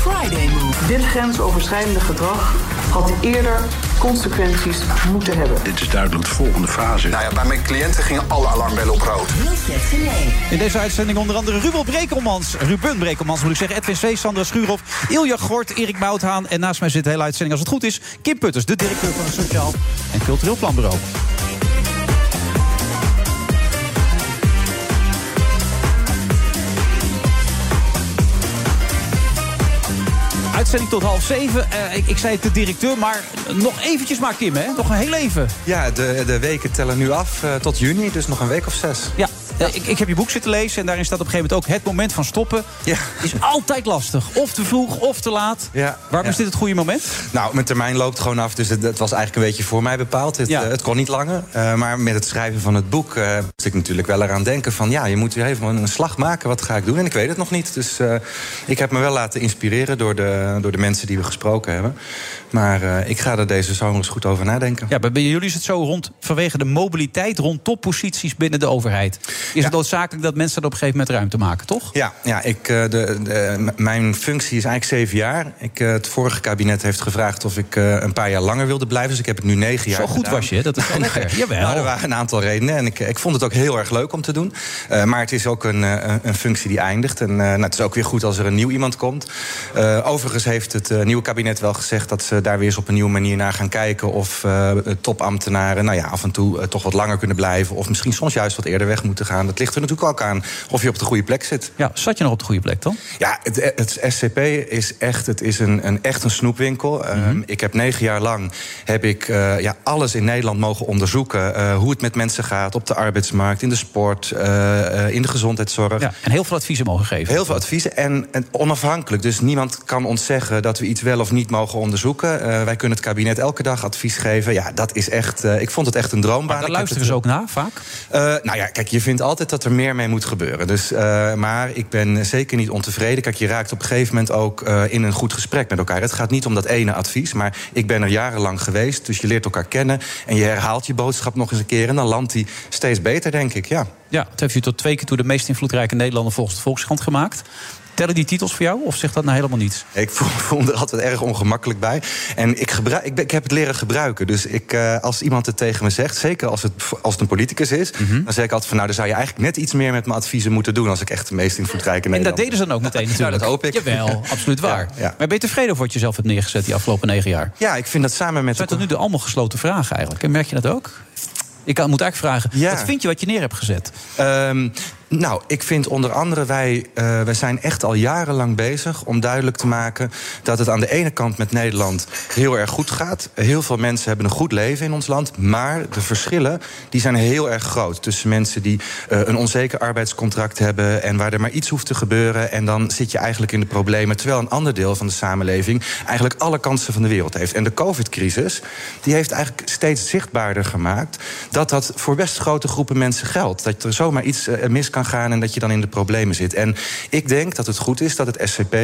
Friday Move. Dit grensoverschrijdende gedrag had eerder consequenties moeten hebben. Dit is duidelijk de volgende fase. Nou ja, bij mijn cliënten gingen alle alarmbellen op rood. In deze uitzending onder andere Ruben Brekelmans, Ruben Brekelmans moet ik zeggen, Edwin C. Sandra Schuurhoff, Ilja Gort, Erik Mouthaan en naast mij zit de hele uitzending als het goed is, Kim Putters, de directeur van het Sociaal en Cultureel Planbureau. Uitzending tot half zeven. Eh, ik, ik zei het de directeur, maar nog eventjes maar, Kim, hè? Nog een heel even. Ja, de, de weken tellen nu af eh, tot juni, dus nog een week of zes. Ja, ik, ik heb je boek zitten lezen en daarin staat op een gegeven moment ook... het moment van stoppen Ja. is altijd lastig. Of te vroeg, of te laat. Ja, Waarom is dit het goede moment? Nou, mijn termijn loopt gewoon af, dus het, het was eigenlijk een beetje voor mij bepaald. Het, eh, het kon niet langer. Maar met het schrijven van het boek ik natuurlijk wel eraan denken van... ja, je moet weer even een slag maken, wat ga ik doen? En ik weet het nog niet. Dus eh, ik heb me wel laten inspireren door de, door de mensen die we gesproken hebben. Maar eh, ik ga er deze zomer eens goed over nadenken. Ja, bij jullie is het zo rond vanwege de mobiliteit rond topposities binnen de overheid. Is het noodzakelijk dat mensen er op een gegeven moment ruimte maken, toch? Ja, ja ik, eh, de, de, mijn functie is eigenlijk zeven jaar. Ik, het vorige kabinet heeft gevraagd of ik een paar jaar langer wilde blijven. Dus ik heb het nu negen jaar Zo goed gedaan. was je, dat is wel lekker. Jawel. Nou, er waren een aantal redenen. En ik, ik vond het ook heel erg leuk om te doen. Eh, maar het is ook een, eh, een functie die eindigt. En eh, nou, het is ook weer goed als er een nieuw iemand komt. Overigens heeft het nieuwe kabinet wel gezegd... dat ze daar weer eens op een nieuwe manier naar gaan kijken... of topambtenaren nou ja, af en toe toch wat langer kunnen blijven... of misschien soms juist wat eerder weg moeten gaan. Dat ligt er natuurlijk ook aan of je op de goede plek zit. Ja, zat je nog op de goede plek dan? Ja, het, het SCP is echt, het is een, een, echt een snoepwinkel. Ehm, ik heb negen jaar lang heb ik, ja, alles in Nederland mogen onderzoeken. hoe het met mensen gaat op de arbeidsmarkt, in de sport, eh, eh, in de gezondheidszorg. Ja, en heel veel adviezen mogen geven. Heel veel adviezen en, en onafhankelijk. Dus niemand kan ons zeggen dat we iets wel of niet mogen onderzoeken. Eh, wij kunnen het kabinet elke dag advies geven. Ja, dat is echt. ik vond het echt een droombaan. Maar daar luisteren ze ook naar, vaak? nou ja, kijk, je vindt altijd dat er meer mee moet gebeuren. Dus, maar ik ben zeker niet ontevreden. Kijk, je raakt op een gegeven moment ook in een goed gesprek met elkaar. Het gaat niet om dat ene advies, maar ik ben er jarenlang geweest. Dus je leert elkaar kennen en je herhaalt je boodschap nog eens een keer. En dan landt die steeds beter, denk ik. Ja. Ja, het heeft u tot twee keer toe de meest invloedrijke Nederlander volgens de Volkskrant gemaakt. Tellen die titels voor jou of zegt dat nou helemaal niets? Ik me er altijd erg ongemakkelijk bij. En ik, gebruik, ik, ben- ik heb het leren gebruiken. Dus ik, eh, als iemand het tegen me zegt, zeker als het, als het een politicus is... Mhm. dan zeg ik altijd van, nou, dan zou je eigenlijk net iets meer met mijn adviezen moeten doen... als ik echt de meest invloedrijke En dat Nederlander deden ze dan ook meteen natuurlijk. Nou, dat hoop ik. Jawel, absoluut waar. Ja, ja. Maar ben je tevreden over wat je zelf hebt neergezet die afgelopen negen jaar? Ja, ik vind dat samen met... Zijn tot nu toe allemaal gesloten vragen eigenlijk? En merk je dat ook? Ik moet eigenlijk vragen, Ja. wat vind je wat je neer hebt gezet? Ehm, nou, ik vind onder andere, wij, eh, wij zijn echt al jarenlang bezig om duidelijk te maken dat het aan de ene kant met Nederland heel erg goed gaat. Heel veel mensen hebben een goed leven in ons land, maar de verschillen die zijn heel erg groot tussen mensen die eh, een onzeker arbeidscontract hebben en waar er maar iets hoeft te gebeuren en dan zit je eigenlijk in de problemen, terwijl een ander deel van de samenleving eigenlijk alle kansen van de wereld heeft. En de COVID-crisis die heeft eigenlijk steeds zichtbaarder gemaakt dat dat voor best grote groepen mensen geldt. Dat er zomaar iets eh, mis kan gaan en dat je dan in de problemen zit. En ik denk dat het goed is dat het SCP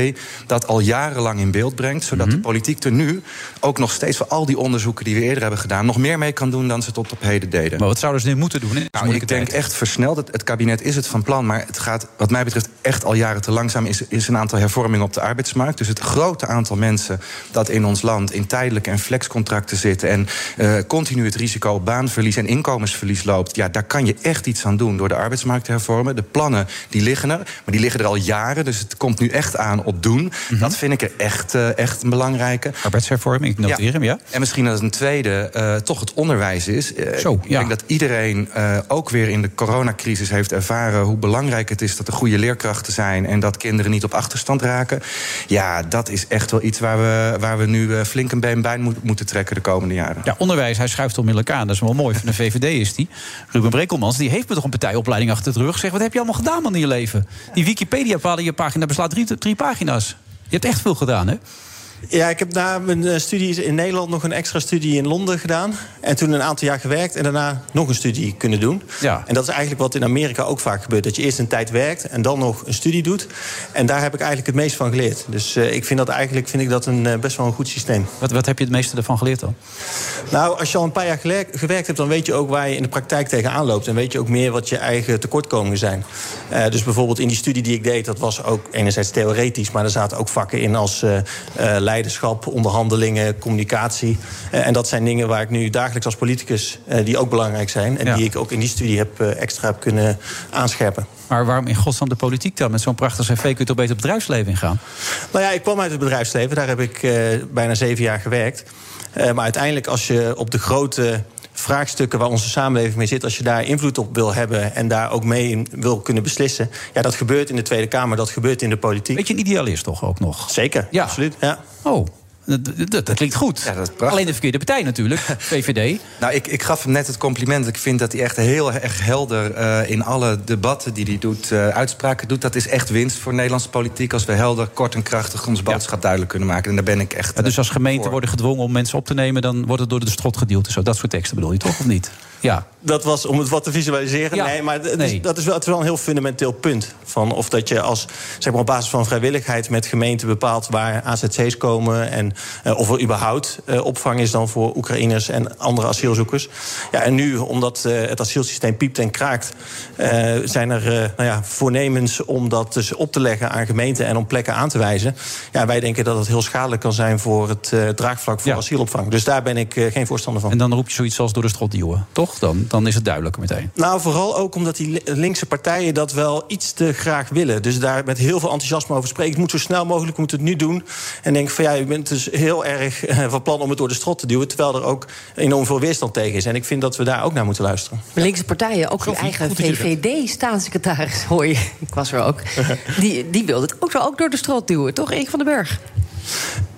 dat al jarenlang in beeld brengt, zodat de politiek er nu ook nog steeds voor al die onderzoeken die we eerder hebben gedaan, nog meer mee kan doen dan ze tot op heden deden. Maar wat zouden ze nu moeten doen? Nou, ik denk echt versneld. Het, het kabinet is het van plan, maar het gaat, wat mij betreft, echt al jaren te langzaam. Is, is een aantal hervormingen op de arbeidsmarkt. Dus het grote aantal mensen dat in ons land in tijdelijke en flexcontracten zitten. en eh, continu het risico op baanverlies en inkomensverlies loopt. ja, daar kan je echt iets aan doen door de arbeidsmarkt te hervormen. De plannen die liggen er, maar die liggen er al jaren. Dus het komt nu echt aan op doen. Dat vind ik er echt, eh, echt een belangrijke. Arbeidshervorming, ik noteer hem, ja. En misschien dat een tweede eh, toch het onderwijs is. Eh, Zo, ik ja. denk dat iedereen ook weer in de coronacrisis heeft ervaren hoe belangrijk het is dat er goede leerkrachten zijn en dat kinderen niet op achterstand raken. Ja, dat is echt wel iets waar we, waar we nu flink een been bij moet- moeten trekken de komende jaren. Ja, onderwijs, hij schuift onmiddellijk aan. Dat is wel mooi. Van de VVD is die. Ruben Brekelmans, die heeft me toch een partijopleiding achter de rug. Wat heb je allemaal gedaan man in je leven? Die Wikipedia-pagina beslaat drie, drie pagina's. Je hebt echt veel gedaan, hè? Ja, ik heb na mijn eh, studies in Nederland nog een extra studie in Londen gedaan. En toen een aantal jaar gewerkt en daarna nog een studie kunnen doen. Ja. En dat is eigenlijk wat in Amerika ook vaak gebeurt. Dat je eerst een tijd werkt en dan nog een studie doet. En daar heb ik eigenlijk het meest van geleerd. Dus uh, ik vind dat eigenlijk vind ik dat een, uh, best wel een goed systeem. Wat, wat heb je het meeste ervan geleerd dan? Nou, als je al een paar jaar gewerkt hebt, dan weet je ook waar je in de praktijk tegenaan loopt. En weet je ook meer wat je eigen tekortkomingen zijn. Uh, dus bijvoorbeeld in die studie die ik deed, dat was ook enerzijds theoretisch, maar er zaten ook vakken in als leiderschap, onderhandelingen, communicatie. Uh, en dat zijn dingen waar ik nu dagelijks als politicus, uh, die ook belangrijk zijn. En ja. die ik ook in die studie heb, uh, extra heb kunnen aanscherpen. Maar waarom in godsnaam de politiek dan? Met zo'n prachtig cv kun je toch beter het bedrijfsleven ingaan? Nou ja, ik kwam uit het bedrijfsleven. Daar heb ik bijna zeven jaar gewerkt. maar uiteindelijk als je op de grote vraagstukken waar onze samenleving mee zit, als je daar invloed op wil hebben en daar ook mee in wil kunnen beslissen. Ja, dat gebeurt in de Tweede Kamer, dat gebeurt in de politiek. Beetje een idealist toch ook nog? Zeker, ja. absoluut. Ja. Oh. Dat, dat, dat, klinkt goed. Ja, dat Alleen de verkeerde partij natuurlijk, VVD. nou, ik, ik gaf hem net het compliment. Ik vind dat hij echt heel erg helder uh, in alle debatten die hij doet, uh, uitspraken doet. Dat is echt winst voor Nederlandse politiek. Als we helder, kort en krachtig onze boodschap ja. duidelijk kunnen maken. En daar ben ik echt. Ja, dus als gemeenten voor. worden gedwongen om mensen op te nemen, dan wordt het door de strot gedeeld. Zo, dat soort teksten bedoel je toch, of niet? Ja. Dat was om het wat te visualiseren. Ja. Nee, maar nee. Is, dat is wel, het is wel een heel fundamenteel punt. Van of dat je als, zeg maar, op basis van vrijwilligheid met gemeenten bepaalt waar AZC's komen. En of er überhaupt uh, opvang is dan voor Oekraïners en andere asielzoekers. Ja, en nu, omdat uh, het asielsysteem piept en kraakt, zijn er nou ja, voornemens om dat dus op te leggen aan gemeenten en om plekken aan te wijzen. Ja, wij denken dat het heel schadelijk kan zijn voor het draagvlak voor ja. asielopvang. Dus daar ben ik geen voorstander van. En dan roep je zoiets als door de strot duwen, toch? Dan, dan is het duidelijker meteen. Nou, vooral ook omdat die linkse partijen dat wel iets te graag willen. Dus daar met heel veel enthousiasme over spreken. Het moet zo snel mogelijk, we moeten het nu doen. En denk van ja, u bent dus heel erg van plan om het door de strot te duwen. Terwijl er ook enorm veel weerstand tegen is. En ik vind dat we daar ook naar moeten luisteren. De linkse partijen, ook uw eigen VVD-staatssecretaris, hoor je. Ik was er ook. Die, die wilde het ook zo ook door de strot duwen, toch, Erik van den Burg?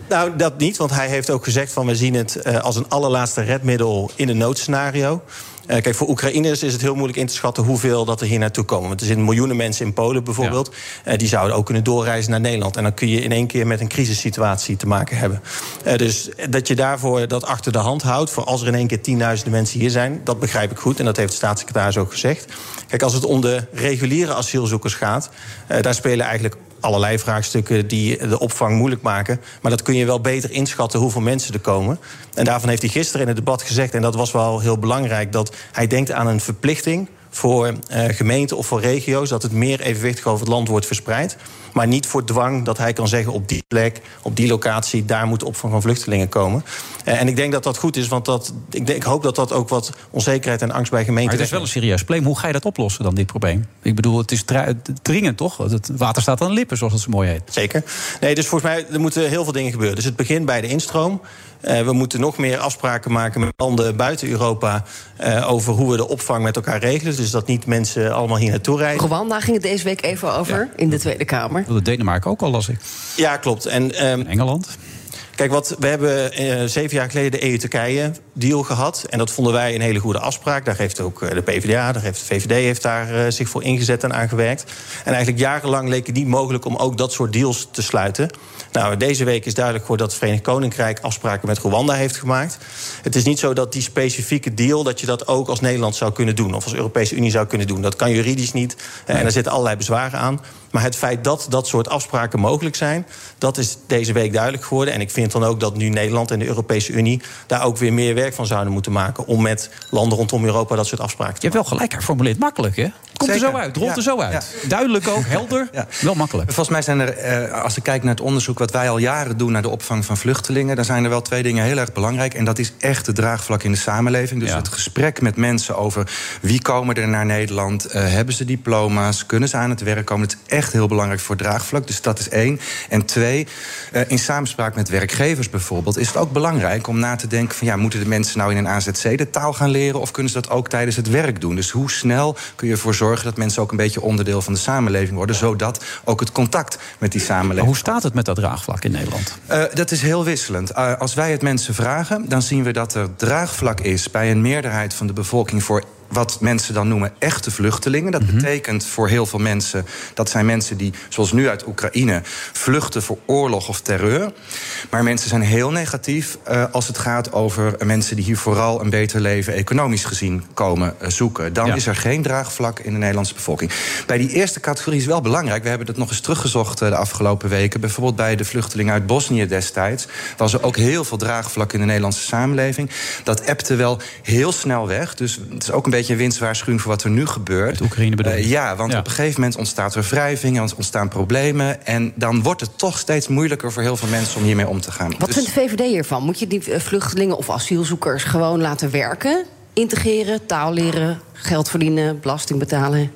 Nou, dat niet, want hij heeft ook gezegd van we zien het uh, als een allerlaatste redmiddel in een noodscenario. Uh, kijk, voor Oekraïners is het heel moeilijk in te schatten hoeveel dat er hier naartoe komen. Want er zitten miljoenen mensen in Polen bijvoorbeeld. Ja. Uh, die zouden ook kunnen doorreizen naar Nederland. En dan kun je in één keer met een crisissituatie te maken hebben. Uh, dus dat je daarvoor dat achter de hand houdt. Voor als er in één keer tienduizenden mensen hier zijn. Dat begrijp ik goed. En dat heeft de staatssecretaris ook gezegd. Kijk, als het om de reguliere asielzoekers gaat. daar spelen eigenlijk allerlei vraagstukken die de opvang moeilijk maken. Maar dat kun je wel beter inschatten hoeveel mensen er komen. En daarvan heeft hij gisteren in het debat gezegd, en dat was wel heel belangrijk, dat hij denkt aan een verplichting voor uh, gemeenten of voor regio's dat het meer evenwichtig over het land wordt verspreid. Maar niet voor dwang dat hij kan zeggen op die plek, op die locatie, daar moet opvang van vluchtelingen komen. Uh, en ik denk dat dat goed is, want dat, ik, denk, ik hoop dat dat ook wat onzekerheid en angst bij gemeenten. Maar het is wel een serieus probleem. Hoe ga je dat oplossen dan, dit probleem? Ik bedoel, het is dringend toch? Het water staat aan de lippen, zoals het zo mooi heet. Zeker. Nee, dus volgens mij er moeten heel veel dingen gebeuren. Dus het begint bij de instroom. Uh, we moeten nog meer afspraken maken met landen buiten Europa uh, over hoe we de opvang met elkaar regelen. Dus dat niet mensen allemaal hier naartoe rijden. Rwanda ging het deze week even over ja. in de Tweede Kamer. De Denemarken ook al, las ik. Ja, klopt. En, um, Engeland? Kijk, wat, we hebben uh, zeven jaar geleden de EU-Turkije-deal gehad. En dat vonden wij een hele goede afspraak. Daar heeft ook de PvdA, daar heeft de VVD heeft daar, uh, zich voor ingezet en aangewerkt. En eigenlijk jarenlang leek het niet mogelijk om ook dat soort deals te sluiten. Nou, deze week is duidelijk geworden dat het Verenigd Koninkrijk afspraken met Rwanda heeft gemaakt. Het is niet zo dat die specifieke deal, dat je dat ook als Nederland zou kunnen doen. Of als Europese Unie zou kunnen doen. Dat kan juridisch niet. Nee. En er zitten allerlei bezwaren aan. Maar het feit dat dat soort afspraken mogelijk zijn, dat is deze week duidelijk geworden. En ik vind dan ook dat nu Nederland en de Europese Unie daar ook weer meer werk van zouden moeten maken. Om met landen rondom Europa dat soort afspraken te Je hebt wel gelijk geformuleerd. Makkelijk, hè? Komt Zeker. er zo uit, rolt ja. er zo uit. Ja. Duidelijk ook, helder, ja. wel makkelijk. Volgens mij zijn er, eh, als ik kijk naar het onderzoek wat wij al jaren doen naar de opvang van vluchtelingen, dan zijn er wel twee dingen heel erg belangrijk. En dat is echt het draagvlak in de samenleving. Dus het gesprek met mensen over wie komen er naar Nederland, uh, hebben ze diploma's, kunnen ze aan het werk komen. Het is echt heel belangrijk voor draagvlak. Dus dat is één. En twee, uh, in samenspraak met werkgevers bijvoorbeeld, is het ook belangrijk om na te denken van ja, moeten de mensen nou in een AZC de taal gaan leren of kunnen ze dat ook tijdens het werk doen? Dus hoe snel kun je ervoor zorgen dat mensen ook een beetje onderdeel van de samenleving worden, zodat ook het contact met die samenleving. Maar hoe staat het met dat draagvlak in Nederland? Uh, dat is heel wisselend. Uh, als wij het mensen vragen, dan zien we dat er draagvlak is bij een meerderheid van de bevolking voor wat mensen dan noemen echte vluchtelingen. Dat betekent voor heel veel mensen... dat zijn mensen die, zoals nu uit Oekraïne... vluchten voor oorlog of terreur. Maar mensen zijn heel negatief uh, als het gaat over mensen... die hier vooral een beter leven economisch gezien komen uh, zoeken. Dan Ja. is er geen draagvlak in de Nederlandse bevolking. Bij die eerste categorie is wel belangrijk. We hebben het nog eens teruggezocht uh, de afgelopen weken. Bijvoorbeeld bij de vluchtelingen uit Bosnië destijds... was er ook heel veel draagvlak in de Nederlandse samenleving. Dat ebte wel heel snel weg. Dus het is ook een beetje een winstwaarschuwing voor wat er nu gebeurt. Oekraïne bedoel je? Uh, ja, want Ja. op een gegeven moment ontstaat er wrijving... en ontstaan problemen. En dan wordt het toch steeds moeilijker voor heel veel mensen... om hiermee om te gaan. Wat Dus- vindt de VVD hiervan? Moet je die eh, vluchtelingen of asielzoekers gewoon laten werken? Integreren, taal leren, geld verdienen, belasting betalen?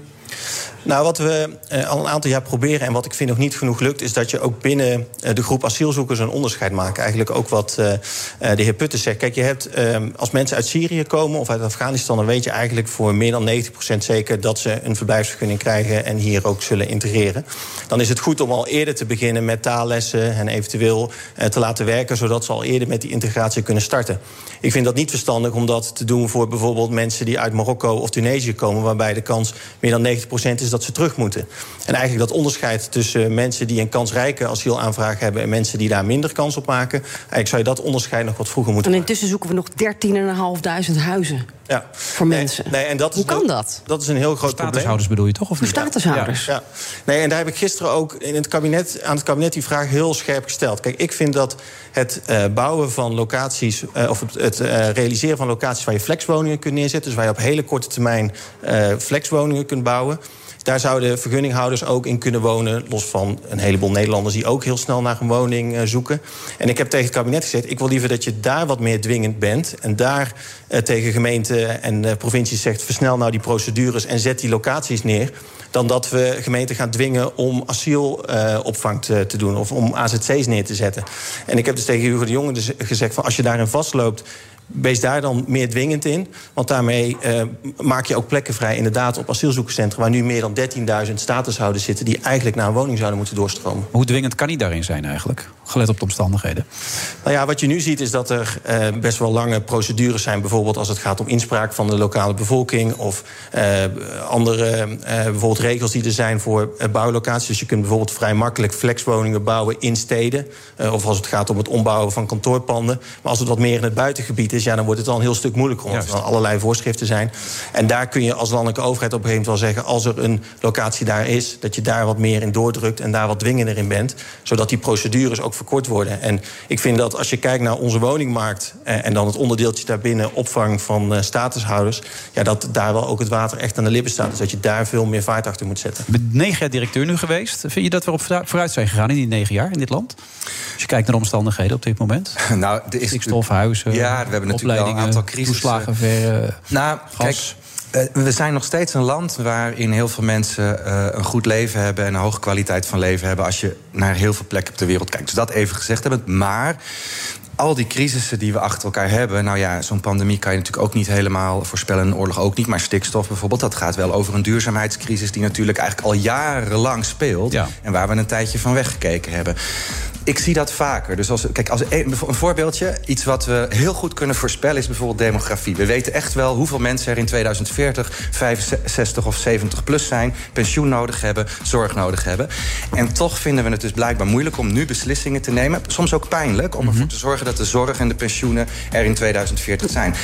Nou, wat we eh, al een aantal jaar proberen en wat ik vind nog niet genoeg lukt, is dat je ook binnen eh, de groep asielzoekers een onderscheid maakt. Eigenlijk ook wat eh, de heer Putten zegt. Kijk, je hebt als mensen uit Syrië komen of uit Afghanistan, dan weet je eigenlijk voor meer dan 90% zeker dat ze een verblijfsvergunning krijgen en hier ook zullen integreren. Dan is het goed om al eerder te beginnen met taallessen en eventueel te laten werken, zodat ze al eerder met die integratie kunnen starten. Ik vind dat niet verstandig om dat te doen voor bijvoorbeeld mensen die uit Marokko of Tunesië komen, waarbij de kans meer dan 90% is dat ze terug moeten. En eigenlijk dat onderscheid tussen mensen die een kansrijke asielaanvraag hebben en mensen die daar minder kans op maken, eigenlijk zou je dat onderscheid nog wat vroeger moeten En intussen zoeken we nog 13.500 huizen ja. voor mensen. Nee, en dat is Hoe kan een- dat? Dat is een heel groot probleem. Statushouders bedoel je toch? Of Voor niet? statushouders. Ja. Nee, en daar heb ik gisteren ook in het kabinet, aan het kabinet die vraag heel scherp gesteld. Kijk, ik vind dat het eh, bouwen van locaties, eh, of het, het eh, realiseren van locaties waar je flexwoningen kunt neerzetten, dus waar je op hele korte termijn eh, flexwoningen kunt bouwen. Daar zouden vergunninghouders ook in kunnen wonen. Los van een heleboel Nederlanders die ook heel snel naar een woning eh, zoeken. En ik heb tegen het kabinet gezegd: ik wil liever dat je daar wat meer dwingend bent. En daar eh, tegen gemeenten en eh, provincies zegt: versnel nou die procedures en zet die locaties neer. Dan dat we gemeenten gaan dwingen om asielopvang te, te doen of om AZC's neer te zetten. En ik heb dus tegen Hugo de Jonge dus gezegd: van als je daarin vastloopt. Wees daar dan meer dwingend in. Want daarmee eh, maak je ook plekken vrij, inderdaad, op asielzoekerscentra... waar nu meer dan 13.000 statushouders zitten... die eigenlijk naar een woning zouden moeten doorstromen. Hoe dwingend kan hij daarin zijn eigenlijk? Gelet op de omstandigheden. Nou ja, wat je nu ziet is dat er eh, best wel lange procedures zijn. Bijvoorbeeld als het gaat om inspraak van de lokale bevolking... of eh, andere bijvoorbeeld regels die er zijn voor bouwlocaties. Dus je kunt bijvoorbeeld vrij makkelijk flexwoningen bouwen in steden. of als het gaat om het ombouwen van kantoorpanden. Maar als het wat meer in het buitengebied is... Ja, dan wordt het al een heel stuk moeilijker... omdat er allerlei voorschriften zijn. En daar kun je als landelijke overheid op een gegeven moment wel zeggen... als er een locatie daar is, dat je daar wat meer in doordrukt... en daar wat dwingender in bent, zodat die procedures ook verkort worden. En ik vind dat als je kijkt naar onze woningmarkt... eh, en dan het onderdeeltje daarbinnen opvang van eh, statushouders... Ja, dat daar wel ook het water echt aan de lippen staat. Dus dat je daar veel meer vaart achter moet zetten. Negen jaar directeur nu geweest. Vind je dat we op vooru- vooruit zijn gegaan in die negen jaar in dit land? Als je kijkt naar de omstandigheden op dit moment. Nou, er is Stikstof, huizen, Ja, we hebben natuurlijk wel een aantal crisissen. toeslagen, ver, Nou, gas. kijk, eh, we zijn nog steeds een land waarin heel veel mensen eh, een goed leven hebben en een hoge kwaliteit van leven hebben als je naar heel veel plekken op de wereld kijkt. Dus dat even gezegd hebben. Maar al die crisissen die we achter elkaar hebben. Nou ja, zo'n pandemie kan je natuurlijk ook niet helemaal voorspellen. Een oorlog ook niet. Maar stikstof bijvoorbeeld, dat gaat wel over een duurzaamheidscrisis die natuurlijk eigenlijk al jarenlang speelt. En waar we een tijdje van weggekeken hebben. Ik zie dat vaker. Dus als, kijk, als een, een voorbeeldje, iets wat we heel goed kunnen voorspellen, is bijvoorbeeld demografie. We weten echt wel hoeveel mensen er in 2040 65 of 70 plus zijn, pensioen nodig hebben, zorg nodig hebben. En toch vinden we het dus blijkbaar moeilijk om nu beslissingen te nemen. Soms ook pijnlijk om ervoor te zorgen dat de zorg en de pensioenen er in 2040 zijn.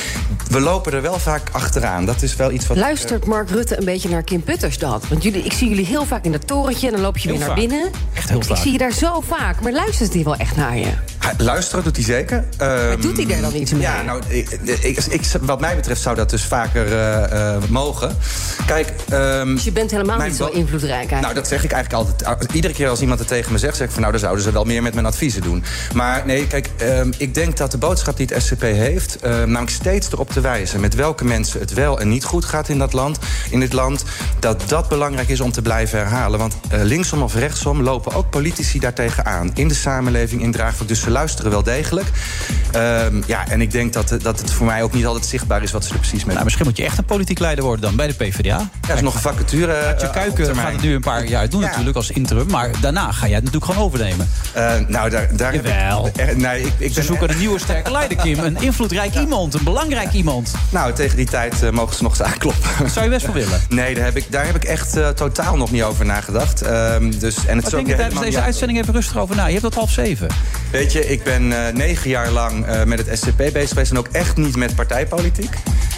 We lopen er wel vaak achteraan. Dat is wel iets wat. Luistert Mark Rutte een beetje naar Kim Putters dat? Want jullie, ik zie jullie heel vaak in dat torentje en dan loop je Heel weer naar binnen. Echt heel ik, vaak. ik zie je daar zo vaak. Maar luistert hij wel echt naar je? Hij- Luisteren doet hij zeker. maar doet hij er dan iets mee? Ja, nou, ik, ik, ik- wat mij betreft zou dat dus vaker eh, eh, mogen. Kijk, ehm, Dus je bent helemaal niet zo invloedrijk eigenlijk. Nou, dat zeg ik eigenlijk altijd. Iedere keer als iemand het tegen me zegt, zeg ik van nou, dan zouden ze wel meer met mijn adviezen doen. Maar nee, kijk, ehm, ik denk dat de boodschap die het SCP heeft, ehm, namelijk steeds erop te wijzen met welke mensen het wel en niet goed gaat in dat land, in dit land, dat dat belangrijk is om te blijven herhalen. Want linksom of rechtsom lopen ook politici daartegen aan in de samenleving in draagvlak. Dus ze luisteren wel degelijk. Ehm, ja, en ik denk dat, dat het voor mij ook niet altijd zichtbaar is wat ze er precies mee nou, Misschien moet je echt een politiek leider worden dan bij de PvdA. Ja, er is nog een vacature. je Kuiken gaat het nu een paar jaar doen natuurlijk als interim. Maar daarna ga jij het natuurlijk gewoon overnemen. Uh, nou, daar, daar Jawel. Ik, nee, ik, ik ze zoeken een nieuwe sterke leider, Kim. Een invloedrijk iemand, een belangrijk iemand. Nou, tegen die tijd uh, mogen ze nog eens aankloppen. Zou je best wel willen? Nee, daar heb ik, daar heb ik echt uh, totaal nog niet over nagedacht. Uh, dus, en het ik denk tijdens deze uitzending even rustig over na. Je hebt dat half zeven. Weet je, ik ben negen jaar lang met het SCP bezig geweest... en ook echt niet met partijpolitiek.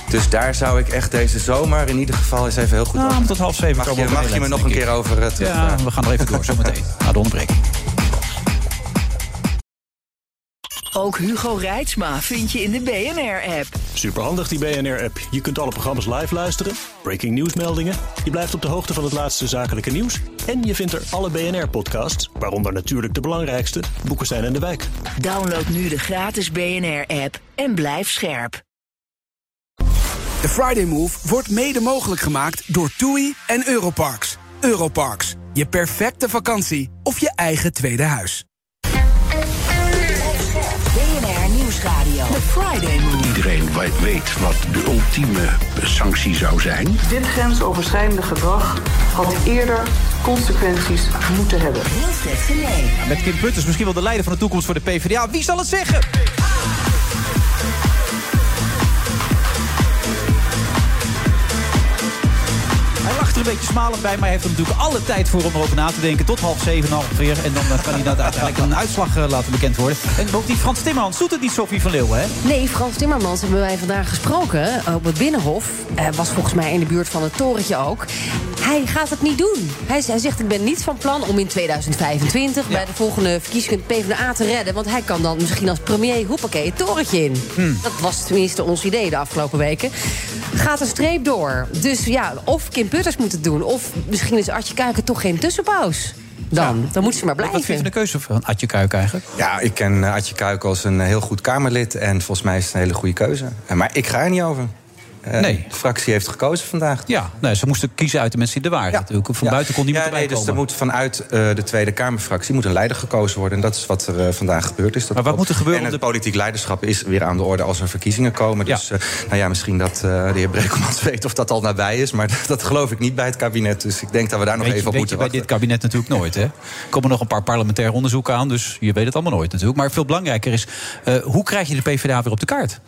Dus daar zou ik echt deze zomer in ieder geval eens even heel goed nou, over... tot half zeven mag je, mag je me nog een keer over uh, terug Ja, we gaan er even door zometeen. Na de onderbreking. Ook Hugo Reitsma vind je in de BNR-app. Superhandig die BNR-app. Je kunt alle programma's live luisteren, breaking nieuwsmeldingen. Je blijft op de hoogte van het laatste zakelijke nieuws. En je vindt er alle BNR-podcasts, waaronder natuurlijk de belangrijkste, Boeken zijn in de wijk. Download nu de gratis BNR-app en blijf scherp. De Friday Move wordt mede mogelijk gemaakt door TUI en Europarks. Europarks, je perfecte vakantie of je eigen tweede huis. Friday Move. Iedereen weet wat de ultieme sanctie zou zijn. Dit grensoverschrijdende gedrag had eerder consequenties moeten hebben. Met Kim Putters, misschien wel de leider van de toekomst voor de PvdA. Wie zal het zeggen? Hij lacht er een beetje smalend bij, maar hij heeft er natuurlijk alle tijd voor om erover na te denken. Tot half zeven ongeveer. En dan kan hij dat uiteindelijk een uitslag uh, laten bekend worden. En ook die Frans Timmermans doet het niet, Sophie van Leeuwen, hè? Nee, Frans Timmermans hebben wij vandaag gesproken op het Binnenhof. Uh, was volgens mij in de buurt van het torentje ook. Hij gaat het niet doen. Hij, hij zegt, ik ben niet van plan om in 2025... Ja. bij de volgende verkiezingen PvdA te redden. Want hij kan dan misschien als premier, hoepakee, het torentje in. Hmm. Dat was tenminste ons idee de afgelopen weken. Gaat een streep door. Dus ja, of Kim Putters moet het doen... of misschien is Artje Kuiken toch geen tussenpaus. Dan, ja. dan moet ze maar blijven. Wat vind je de keuze van Adje Kuik eigenlijk? Ja, ik ken Adje Kuik als een heel goed Kamerlid. En volgens mij is het een hele goede keuze. Maar ik ga er niet over. Uh, nee. De fractie heeft gekozen vandaag. Ja, nee, ze moesten kiezen uit de mensen die er waren. Ja. Natuurlijk. Van ja. buiten kon niemand ja, nee, komen. Dus er moet vanuit uh, de Tweede Kamerfractie moet een leider gekozen worden. En dat is wat er uh, vandaag gebeurd is. Dat maar wat moet er gebeuren? En het de... politiek leiderschap is weer aan de orde als er verkiezingen komen. Dus nou ja, misschien dat de heer Brekelmans weet of dat al nabij is. Maar dat geloof ik niet bij het kabinet. Dus ik denk dat we daar nog weet even je, op moeten je bij dit kabinet natuurlijk nooit. Hè? Er komen nog een paar parlementaire onderzoeken aan. Dus je weet het allemaal nooit natuurlijk. Maar veel belangrijker is, hoe krijg je de PvdA weer op de kaart?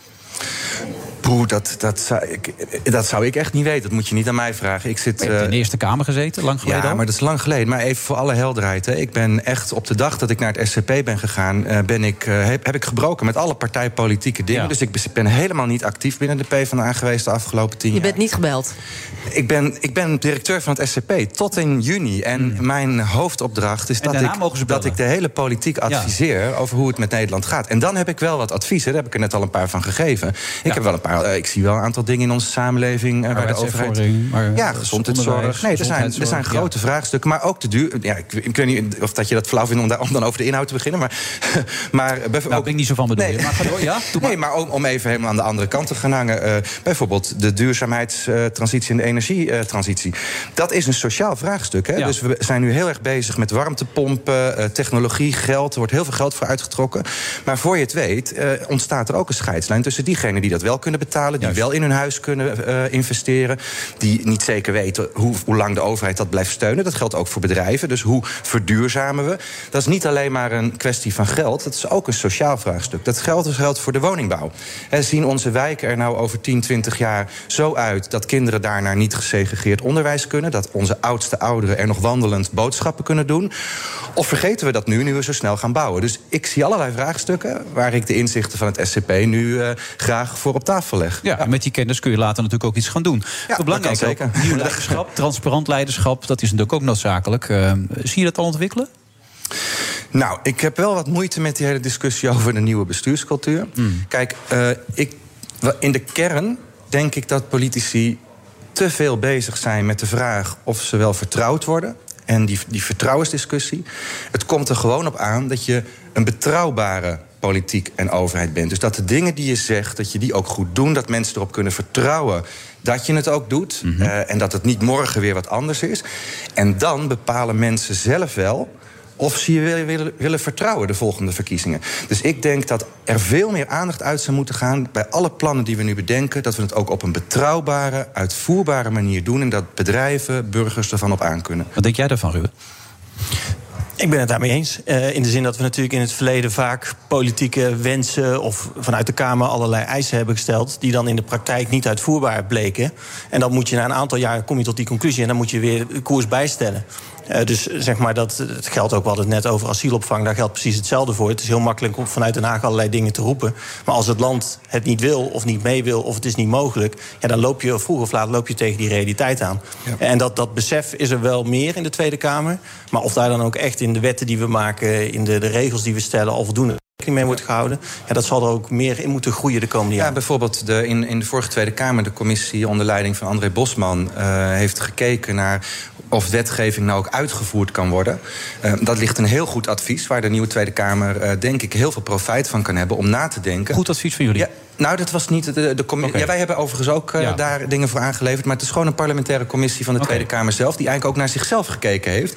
Broer, dat, dat, zou ik, dat zou ik echt niet weten. Dat moet je niet aan mij vragen. Ik zit, je hebt in de Eerste Kamer gezeten, lang geleden Ja, al? maar dat is lang geleden. Maar even voor alle helderheid. Hè. Ik ben echt op de dag dat ik naar het SCP ben gegaan... Uh, ben ik, uh, heb, heb ik gebroken met alle partijpolitieke dingen. Ja. Dus ik ben helemaal niet actief binnen de PvdA geweest de afgelopen tien jaar. Je bent niet gebeld? Ik ben, ik ben directeur van het SCP tot in juni. En mm. mijn hoofdopdracht is dat ik, dat ik de hele politiek adviseer... Ja. over hoe het met Nederland gaat. En dan heb ik wel wat adviezen. Daar heb ik er net al een paar van gegeven. Ik heb wel een paar... Uh, ik zie wel een aantal dingen in onze samenleving... waar de overheid... Maar, ja, gezondheidszorg. Nee, er zijn, er zijn grote ja. vraagstukken. Maar ook de duur... Ja, ik, ik, weet niet of dat je dat flauw vindt om, daar, om dan over de inhoud te beginnen. Maar, maar nou, ben ik niet zo van bedoelen. Nee, maar, ga door, ja? maar. nee, maar om, om even helemaal aan de andere kant te gaan hangen. Uh, bijvoorbeeld de duurzaamheidstransitie en de energietransitie. Dat is een sociaal vraagstuk. Hè? Ja. Dus we zijn nu heel erg bezig met warmtepompen, technologie, geld. Er wordt heel veel geld voor uitgetrokken. Maar voor je het weet, ontstaat er ook een scheidslijn tussen diegenen die dat wel kunnen betalen, die wel in hun huis kunnen uh, investeren, die niet zeker weten hoe, hoe lang de overheid dat blijft steunen. Dat geldt ook voor bedrijven. Dus hoe verduurzamen we? Dat is niet alleen maar een kwestie van geld, dat is ook een sociaal vraagstuk. Dat geldt dus geldt voor de woningbouw. En zien onze wijken er nou over 10, 20 jaar zo uit dat kinderen daar naar niet gesegregeerd onderwijs kunnen, dat onze oudste ouderen er nog wandelend boodschappen kunnen doen? Of vergeten we dat nu, nu we zo snel gaan bouwen? Dus ik zie allerlei vraagstukken waar ik de inzichten van het SCP nu uh, graag voor op tafel leg. Ja, en met die kennis kun je later natuurlijk ook iets gaan doen. Ja, belangrijk zeker. Nieuw leiderschap, transparant leiderschap, dat is natuurlijk ook noodzakelijk. Uh, zie je dat al ontwikkelen? Nou, ik heb wel wat moeite met die hele discussie over de nieuwe bestuurscultuur. Mm. Kijk, uh, ik, in de kern denk ik dat politici te veel bezig zijn met de vraag of ze wel vertrouwd worden. En die, die vertrouwensdiscussie. Het komt er gewoon op aan dat je een betrouwbare politiek en overheid bent. Dus dat de dingen die je zegt, dat je die ook goed doen. Dat mensen erop kunnen vertrouwen dat je het ook doet. Mm -hmm. uh, en dat het niet morgen weer wat anders is. En dan bepalen mensen zelf wel of ze je willen, willen, willen vertrouwen de volgende verkiezingen. Dus ik denk dat er veel meer aandacht uit zou moeten gaan bij alle plannen die we nu bedenken. Dat we het ook op een betrouwbare, uitvoerbare manier doen. En dat bedrijven, burgers ervan op aankunnen. Wat denk jij daarvan, Ruben? Ik ben het daarmee eens. Uh, in de zin dat we natuurlijk in het verleden vaak politieke wensen of vanuit de Kamer allerlei eisen hebben gesteld. die dan in de praktijk niet uitvoerbaar bleken. En dan moet je na een aantal jaar kom je tot die conclusie en dan moet je weer de koers bijstellen. Uh, dus zeg maar dat het geldt ook, we hadden het net over asielopvang, daar geldt precies hetzelfde voor. Het is heel makkelijk om vanuit Den Haag allerlei dingen te roepen. Maar als het land het niet wil of niet mee wil of het is niet mogelijk, ja, dan loop je vroeg of laat loop je tegen die realiteit aan. Ja. En dat, dat besef is er wel meer in de Tweede Kamer. Maar of daar dan ook echt in de wetten die we maken, in de, de regels die we stellen, al voldoende rekening mee wordt gehouden. Ja, dat zal er ook meer in moeten groeien de komende jaren. Ja, bijvoorbeeld de, in, in de vorige Tweede Kamer, de commissie onder leiding van André Bosman, uh, heeft gekeken naar of wetgeving nou ook uitgevoerd kan worden. Uh, dat ligt een heel goed advies, waar de nieuwe Tweede Kamer, uh, denk ik, heel veel profijt van kan hebben om na te denken. Goed advies van jullie? Ja, nou, dat was niet de, de commissie. Okay. Ja, wij hebben overigens ook uh, ja. daar dingen voor aangeleverd. Maar het is gewoon een parlementaire commissie van de okay. Tweede Kamer zelf. Die eigenlijk ook naar zichzelf gekeken heeft.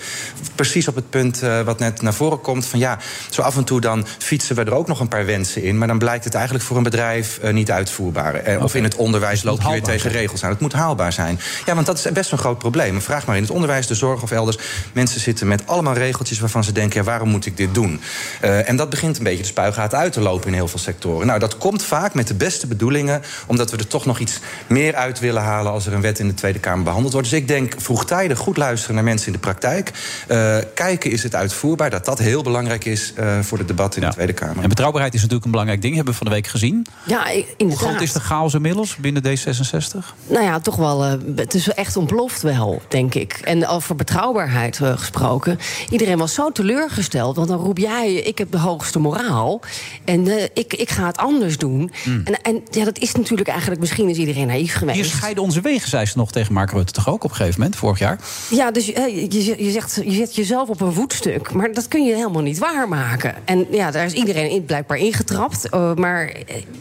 Precies op het punt uh, wat net naar voren komt. Van ja, zo af en toe dan fietsen we er ook nog een paar wensen in. Maar dan blijkt het eigenlijk voor een bedrijf uh, niet uitvoerbaar. Okay. Of in het onderwijs loopt je weer tegen regels aan. Het moet haalbaar zijn. Ja, want dat is best een groot probleem. Vraag maar in het onderwijs, de zorg of elders. Mensen zitten met allemaal regeltjes waarvan ze denken: ja, waarom moet ik dit doen? en dat begint een beetje de spuigaten uit te lopen in heel veel sectoren. Nou, dat komt vaak met de beste bedoelingen omdat we er toch nog iets meer uit willen halen als er een wet in de Tweede Kamer behandeld wordt. Dus ik denk vroegtijdig goed luisteren naar mensen in de praktijk. Uh, kijken is het uitvoerbaar, dat dat heel belangrijk is uh, voor het debat in ja. de Tweede Kamer. En betrouwbaarheid is natuurlijk een belangrijk ding, hebben we van de week gezien. Ja, inderdaad. Hoe groot is de chaos inmiddels binnen D66? Nou ja, toch wel. Uh, het is echt ontploft wel, denk ik. En over betrouwbaarheid gesproken. Iedereen was zo teleurgesteld, want dan roep jij: ik heb de hoogste moraal en ik, ik ga het anders doen. Mm. En, en ja, dat is natuurlijk eigenlijk, misschien is iedereen naïef geweest. Hier scheiden onze wegen, zei ze nog tegen Mark Rutte toch ook op een gegeven moment, vorig jaar? Ja, dus je, je, zegt, je zet jezelf op een voetstuk, maar dat kun je helemaal niet waarmaken. En ja, daar is iedereen in, blijkbaar ingetrapt. Uh, maar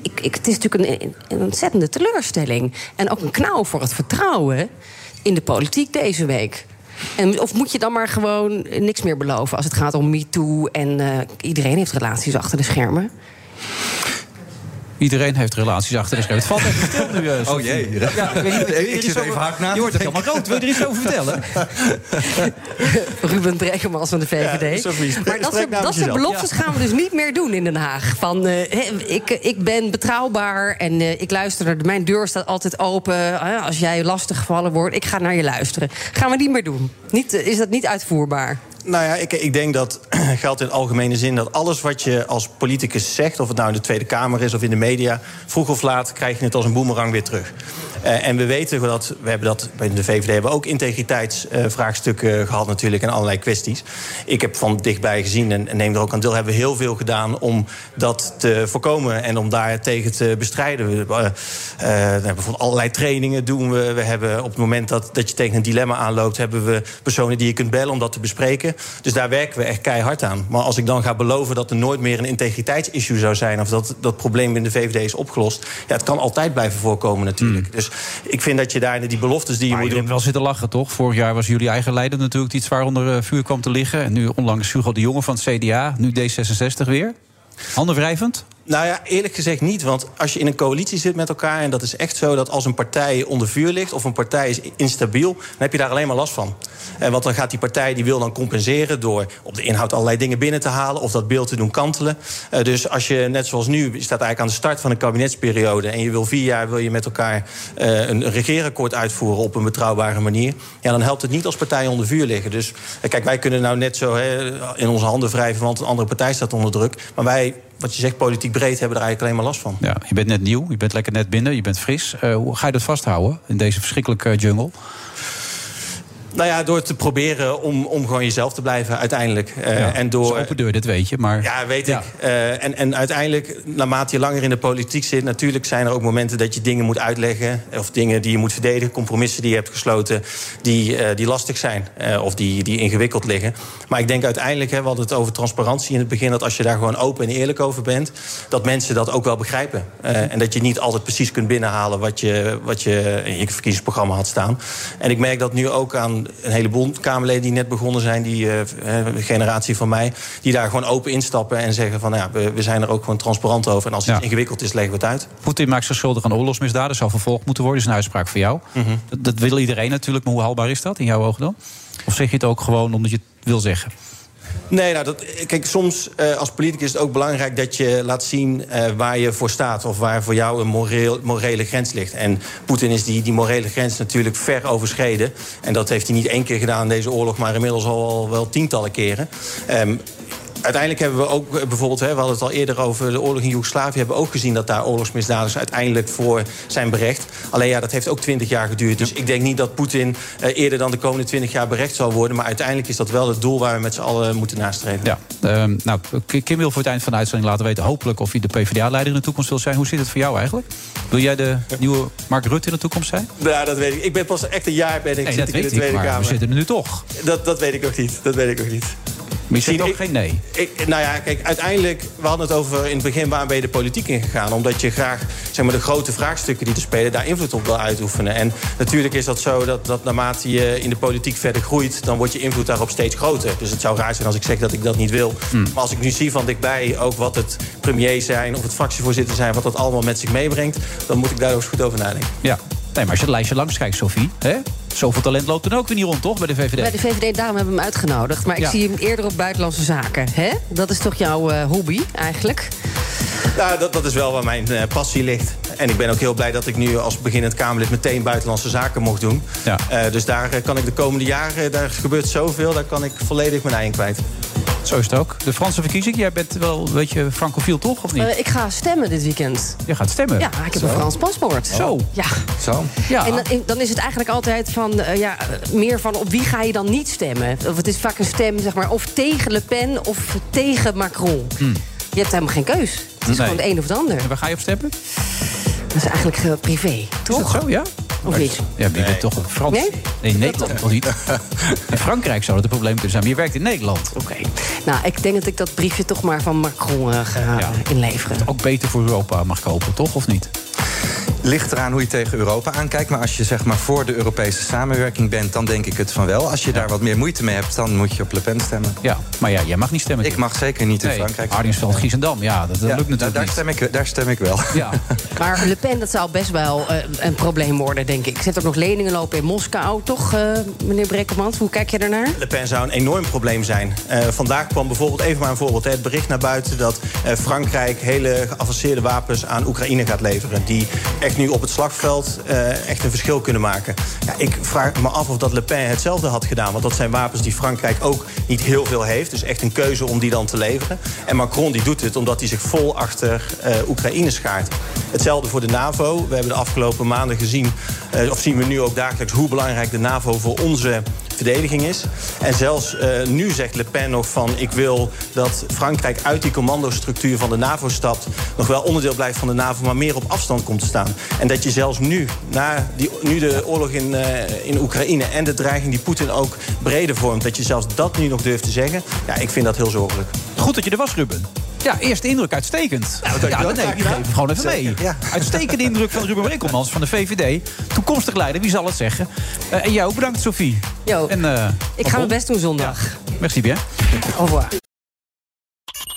ik, ik, het is natuurlijk een, een ontzettende teleurstelling. En ook een knauw voor het vertrouwen in de politiek deze week. En, of moet je dan maar gewoon niks meer beloven als het gaat om MeToo en uh, iedereen heeft relaties achter de schermen? Iedereen heeft relaties achter de schermen. Het valt even stil nu. Uh, oh jee. Ja, ik, weet niet, ik zit even hard na. Je wordt helemaal rood. Wil je er iets over vertellen? Ruben Brekelmans van de VVD. Ja, maar dat soort, dat soort beloftes gaan we dus niet meer doen in Den Haag. Van, uh, ik, ik ben betrouwbaar en uh, ik luister. Mijn deur staat altijd open. als jij lastig gevallen wordt, ik ga naar je luisteren. Gaan we niet meer doen. Niet, is dat niet uitvoerbaar? Nou ja, ik, ik denk dat geldt in algemene zin dat alles wat je als politicus zegt, of het nou in de Tweede Kamer is of in de media, vroeg of laat krijg je het als een boemerang weer terug. Uh, en we weten dat, we hebben dat bij de VVD hebben we ook integriteitsvraagstukken uh, gehad natuurlijk en allerlei kwesties. Ik heb van dichtbij gezien en, en neem er ook aan deel, hebben we heel veel gedaan om dat te voorkomen en om daar tegen te bestrijden. We, uh, we bijvoorbeeld allerlei trainingen doen we. We hebben op het moment dat, dat je tegen een dilemma aanloopt, hebben we personen die je kunt bellen om dat te bespreken. Dus daar werken we echt keihard aan. Maar als ik dan ga beloven dat er nooit meer een integriteitsissue zou zijn... of dat dat probleem in de VVD is opgelost... ja, het kan altijd blijven voorkomen natuurlijk. Mm. Dus ik vind dat je daar die beloftes die je maar moet je doen... wel zitten lachen, toch? Vorig jaar was jullie eigen leider natuurlijk... die zwaar onder uh, vuur kwam te liggen. En nu onlangs Hugo de Jonge van het CDA, nu D66 weer. Handen wrijvend? Nou ja, eerlijk gezegd niet. Want als je in een coalitie zit met elkaar... en dat is echt zo dat als een partij onder vuur ligt... of een partij is instabiel, dan heb je daar alleen maar last van. Want dan gaat die partij die wil dan compenseren... door op de inhoud allerlei dingen binnen te halen... of dat beeld te doen kantelen. Uh, dus als je, net zoals nu, staat eigenlijk aan de start van een kabinetsperiode... en je wil vier jaar wil je met elkaar uh, een, regeerakkoord uitvoeren... op een betrouwbare manier... ja, dan helpt het niet als partijen onder vuur liggen. Dus uh, kijk, wij kunnen nou net zo he, in onze handen wrijven... want een andere partij staat onder druk. Maar wij wat je zegt, politiek breed, hebben er eigenlijk alleen maar last van. Ja, je bent net nieuw, je bent lekker net binnen, je bent fris. Hoe ga je dat vasthouden in deze verschrikkelijke jungle? Nou ja, door te proberen om, om gewoon jezelf te blijven uiteindelijk. Uh, ja, en door, open deur, dit weet je. Maar... Ja, weet ja. ik. Uh, en, en uiteindelijk, naarmate je langer in de politiek zit... natuurlijk zijn er ook momenten dat je dingen moet uitleggen... of dingen die je moet verdedigen, compromissen die je hebt gesloten... die, uh, die lastig zijn of die, die ingewikkeld liggen. Maar ik denk uiteindelijk, hè, we hadden het over transparantie in het begin... dat als je daar gewoon open en eerlijk over bent... dat mensen dat ook wel begrijpen. en dat je niet altijd precies kunt binnenhalen... wat je, wat je in je verkiezingsprogramma had staan. En ik merk dat nu ook aan een, heleboel Kamerleden die net begonnen zijn, die eh, de generatie van mij, die daar gewoon open instappen en zeggen van nou ja, we, we zijn er ook gewoon transparant over. En als iets ingewikkeld is, leggen we het uit. Poetin maakt zich schuldig aan oorlogsmisdaden. Zou vervolgd moeten worden. Dat is een uitspraak voor jou. Mhm. dat, dat wil iedereen natuurlijk. Maar hoe haalbaar is dat in jouw ogen dan? Of zeg je het ook gewoon omdat je het wil zeggen? Nee, nou, dat, kijk, soms uh, als politicus is het ook belangrijk dat je laat zien uh, waar je voor staat. Of waar voor jou een moreel, morele grens ligt. En Poetin is die, die morele grens natuurlijk ver overschreden. En dat heeft hij niet één keer gedaan in deze oorlog, maar inmiddels al wel tientallen keren. Um, uiteindelijk hebben we ook eh, bijvoorbeeld, hè, we hadden het al eerder over de oorlog in Joegoslavië, hebben we ook gezien dat daar oorlogsmisdadigers uiteindelijk voor zijn berecht. Alleen ja, dat heeft ook twintig jaar geduurd. Dus ik denk niet dat Poetin uh, eerder dan de komende twintig jaar berecht zal worden. Maar uiteindelijk is dat wel het doel waar we met z'n allen moeten nastreven. Ja, uh, nou, Kim wil voor het eind van de uitzending laten weten, hopelijk of hij de PvdA-leider in de toekomst wil zijn. Hoe zit het voor jou eigenlijk? Wil jij de nieuwe Mark Rutte in de toekomst zijn? Ja, dat weet ik. Ik ben pas echt een jaar ben ik, nee, zit ik in de Tweede ik, maar Kamer. we zitten er nu toch. Dat, dat weet ik ook niet. Dat weet ik ook niet. Zegt ook geen nee? Ik, nou ja, kijk, uiteindelijk... We hadden het over in het begin waar ben je de politiek in gegaan. Omdat je graag zeg maar, de grote vraagstukken die er spelen... daar invloed op wil uitoefenen. En natuurlijk is dat zo dat, dat naarmate je in de politiek verder groeit... dan wordt je invloed daarop steeds groter. Dus het zou raar zijn als ik zeg dat ik dat niet wil. Hmm. Maar als ik nu zie van dichtbij ook wat het premier zijn... of het fractievoorzitter zijn, wat dat allemaal met zich meebrengt... dan moet ik daar ook eens goed over nadenken. Ja, nee, maar als je het lijstje langs kijkt, Sophie... Hè? Zoveel talent loopt dan ook weer niet rond, toch, bij de VVD? Bij de VVD, daarom hebben we hem uitgenodigd. Maar ik Ja. zie hem eerder op buitenlandse zaken. Hè? Dat is toch jouw eh, hobby, eigenlijk? Nou, dat, dat is wel waar mijn eh, passie ligt. En ik ben ook heel blij dat ik nu als beginnend Kamerlid... meteen buitenlandse zaken mocht doen. Ja. Eh, dus daar kan ik de komende jaren... daar gebeurt zoveel, daar kan ik volledig mijn ei in kwijt. Zo is het ook. De Franse verkiezing, jij bent wel een beetje francofiel, toch? Of niet? Eh, ik ga stemmen dit weekend. Je gaat stemmen? Ja, ik heb een Frans paspoort. Zo. Ja. Zo. Ja. En dan, dan is het eigenlijk altijd van, eh, ja, meer van op wie ga je dan niet stemmen? Of het is vaak een stem, zeg maar, of tegen Le Pen of tegen Macron. Je hebt helemaal geen keus. Het is Nee. gewoon de een of de ander. En waar ga je op stemmen? Dat is eigenlijk eh, privé, toch? Is dat zo, ja? Of niet? Ja, maar je bent toch een Frans. Nee? Nee, in Nederland toch niet? In Frankrijk zou dat een probleem kunnen zijn, maar je werkt in Nederland. Oké. Nou, ik denk dat ik dat briefje toch maar van Macron eh, ga Ja. inleveren. Ook beter voor Europa mag kopen, toch? Of niet? Ligt eraan hoe je tegen Europa aankijkt. Maar als je zeg maar voor de Europese samenwerking bent, dan denk ik het van wel. Als je daar wat meer moeite mee hebt, dan moet je op Le Pen stemmen. Ja, maar ja, jij mag niet stemmen. Ik mag zeker niet in Nee, Frankrijk. Arninsveld, Giesendam, ja, dat, dat Ja, lukt natuurlijk daar, niet. stem ik, daar stem ik wel. Ja. Maar Le Pen, dat zou best wel eh, een probleem worden, denk ik. Zet ook nog leningen lopen in Moskou, toch, eh, meneer Brekkelmans? Hoe kijk je daarnaar? Le Pen zou een enorm probleem zijn. Eh, vandaag kwam bijvoorbeeld, even maar een voorbeeld... hè, het bericht naar buiten dat eh, Frankrijk hele geavanceerde wapens aan Oekraïne gaat leveren. Die echt nu op het slagveld eh, echt een verschil kunnen maken. Ja, ik vraag me af of dat Le Pen hetzelfde had gedaan. Want dat zijn wapens die Frankrijk ook niet heel veel heeft. Dus echt een keuze om die dan te leveren. En Macron die doet het omdat hij zich vol achter eh, Oekraïne schaart. Hetzelfde voor de NAVO. We hebben de afgelopen maanden gezien, eh, of zien we nu ook dagelijks... hoe belangrijk de NAVO voor onze verdediging is. En zelfs eh, nu zegt Le Pen nog van... ik wil dat Frankrijk uit die commandostructuur van de NAVO stapt... nog wel onderdeel blijft van de NAVO, maar meer op afstand komt te staan. En dat je zelfs nu, na die, nu de oorlog in, eh, in Oekraïne... en de dreiging die Poetin ook breder vormt... dat je zelfs dat nu nog durft te zeggen... ja, ik vind dat heel zorgelijk. Goed dat je er was, Ruben. Ja, eerste indruk, uitstekend. Ja, dankjewel. nee, ik geef hem gewoon even mee. Ja. Uitstekende indruk van Ruben Brekkelmans van de VVD. Toekomstig leider, wie zal het zeggen? Eh, en jou ook bedankt, Sophie. Jo, En, eh, ik ga mijn best doen zondag. Merci bien. Au revoir.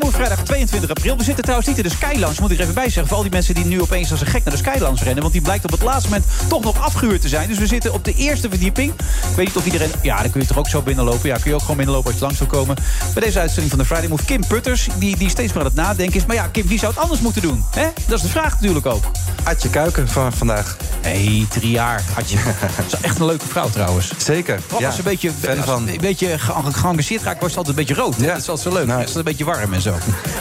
Move, vrijdag 22 april. We zitten trouwens niet in de Sky Lounge, moet ik er even bij zeggen. Voor al die mensen die nu opeens als een gek naar de Sky Lounge rennen. Want die blijkt op het laatste moment toch nog afgehuurd te zijn. Dus we zitten op de eerste verdieping. Ik weet niet of iedereen... Ja, dan kun je toch ook zo binnenlopen. Ja, kun je ook gewoon binnenlopen als je langs wil komen. Bij deze uitzending van de Friday Move. Kim Putters, die, die steeds meer aan het nadenken is. Maar ja, Kim, wie zou het anders moeten doen? Hè? Dat is de vraag natuurlijk ook. Adje Kuiken van vandaag. hey, drie jaar had je. Dat is echt een leuke vrouw trouwens. Zeker. Ja. als ze een beetje, als van. een beetje ge- geëngageerd raakt, wordt ze altijd een beetje rood. Ja. Dat is altijd zo leuk. Nou. Het is een beetje warm en zo.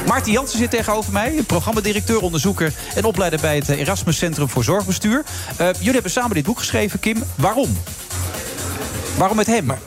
Maarten Jansen zit tegenover mij. Programmadirecteur, onderzoeker en opleider bij het eh, Erasmus Centrum voor Zorgbestuur. Eh, jullie hebben samen dit boek geschreven, Kim. Waarom? Waarom met hem?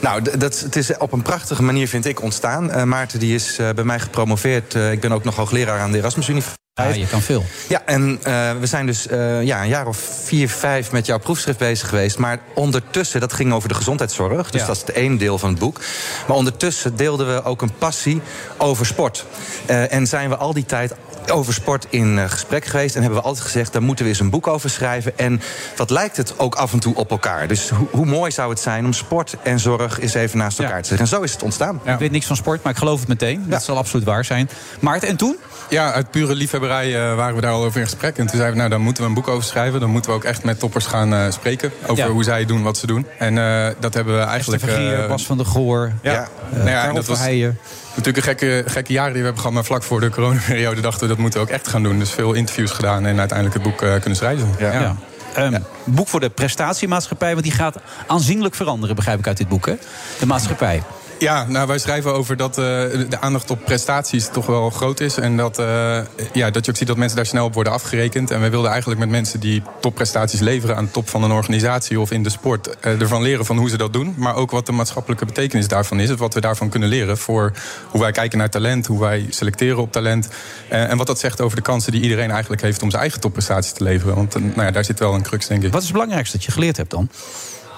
Nou, dat, het is op een prachtige manier, vind ik, ontstaan. Eh, Maarten die is eh, bij mij gepromoveerd. Eh, ik ben ook nog hoogleraar aan de Erasmus Universiteit. Ja, je kan veel. Ja, en we zijn dus ja, een jaar of vier, vijf met jouw proefschrift bezig geweest. Maar ondertussen, dat ging over de gezondheidszorg. Dus Ja. dat is het één deel van het boek. Maar ondertussen deelden we ook een passie over sport. En zijn we al die tijd over sport in eh, gesprek geweest. En hebben we altijd gezegd, daar moeten we eens een boek over schrijven. En wat lijkt het ook af en toe op elkaar. Dus hoe, hoe mooi zou het zijn om sport en zorg eens even naast elkaar te zeggen. En zo is het ontstaan. Ik weet niks van sport, maar ik geloof het meteen. Dat zal absoluut waar zijn. Maarten, en toen? Ja, uit pure liefhebberij eh, waren we daar al over in gesprek. En toen zeiden we, nou, dan moeten we een boek over schrijven. Dan moeten we ook echt met toppers gaan eh, spreken. Over Ja. hoe zij doen wat ze doen. En eh, dat hebben we eigenlijk... Eh, Bas van der Goor. Ja, Ja. nou ja, Karel en dat was. Natuurlijk een gekke, gekke jaren die we hebben gehad. Maar vlak voor de coronaperiode dachten we, dat moeten we ook echt gaan doen. Dus veel interviews gedaan en uiteindelijk het boek eh, kunnen schrijven. Ja. Ehm, Boek voor de prestatiemaatschappij, want die gaat aanzienlijk veranderen, begrijp ik uit dit boek. Hè? De maatschappij. Ja, nou, wij schrijven over dat eh, de aandacht op prestaties toch wel groot is. En dat, eh, ja, dat je ook ziet dat mensen daar snel op worden afgerekend. En wij wilden eigenlijk met mensen die topprestaties leveren aan de top van een organisatie of in de sport, eh, ervan leren van hoe ze dat doen. Maar ook wat de maatschappelijke betekenis daarvan is. Wat we daarvan kunnen leren voor hoe wij kijken naar talent, hoe wij selecteren op talent. En wat dat zegt over de kansen die iedereen eigenlijk heeft om zijn eigen topprestaties te leveren. Want nou ja, daar zit wel een crux, denk ik. Wat is het belangrijkste dat je geleerd hebt dan?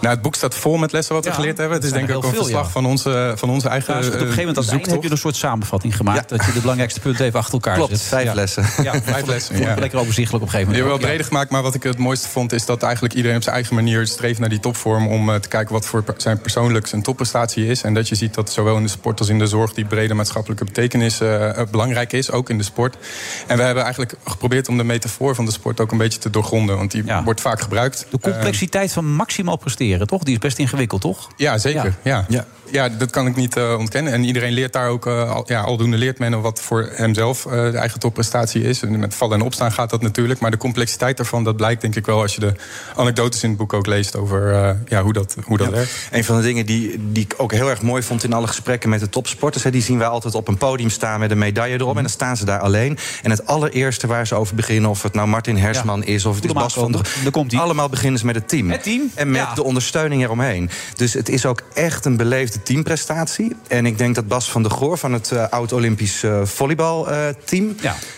Nou, het boek staat vol met lessen wat we Ja, geleerd hebben. Het is denk ik ook een verslag van, onze, van onze eigen Ja, dus op een gegeven moment einde heb je een soort samenvatting gemaakt. Dat je de belangrijkste punten even achter elkaar Klopt, zet. vijf lessen. Ja, Vijf lessen, ja. lekker overzichtelijk op een gegeven Je hebt moment. wel breder gemaakt, maar wat ik het mooiste vond... is dat eigenlijk iedereen op zijn eigen manier streeft naar die topvorm... om eh, te kijken wat voor zijn persoonlijk zijn topprestatie is. En dat je ziet dat zowel in de sport als in de zorg... die brede maatschappelijke betekenis eh, eh, belangrijk is, ook in de sport. En we hebben eigenlijk geprobeerd om de metafoor van de sport... ook een beetje te doorgronden, want die wordt vaak gebruikt. De complexiteit van maximaal presteren, toch? Die is best ingewikkeld, toch? Ja, zeker. Ja. Ja. Dat kan ik niet eh, ontkennen. En iedereen leert daar ook, eh, al, ja, aldoende leert men wat voor hemzelf eh, de eigen topprestatie is. En met vallen en opstaan gaat dat natuurlijk. Maar de complexiteit daarvan, dat blijkt denk ik wel als je de anekdotes in het boek ook leest over eh, ja, hoe dat, hoe dat Ja. werkt. Een van de dingen die, die ik ook heel erg mooi vond in alle gesprekken met de topsporters. Hè, die zien wij altijd op een podium staan met een medaille erop. En dan staan ze daar alleen. En het allereerste waar ze over beginnen, of het nou Martin Hersman is of het is Bas van der Daar komt Allemaal beginnen ze met het team. Het team? En met Ja. de ondersteuning eromheen. Dus het is ook echt een beleefde teamprestatie. En ik denk dat Bas van der Goor van het eh, oud-Olympisch eh, volleybalteam.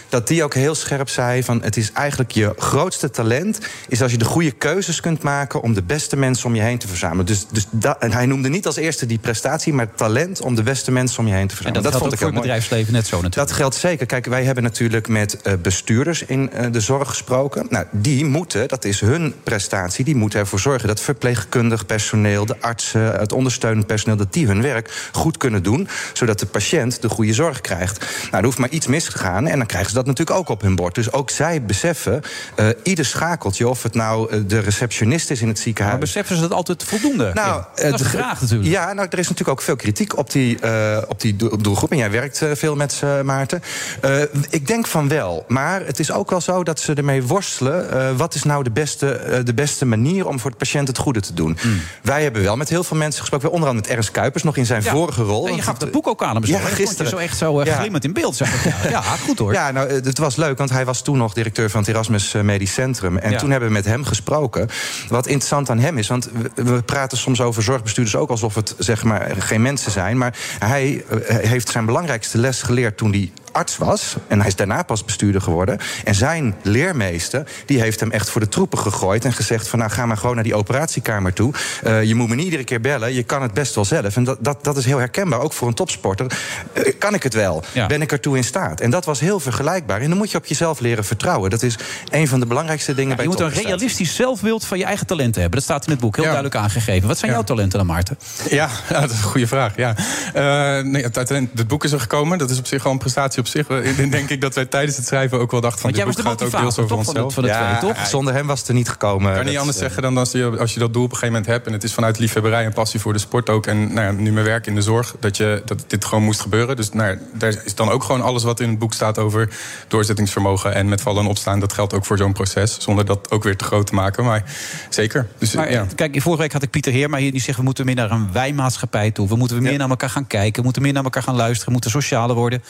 Dat die ook heel scherp zei van het is eigenlijk je grootste talent is als je de goede keuzes kunt maken om de beste mensen om je heen te verzamelen. Dus, dus dat, en hij noemde niet als eerste die prestatie, maar talent om de beste mensen om je heen te En verzamelen. dat, geldt vond ook ik voor het bedrijfsleven net zo natuurlijk. Dat geldt zeker. Kijk, wij hebben natuurlijk met eh, bestuurders in eh, de zorg gesproken. Nou, die moeten, dat is hun prestatie, die moeten ervoor zorgen dat verpleegkundig personeel, de artsen, het ondersteunend personeel, dat die hun werk goed kunnen doen, zodat de patiënt de goede zorg krijgt. Nou, er hoeft maar iets misgegaan en dan krijgen ze dat natuurlijk ook op hun bord. Dus ook zij beseffen, eh, ieder schakeltje, of het nou eh, de receptionist is in het ziekenhuis. Maar beseffen ze dat altijd voldoende? Nou, Ja, dat is de- graag natuurlijk. Ja, nou, er is natuurlijk ook veel kritiek op die, eh, op die doel- doelgroep. En jij werkt eh, veel met ze, Maarten. Eh, ik denk van wel. Maar het is ook wel zo dat ze ermee worstelen. eh, wat is nou de beste, eh, de beste manier om voor de patiënt het goede te doen? Wij hebben wel met heel veel mensen gesproken. Onder andere met Ernst Kuipers, nog in zijn Ja. vorige rol. En je gaf dat boek ook aan hem. Ja, gisteren. Zo echt zo eh, glimmend in beeld. Zeg ja, goed hoor. Ja, nou, het was leuk, want hij was toen nog directeur van het Erasmus eh, Medisch Centrum. En Ja. toen hebben we met hem gesproken. Wat interessant aan hem is, want we, we praten soms over zorgbestuurders ook alsof het zeg maar geen mensen zijn. Maar hij eh, heeft zijn belangrijkste les geleerd toen hij arts was. En hij is daarna pas bestuurder geworden. En zijn leermeester, die heeft hem echt voor de troepen gegooid. En gezegd van nou ga maar gewoon naar die operatiekamer toe. Eh, je moet me niet iedere keer bellen, je kan het best wel zelf. En dat, dat, dat is heel herkenbaar, ook voor een topsporter. Eh, kan ik het wel? Ja. Ben ik ertoe in staat? En dat was heel vergelijkbaar. En dan moet je op jezelf leren vertrouwen. Dat is een van de belangrijkste dingen Ja, bij je moet een realistisch zelfbeeld van je eigen talenten hebben. Dat staat in het boek heel duidelijk aangegeven. Wat zijn jouw talenten dan, Maarten? Ja, ja, dat is een goede vraag. Ja. Eh, nee, het, uiteindelijk- het boek is er gekomen. Dat is op zich een prestatie op zich. Denk- ik dat wij tijdens het schrijven ook wel dachten van... Dit boek de gaat ook deels over onszelf. het- van de twee, toch? Zonder hem was het er niet gekomen. Ik kan niet anders eh, zeggen dan als je, als je dat doel op een gegeven moment hebt... en het is vanuit liefhebberij en passie voor de sport ook... en nou ja, nu mijn werk in de zorg, dat, je, dat dit gewoon moest gebeuren. Dus nou ja, daar is dan ook gewoon alles wat in het boek staat... over doorzettingsvermogen en met vallen en opstaan. Dat geldt ook voor zo'n proces, zonder dat ook weer te groot te maken. Maar zeker. Dus, Maar, ja. Kijk, vorige week had ik Pieter Heer, maar hier die zegt... we moeten meer naar een wijmaatschappij toe. We moeten meer naar elkaar gaan kijken. We moeten meer naar elkaar gaan luisteren. We moeten socialer worden.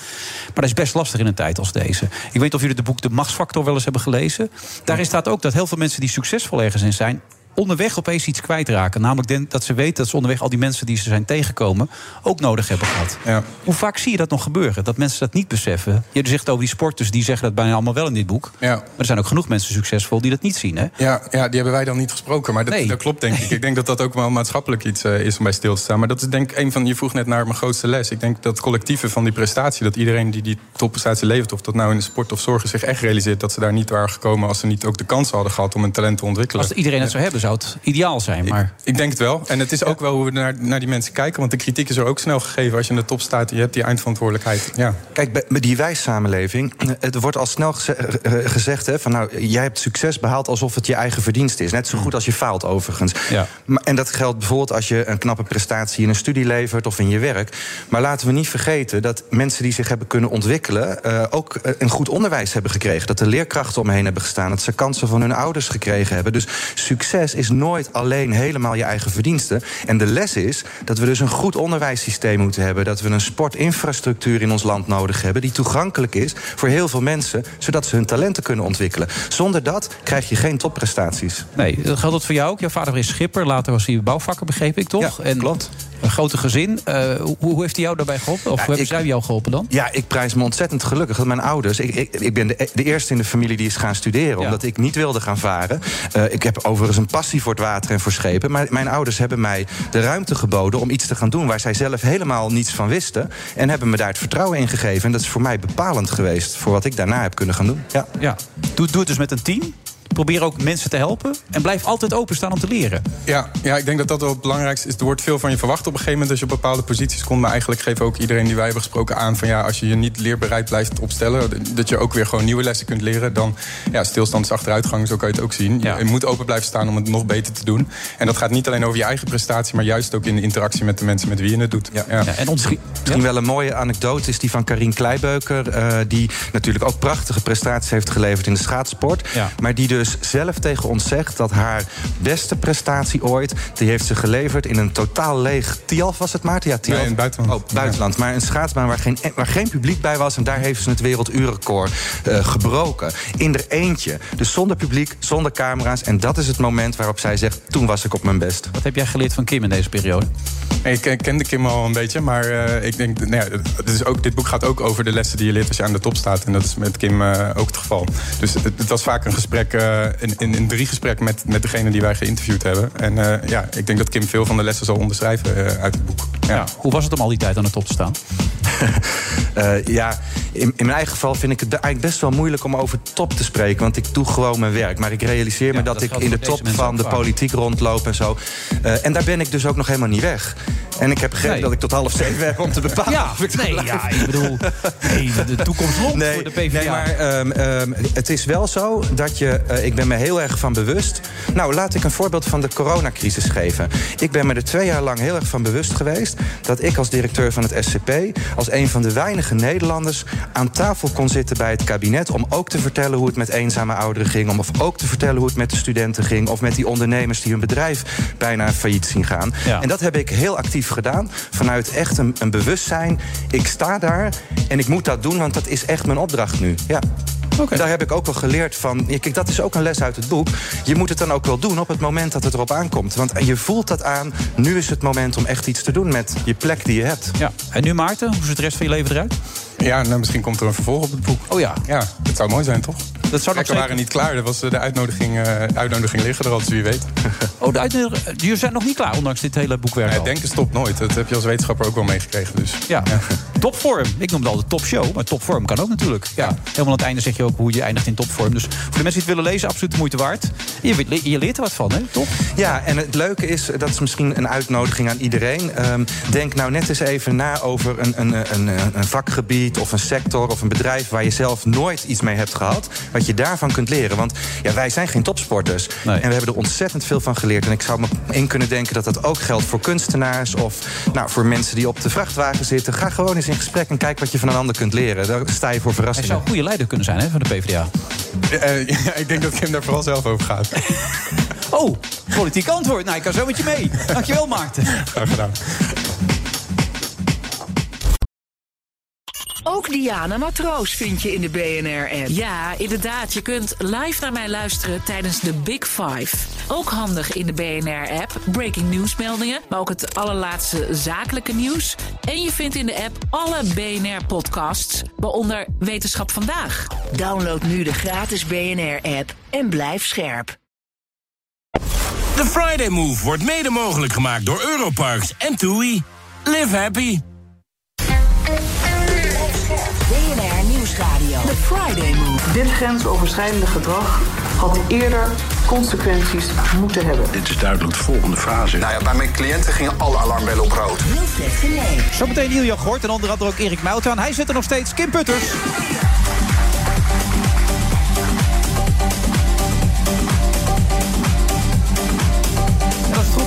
Maar dat is best lastig in een tijd als deze. Ik weet of jullie het boek De Machtsfactor wel eens hebben gelezen. Daarin staat ook dat heel veel mensen die succesvol ergens in zijn... onderweg opeens iets kwijtraken. Namelijk dat ze weten dat ze onderweg al die mensen die ze zijn tegengekomen ook nodig hebben gehad. Hoe vaak zie je dat nog gebeuren? Dat mensen dat niet beseffen. Je zegt over die sporters, die zeggen dat bijna allemaal wel in dit boek. Ja. Maar er zijn ook genoeg mensen succesvol die dat niet zien. Hè? Ja, ja, die hebben wij dan niet gesproken. Maar dat, dat klopt, denk ik. Ik denk dat dat ook wel maatschappelijk iets eh, is om bij stil te staan. Maar dat is denk ik een van... Je vroeg net naar mijn grootste les. Ik denk dat collectieve van die prestatie... dat iedereen die die topprestatie levert... of dat nou in de sport of zorgen zich echt realiseert... dat ze daar niet waren gekomen... als ze niet ook de kans hadden gehad om een talent te ontwikkelen. Als iedereen het zou hebben, zou het ideaal zijn. Maar Ik denk het wel. En het is ook wel hoe we naar, naar die mensen kijken. Want de kritiek is er ook snel gegeven als je in de top staat. Je hebt die eindverantwoordelijkheid. Ja. Kijk, bij die wijssamenleving, eh, het wordt al snel geze- eh, gezegd... Hè, van nou, jij hebt succes behaald alsof het je eigen verdienst is. Net zo goed als je faalt, overigens. Maar, en dat geldt bijvoorbeeld als je een knappe prestatie in een studie levert... of in je werk. Maar laten we niet vergeten dat mensen die zich hebben kunnen ontwikkelen... eh, ook eh, een goed onderwijs hebben gekregen. Dat er leerkrachten omheen hebben gestaan. Dat ze kansen van hun ouders gekregen hebben. Dus succes is nooit alleen helemaal je eigen verdienste. En de les is dat we dus een goed onderwijssysteem moeten hebben. Dat we een sportinfrastructuur in ons land nodig hebben... die toegankelijk is voor heel veel mensen... zodat ze hun talenten kunnen ontwikkelen. Zonder dat krijg je geen topprestaties. Nee, dat geldt dat voor jou ook. Jouw vader is schipper, later was hij bouwvakker, begreep ik toch? en klopt. Een grote gezin. Eh, hoe, hoe heeft hij jou daarbij geholpen? Of Ja, hoe hebben ik- zij jou geholpen dan? Ja, ik prijs me ontzettend gelukkig dat mijn ouders... Ik, ik, ik ben de, de eerste in de familie die is gaan studeren... omdat ik niet wilde gaan varen. Eh, ik heb overigens een passie voor het water en voor schepen... maar mijn ouders hebben mij de ruimte geboden om iets te gaan doen... waar zij zelf helemaal niets van wisten... en hebben me daar het vertrouwen in gegeven. En dat is voor mij bepalend geweest... voor wat ik daarna heb kunnen gaan doen. Ja. Ja. Doe, doe het dus met een team. Probeer ook mensen te helpen. En blijf altijd openstaan om te leren. Ja, ja, ik denk dat dat wel het belangrijkste is. Er wordt veel van je verwacht op een gegeven moment als je op bepaalde posities komt. Maar eigenlijk geven ook iedereen die wij hebben gesproken aan van ja, als je je niet leerbereid blijft opstellen, dat je ook weer gewoon nieuwe lessen kunt leren. Dan ja, stilstand is achteruitgang, zo kan je het ook zien. Je, je moet open blijven staan om het nog beter te doen. En dat gaat niet alleen over je eigen prestatie, maar juist ook in de interactie met de mensen met wie je het doet. Ja. en misschien, misschien wel een mooie anekdote is die van Karin Kleibeuker... eh, die natuurlijk ook prachtige prestaties heeft geleverd in de schaatsport... maar die dus zelf tegen ons zegt dat haar beste prestatie ooit... die heeft ze geleverd in een totaal leeg... Tialf was het, Maarten? Ja, Tialf. Nee, in het buitenland. Oh, buitenland. Maar een schaatsbaan waar geen, waar geen publiek bij was... en daar heeft ze het werelduurrecord eh, gebroken. In er eentje. Dus zonder publiek, zonder camera's. En dat is het moment waarop zij zegt... toen was ik op mijn best. Wat heb jij geleerd van Kim in deze periode? Ik ken- kende Kim al een beetje, maar eh, ik denk, nou ja, het is ook, dit boek gaat ook over de lessen die je leert als je aan de top staat. En dat is met Kim eh, ook het geval. Dus het, het was vaak een gesprek, in, in, in drie gesprekken met, met degene die wij geïnterviewd hebben. En eh, ja, ik denk dat Kim veel van de lessen zal onderschrijven eh, uit het boek. Ja. Hoe was het om al die tijd aan de top te staan? Eh, ja, in, in mijn eigen geval vind ik het eigenlijk best wel moeilijk om over top te spreken. Want ik doe gewoon mijn werk. Maar ik realiseer me dat, dat ik in de top van de vaak. politiek rondloop en zo. Eh, en daar ben ik dus ook nog helemaal niet weg. En ik heb begrepen Nee. dat ik tot half zeven heb om te bepalen. Ja, of ik nee, ja, ik bedoel, nee, de toekomst loopt Nee, voor de PvdA. nee, maar ehm, ehm, het is wel zo dat je... eh, ik ben me heel erg van bewust... Nou, laat ik een voorbeeld van de coronacrisis geven. Ik ben me er twee jaar lang heel erg van bewust geweest... dat ik als directeur van het SCP... als een van de weinige Nederlanders aan tafel kon zitten bij het kabinet... om ook te vertellen hoe het met eenzame ouderen ging... om of ook te vertellen hoe het met de studenten ging... of met die ondernemers die hun bedrijf bijna failliet zien gaan. Ja. En dat heb ik heel actief gedaan. Vanuit echt een, een bewustzijn. Ik sta daar en ik moet dat doen, want dat is echt mijn opdracht nu. Ja. Daar heb ik ook wel geleerd van. ja, Kijk, dat is ook een les uit het boek. Je moet het dan ook wel doen op het moment dat het erop aankomt. Want je voelt dat aan. Nu is het moment om echt iets te doen met je plek die je hebt. Ja. En nu Maarten, hoe ziet de rest van je leven eruit? Ja, nou, misschien komt er een vervolg op het boek. Oh ja. Ja, dat zou mooi zijn, toch? Dat zou nog waren niet klaar. Dat was eh, de uitnodiging, eh, uitnodiging liggen er al, dus wie weet. Oh, de uitnodiging- jullie zijn nog niet klaar, ondanks dit hele boekwerk Nee, denken stopt nooit. Dat heb je als wetenschapper ook wel meegekregen. Dus. Ja, topvorm. Ik noemde al de topshow, maar topvorm kan ook natuurlijk. Ja. Helemaal aan het einde zeg je ook hoe je eindigt in topvorm. Dus voor de mensen die het willen lezen, absoluut de moeite waard. Je, je leert er wat van, hè? Toch? Ja, en het leuke is, dat is misschien een uitnodiging aan iedereen. Ehm, denk nou net eens even na over een, een, een, een vakgebied of een sector of een bedrijf waar je zelf nooit iets mee hebt gehad. Wat je daarvan kunt leren. Want ja, wij zijn geen topsporters. En we hebben er ontzettend veel van geleerd. En ik zou me in kunnen denken dat dat ook geldt voor kunstenaars of nou, voor mensen die op de vrachtwagen zitten. Ga gewoon eens in gesprek en kijk wat je van een ander kunt leren. Daar sta je voor Hij verrassingen. zou een goede leider kunnen zijn hè, van de PvdA. Eh, ja, ik denk dat Kim daar vooral zelf over gaat. Oh, politiek antwoord. Nou, ik kan zo met je mee. Dankjewel, Maarten. Graag gedaan. Ook Diana Matroos vind je in de BNR-app. Ja, inderdaad. Je kunt live naar mij luisteren tijdens de Big Five. Ook handig in de BNR-app. Breaking nieuwsmeldingen, maar ook het allerlaatste zakelijke nieuws. En je vindt in de app alle BNR-podcasts, waaronder Wetenschap Vandaag. Download nu de gratis BNR-app en blijf scherp. De Friday Move wordt mede mogelijk gemaakt door Europarks en TUI. Live happy. BNR Nieuwsradio. The Friday Move. Dit grensoverschrijdende gedrag had eerder consequenties moeten hebben. Dit is duidelijk de volgende fase. Nou ja, bij mijn cliënten gingen alle alarmbellen op rood. Zometeen Ilja Gort en onder andere ook Erik Mout Hij zit er nog steeds. Kim Putters.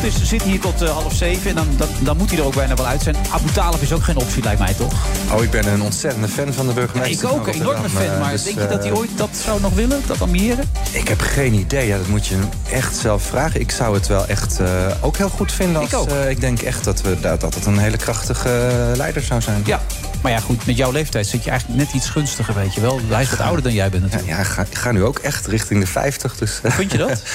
Is, zit hij hier tot eh, half zeven. En dan, dan, dan moet hij er ook bijna wel uit zijn. Abu Talib is ook geen optie, lijkt mij toch? Oh, ik ben een ontzettende fan van de Ja, burgemeester. ik ook, een enorme fan. eh, Maar dus, denk je dat hij eh, ooit dat zou nog willen? Dat ambiëren? Ik heb geen idee. Ja, dat moet je hem echt zelf vragen. Ik zou het wel echt eh, ook heel goed vinden. Als, Ik ook. eh, ik denk echt dat, we, dat, dat het een hele krachtige eh, leider zou zijn. Ja. Maar ja, goed, met jouw leeftijd zit je eigenlijk net iets gunstiger, weet je wel. Hij is wat ouder dan jij bent natuurlijk. Ja, ik ga, ik ga nu ook echt richting de 50. Dus, Vind je dat?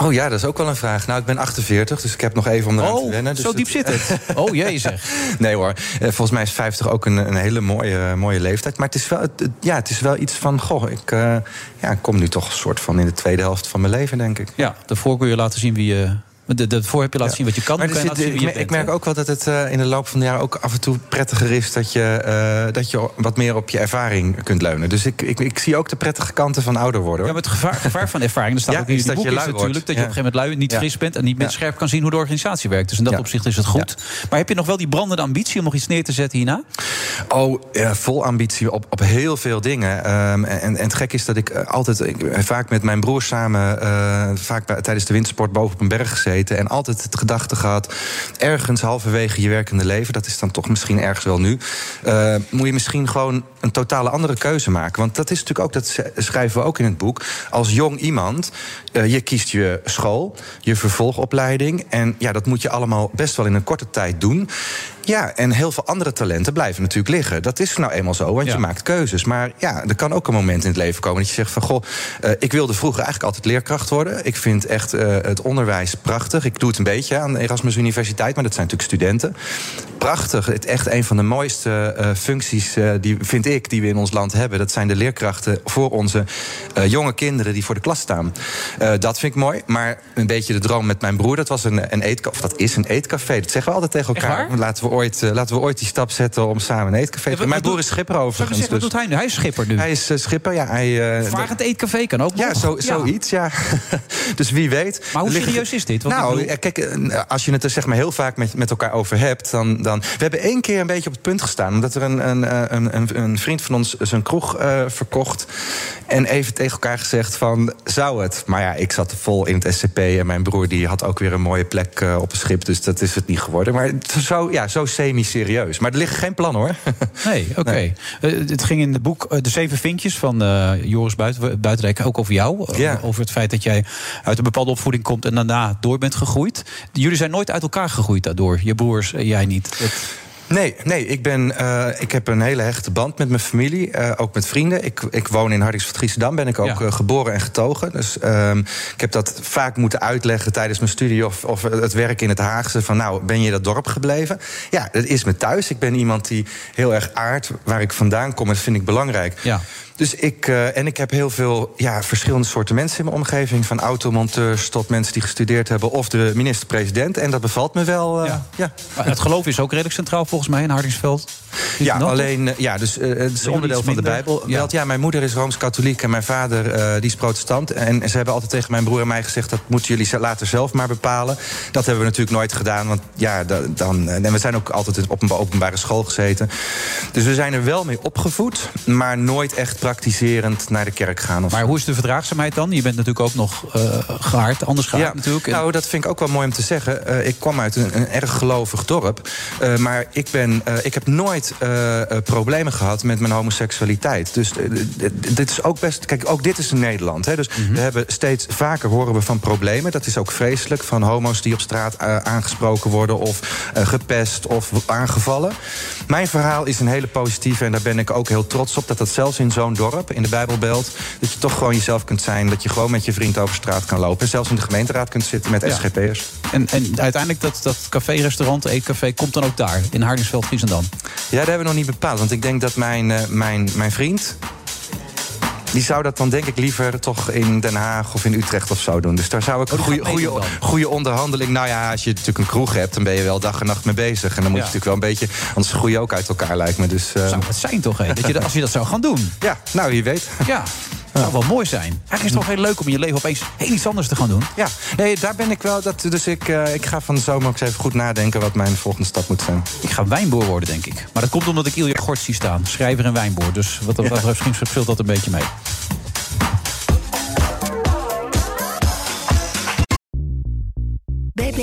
Oh ja, dat is ook wel een vraag. Nou, ik ben 48, dus ik heb nog even om eraan te wennen. Oh, Dus zo diep zit het. Oh jee zeg. Nee hoor, Eh, volgens mij is 50 ook een, een hele mooie, mooie leeftijd. Maar het is wel, het- ja, het is wel iets van... Goh, ik eh, ja, ik kom nu toch een soort van in de tweede helft van mijn leven, denk ik. Ja, daarvoor kun je laten zien wie je... Daarvoor heb je laten zien wat je kan. Maar er kan je zit- ik, je ik merk ook wel dat het eh, in de loop van de jaren ook af en toe prettiger is dat je, eh, dat je wat meer op je ervaring kunt leunen. Dus ik, ik, ik zie ook de prettige kanten van ouder worden. Ja, Hoor. maar het gevaar, gevaar van ervaring, dat staat Ja, ook in dat boek, je is natuurlijk wordt. dat je Ja. op een gegeven moment lui, niet Ja. fris bent... en niet meer scherp kan zien hoe de organisatie werkt. Dus in dat opzicht is het goed. Maar heb je nog wel die brandende ambitie om nog iets neer te zetten hierna? Oh, ja, vol ambitie op, op heel veel dingen. Ehm, en, en het gek is dat ik eh, altijd, ik, vaak met mijn broer samen, vaak bij- tijdens de wintersport boven op een berg En altijd het gedachte gehad, ergens halverwege je werkende leven, dat is dan toch misschien ergens wel nu, eh, moet je misschien gewoon een totale andere keuze maken. Want dat is natuurlijk ook, dat sch- schrijven we ook in het boek. Als jong iemand, eh, je kiest je school, je vervolgopleiding. En ja, dat moet je allemaal best wel in een korte tijd doen. Ja, en heel veel andere talenten blijven natuurlijk liggen. Dat is nou eenmaal zo, want je maakt keuzes. Maar ja, er kan ook een moment in het leven komen dat je zegt van... goh, eh, ik wilde vroeger eigenlijk altijd leerkracht worden. Ik vind echt eh, het onderwijs prachtig. Ik doe het een beetje aan de Erasmus Universiteit, maar dat zijn natuurlijk studenten. Prachtig, het echt een van de mooiste functies, die vind ik, die we in ons land hebben. Dat zijn de leerkrachten voor onze eh, jonge kinderen die voor de klas staan. Eh, dat vind ik mooi, maar een beetje de droom met mijn broer... dat was een, een eetcafé, of dat is een eetcafé. Dat zeggen we altijd tegen elkaar. Laten we ooit, eh, laten we ooit die stap zetten om samen een eetcafé te wat doen. Mijn broer is schipper overigens. zeggen, wat dus- doet hij nu? Hij is schipper nu. Hij is schipper, ja. Hij, eh, Vragend eetcafé kan ook ja, nog. zo, zoiets, ja. dus wie weet. Maar hoe Er serieus is dit? Nou, kijk, als je het er zeg maar heel vaak met, met elkaar over hebt... Dan, dan... We hebben één keer een beetje op het punt gestaan... omdat er een, een, een, een, een vriend van ons zijn kroeg eh, verkocht... en even tegen elkaar gezegd van, zou het? Maar ja, ik zat vol in het SCP... en mijn broer die had ook weer een mooie plek eh, op een schip... dus dat is het niet geworden. Maar zo, ja, zo semi-serieus. Maar er liggen geen plannen, hoor. Nee, oké. Eh, het ging in het boek De Zeven Vinkjes van Joris Buiten, Buitendijk ook over jou. Ja. Over het feit dat jij uit een bepaalde opvoeding komt en daarna door bent gegroeid. Jullie zijn nooit uit elkaar gegroeid daardoor. Je broers jij niet. Nee, nee ik, ben, eh, ik heb een hele hechte band met mijn familie, eh, ook met vrienden. Ik, ik woon in Hardingsveld Giessendam, ben ik ook eh, geboren en getogen. Dus ehm, ik heb dat vaak moeten uitleggen tijdens mijn studie of, of het werk in het Haagse. Van nou, ben je dat dorp gebleven? Ja, dat is me thuis. Ik ben iemand die heel erg aardt waar ik vandaan kom. En dat vind ik belangrijk. Ja. Dus ik, eh, en ik heb heel veel ja, verschillende soorten mensen in mijn omgeving. Van automonteurs tot mensen die gestudeerd hebben. Of de minister-president. En dat bevalt me wel. eh, ja. Maar het geloof is ook redelijk centraal volgens mij in Hardingsveld. Ja, alleen, eh, ja, dus eh, het is onderdeel van de? Bijbel. Ja. Ja. ja, mijn moeder is Rooms-Katholiek en mijn vader eh, die is protestant. En ze hebben altijd tegen mijn broer en mij gezegd... dat moeten jullie later zelf maar bepalen. Dat hebben we natuurlijk nooit gedaan. Want ja, da- dan, en we zijn ook altijd op een openbare school gezeten. Dus we zijn er wel mee opgevoed, maar nooit echt praktiserend naar de kerk gaan. Of Maar hoe is de verdraagzaamheid dan? Je bent natuurlijk ook nog eh gehaard, anders gehaard natuurlijk. En- Nou, dat vind ik ook wel mooi om te zeggen. Ik kwam uit een, een erg gelovig dorp. Maar ik, ben, ik heb nooit eh, eh, problemen gehad met mijn homoseksualiteit. Dus eh, dit is ook best. Kijk, ook dit is in Nederland. Hè, dus we hebben steeds vaker horen we van problemen. Dat is ook vreselijk. Van homo's die op straat aangesproken worden of gepest of aangevallen. Mijn verhaal is een hele positieve en daar ben ik ook heel trots op. Dat dat zelfs in zo'n dorp, in de Bijbelbelt, dat je toch gewoon jezelf kunt zijn. Dat je gewoon met je vriend over straat kan lopen. En zelfs in de gemeenteraad kunt zitten met Ja. SGP'ers. En, en uiteindelijk dat, dat café-restaurant, eetcafé, komt dan ook daar, in Hardingsveld, Giesendam. Ja, dat hebben we nog niet bepaald. Want ik denk dat mijn, eh, mijn, mijn vriend. Die zou dat dan denk ik liever toch in Den Haag of in Utrecht of zo doen. Dus daar zou ik een Oh, goede, goede, goede onderhandeling. Nou ja, als je natuurlijk een kroeg hebt, dan ben je wel dag en nacht mee bezig. En dan moet Ja. je natuurlijk wel een beetje. Anders groei je ook uit elkaar, lijkt me. Dus, Zou het zijn toch, hè? Dat je, als je dat zou gaan doen. Ja, nou, wie weet. Ja, zou wel mooi zijn. Eigenlijk is het toch heel leuk om in je leven opeens heel iets anders te gaan doen. Ja, nee, daar ben ik wel. Dat, dus ik, eh, ik ga van de zomer ook eens even goed nadenken wat mijn volgende stap moet zijn. Ik ga wijnboer worden, denk ik. Maar dat komt omdat ik Ilja Gort zie staan. Schrijver en wijnboer. Dus wat dat betreft misschien speelt dat een beetje mee.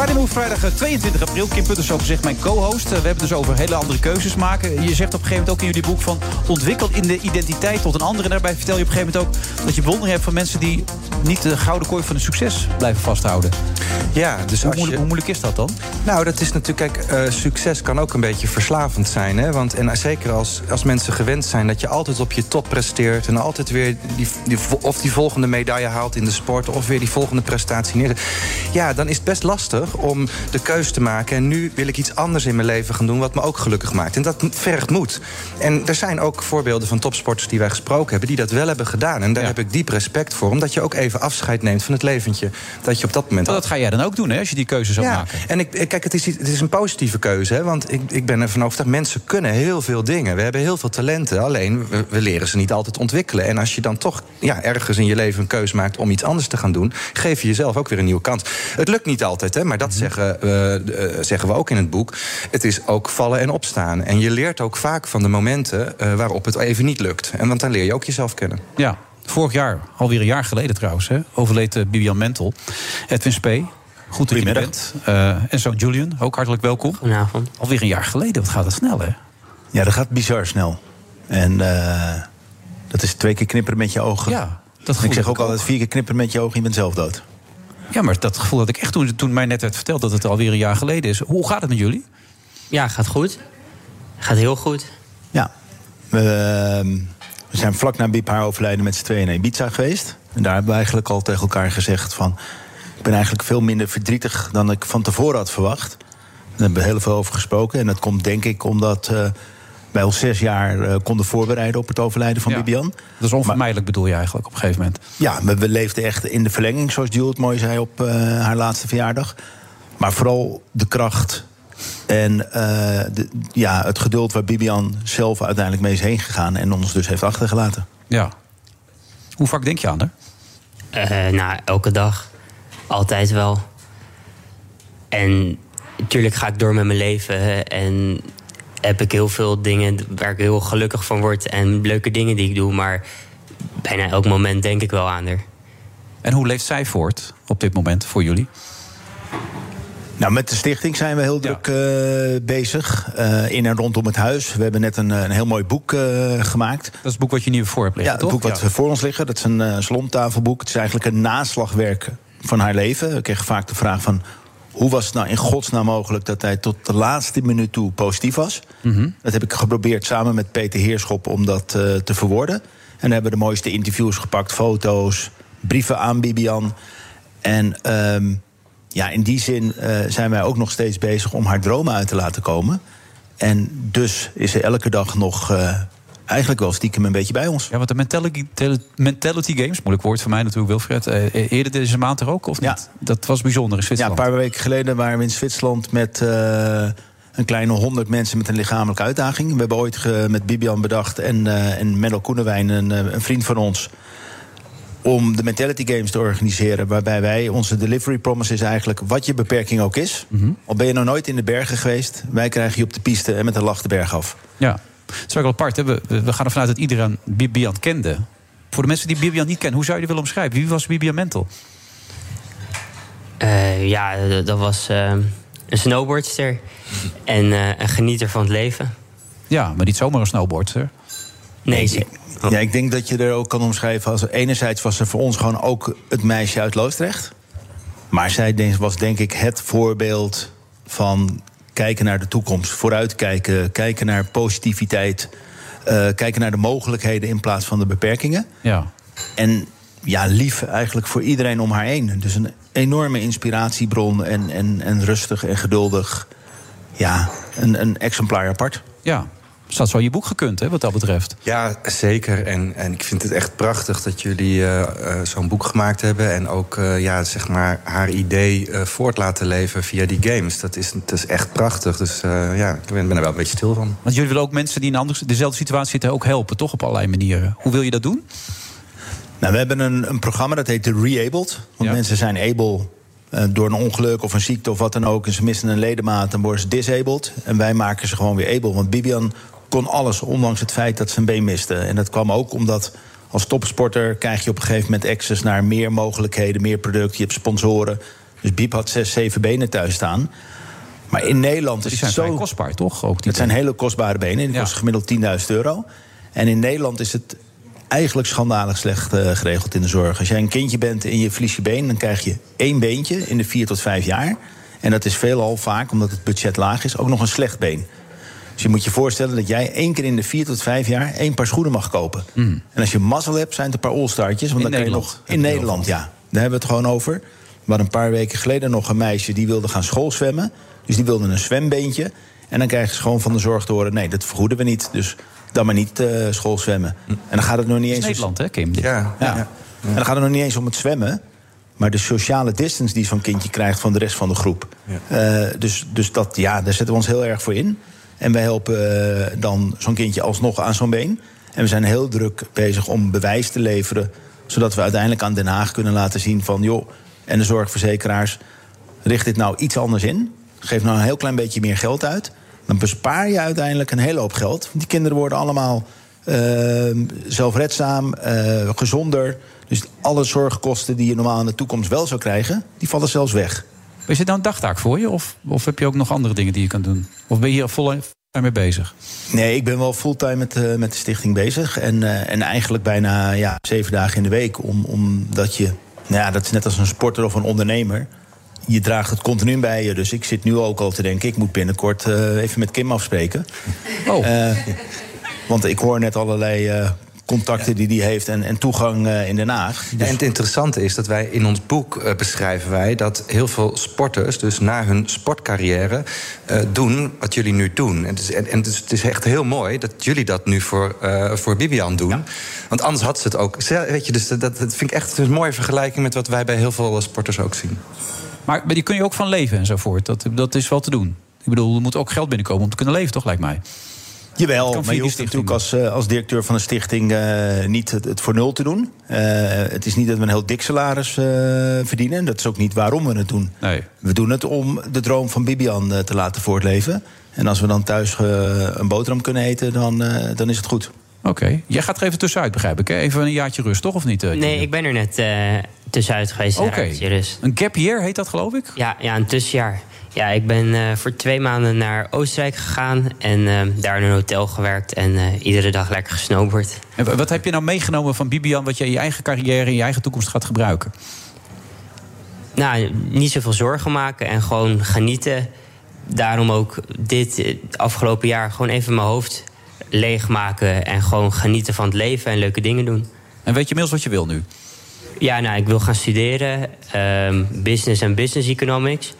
Friday Move, vrijdag eh, 22 april. Kim Putters, zo gezegd, mijn co-host. Eh, We hebben dus over hele andere keuzes maken. Je zegt op een gegeven moment ook in jullie boek van... ontwikkel in de identiteit tot een andere. En daarbij vertel je op een gegeven moment ook... dat je bewondering hebt van mensen die niet de gouden kooi van het succes blijven vasthouden. Ja, dus hoe, moeilijk, je- hoe moeilijk is dat dan? Nou, dat is natuurlijk, kijk, eh, succes kan ook een beetje verslavend zijn. Hè? Want, en zeker als, als mensen gewend zijn dat je altijd op je top presteert... en altijd weer die, die, of die volgende medaille haalt in de sport... of weer die volgende prestatie neerzet. Ja, dan is het best lastig om de keus te maken... en nu wil ik iets anders in mijn leven gaan doen wat me ook gelukkig maakt. En dat vergt moed. En er zijn ook voorbeelden van topsporters die wij gesproken hebben... die dat wel hebben gedaan. En daar heb ik diep respect voor. Omdat je ook even afscheid neemt van het leventje... dat je op dat moment Maar dat ga jij dan ook doen, hè, als je die keuze zou ja, maken. en ik, ik- kijk, het is, het is een positieve keuze. Hè, want ik, ik ben ervan overtuigd, mensen kunnen heel veel dingen. We hebben heel veel talenten, alleen we, we leren ze niet altijd ontwikkelen. En als je dan toch ja, ergens in je leven een keuze maakt om iets anders te gaan doen... geef je jezelf ook weer een nieuwe kans. Het lukt niet altijd, hè, maar dat zeggen, eh, eh, zeggen we ook in het boek. Het is ook vallen en opstaan. En je leert ook vaak van de momenten eh, waarop het even niet lukt. En want dan leer je ook jezelf kennen. Ja, vorig jaar, alweer een jaar geleden trouwens, hè, overleed Bibian Mentel. Edwin Spee, goed dat je er bent. Eh, en zo Julian, ook hartelijk welkom. Goedenavond. Alweer een jaar geleden, wat gaat het snel, hè? Ja, dat gaat bizar snel. En eh, dat is twee keer knipperen met je ogen. Ja, dat ik zeg ook ik altijd ook. vier keer knipperen met je ogen, je bent zelf dood. Ja, maar dat gevoel had ik echt toen, toen mij net werd verteld dat het alweer een jaar geleden is. Hoe gaat het met jullie? Ja, gaat goed. Gaat heel goed. Ja. We, ehm, we zijn vlak na Biep haar overlijden met z'n tweeën naar Ibiza geweest. En daar hebben we eigenlijk al tegen elkaar gezegd van... ik ben eigenlijk veel minder verdrietig dan ik van tevoren had verwacht. Daar hebben we heel veel over gesproken. En dat komt denk ik omdat eh, wij al zes jaar eh, konden voorbereiden... op het overlijden van Bibian. Dat is onvermijdelijk bedoel je eigenlijk op een gegeven moment. Ja, maar we leefden echt in de verlenging, zoals Jules het mooi zei op eh, haar laatste verjaardag. Maar vooral de kracht en eh, de, ja, het geduld waar Bibian zelf uiteindelijk mee is heen gegaan en ons dus heeft achtergelaten. Ja. Hoe vaak denk je aan haar? Eh, nou, elke dag. Altijd wel. En natuurlijk ga ik door met mijn leven. En heb ik heel veel dingen waar ik heel gelukkig van word. En leuke dingen die ik doe. Maar bijna elk moment denk ik wel aan haar. En hoe leeft zij voort op dit moment voor jullie? Nou, met de stichting zijn we heel druk eh, bezig. eh, in en rondom het huis. We hebben net een, eh, een heel mooi boek eh, gemaakt. Dat is het boek wat je nu voor hebt liggen, Ja, het toch? boek wat Ja. voor ons liggen. Dat is een eh slomtafelboek. Het is eigenlijk een naslagwerk van haar leven. We kregen vaak de vraag van... hoe was het nou in godsnaam mogelijk dat hij tot de laatste minuut toe positief was? Mhm. Dat heb ik geprobeerd samen met Peter Heerschop om dat eh, te verwoorden. En dan hebben we de mooiste interviews gepakt, foto's, brieven aan Bibian. En ehm, ja, in die zin eh, zijn wij ook nog steeds bezig om haar dromen uit te laten komen. En dus is ze elke dag nog eh, eigenlijk wel stiekem een beetje bij ons. Ja, want de mentality, mentality Games, moeilijk woord voor mij natuurlijk, Wilfred. eh, eerder deze maand er ook, of niet? Dat was bijzonder in Ja, Zwitserland. een paar weken geleden waren we in Zwitserland met eh, een kleine honderd mensen met een lichamelijke uitdaging. We hebben ooit ge- met Bibian bedacht en, eh en Menno Koenewijn, een, eh, een vriend van ons, om de Mentality Games te organiseren. Waarbij wij, onze delivery promise is eigenlijk wat je beperking ook is. Mhm. Al ben je nog nooit in de bergen geweest, wij krijgen je op de piste en met een lach de berg af. Ja, het is ook wel apart. Hè? We, we gaan ervan uit dat iedereen Bibian kende. Voor de mensen die Bibian niet kennen, hoe zou je die willen omschrijven? Wie was Bibian Mentel? Eh, ja, dat was eh, een snowboardster. En eh, een genieter van het leven. Ja, maar niet zomaar een snowboardster. Nee, ze- Ja, ik denk dat je er ook kan omschrijven als... enerzijds was er voor ons gewoon ook het meisje uit Loosdrecht. Maar zij was denk ik het voorbeeld van kijken naar de toekomst. Vooruitkijken, kijken naar positiviteit. eh, kijken naar de mogelijkheden in plaats van de beperkingen. Ja. En ja, lief eigenlijk voor iedereen om haar heen. Dus een enorme inspiratiebron en, en, en rustig en geduldig. Ja, een, een exemplaar apart. Ja, dus dat zou je boek gekund, hè, wat dat betreft. Ja, zeker. En, en ik vind het echt prachtig dat jullie eh, eh, zo'n boek gemaakt hebben. En ook eh, ja, zeg maar haar idee eh, voort laten leven via die games. Dat is, dat is echt prachtig. Dus eh, ja, ik ben, ben er wel een beetje stil van. Want jullie willen ook mensen die in een andere, dezelfde situatie zitten ook helpen, toch? Op allerlei manieren. Hoe wil je dat doen? Nou, we hebben een, een programma dat heet de Reabled. Want mensen zijn able door een ongeluk of een ziekte of wat dan ook... en ze missen een ledemaat, dan worden ze disabled. En wij maken ze gewoon weer able. Want Bibian kon alles, ondanks het feit dat ze een been miste. En dat kwam ook omdat als topsporter krijg je op een gegeven moment access... naar meer mogelijkheden, meer producten, je hebt sponsoren. Dus Biep had zes, zeven benen thuis staan... Maar in Nederland is het zo kostbaar, toch? Ook die het zijn hele kostbare benen. Die kosten gemiddeld 10.000 euro. En in Nederland is het eigenlijk schandalig slecht eh, geregeld in de zorg. Als jij een kindje bent en je verliest je been... dan krijg je één beentje in de vier tot vijf jaar. En dat is veelal vaak, omdat het budget laag is... ook nog een slecht been. Dus je moet je voorstellen dat jij één keer in de vier tot vijf jaar... één paar schoenen mag kopen. En als je mazzel hebt, zijn het een paar all-startjes. Want In dan kan je Nederland nog, in Nederland, ja. Daar hebben we het gewoon over. Hadden een paar weken geleden nog een meisje... die wilde gaan schoolzwemmen. Dus die wilde een zwembeentje. En dan krijgen ze gewoon van de zorg te horen... nee, dat vergoeden we niet, dus dan maar niet eh schoolzwemmen. En dan gaat het nog niet eens... Nederland, hè, Kim? Ja, ja. En dan gaat het nog niet eens om het zwemmen... maar de sociale distance die zo'n kindje krijgt van de rest van de groep. Eh, dus dus dat, ja, daar zetten we ons heel erg voor in. En wij helpen eh, dan zo'n kindje alsnog aan zo'n been. En we zijn heel druk bezig om bewijs te leveren... zodat we uiteindelijk aan Den Haag kunnen laten zien van... joh, en de zorgverzekeraars, richt dit nou iets anders in. Geef nou een heel klein beetje meer geld uit. Dan bespaar je uiteindelijk een hele hoop geld. Die kinderen worden allemaal eh, zelfredzaam, eh, gezonder. Dus alle zorgkosten die je normaal in de toekomst wel zou krijgen... die vallen zelfs weg. Is dit nou een dagtaak voor je? Of, of heb je ook nog andere dingen die je kan doen? Of ben je hier vol mee bezig? Nee, ik ben wel fulltime met, eh, met de stichting bezig. En, eh, en eigenlijk bijna ja, zeven dagen in de week. Om, omdat je, nou ja, dat is net als een sporter of een ondernemer. Je draagt het continu bij je. Dus ik zit nu ook al te denken, ik moet binnenkort eh, even met Kim afspreken. Oh. Want ik hoor net allerlei contacten die die heeft en, en toegang eh, in Den Haag. En het interessante is dat wij in ons boek eh, beschrijven wij dat heel veel sporters, dus na hun sportcarrière, eh, doen wat jullie nu doen. En, het is, en, en het, is, het is echt heel mooi dat jullie dat nu voor, eh, voor Bibian doen. Want anders had ze het ook. Weet je, dus dat, dat vind ik echt een mooie vergelijking met wat wij bij heel veel sporters ook zien. Maar, maar die kun je ook van leven enzovoort. Dat, dat is wel te doen. Ik bedoel, er moet ook geld binnenkomen om te kunnen leven, toch, lijkt mij. Jawel, maar je hoeft natuurlijk als, eh, als directeur van een stichting eh, niet het, het voor nul te doen. Eh, het is niet dat we een heel dik salaris eh, verdienen. Dat is ook niet waarom we het doen. Nee. We doen het om de droom van Bibian eh, te laten voortleven. En als we dan thuis een boterham kunnen eten, dan, eh, dan is het goed. Oké. Jij gaat er even tussenuit, begrijp ik. Hè? Even een jaartje rust, toch? Of niet? Nee, ik ben er net eh, tussenuit geweest. een Oké. jaartje rust. Een gap year heet dat, geloof ik? Ja, ja, een tussenjaar. Ja, ik ben eh, voor twee maanden naar Oostenrijk gegaan en eh, daar in een hotel gewerkt en eh, iedere dag lekker gesnowboard. En wa- wat heb je nou meegenomen van Bibian... wat je in je eigen carrière, in je eigen toekomst gaat gebruiken? Nou, niet zoveel zorgen maken en gewoon genieten. Daarom ook dit afgelopen jaar gewoon even mijn hoofd leegmaken en gewoon genieten van het leven en leuke dingen doen. En weet je inmiddels wat je wil nu? Ja, nou, ik wil gaan studeren. ehm, business en business economics.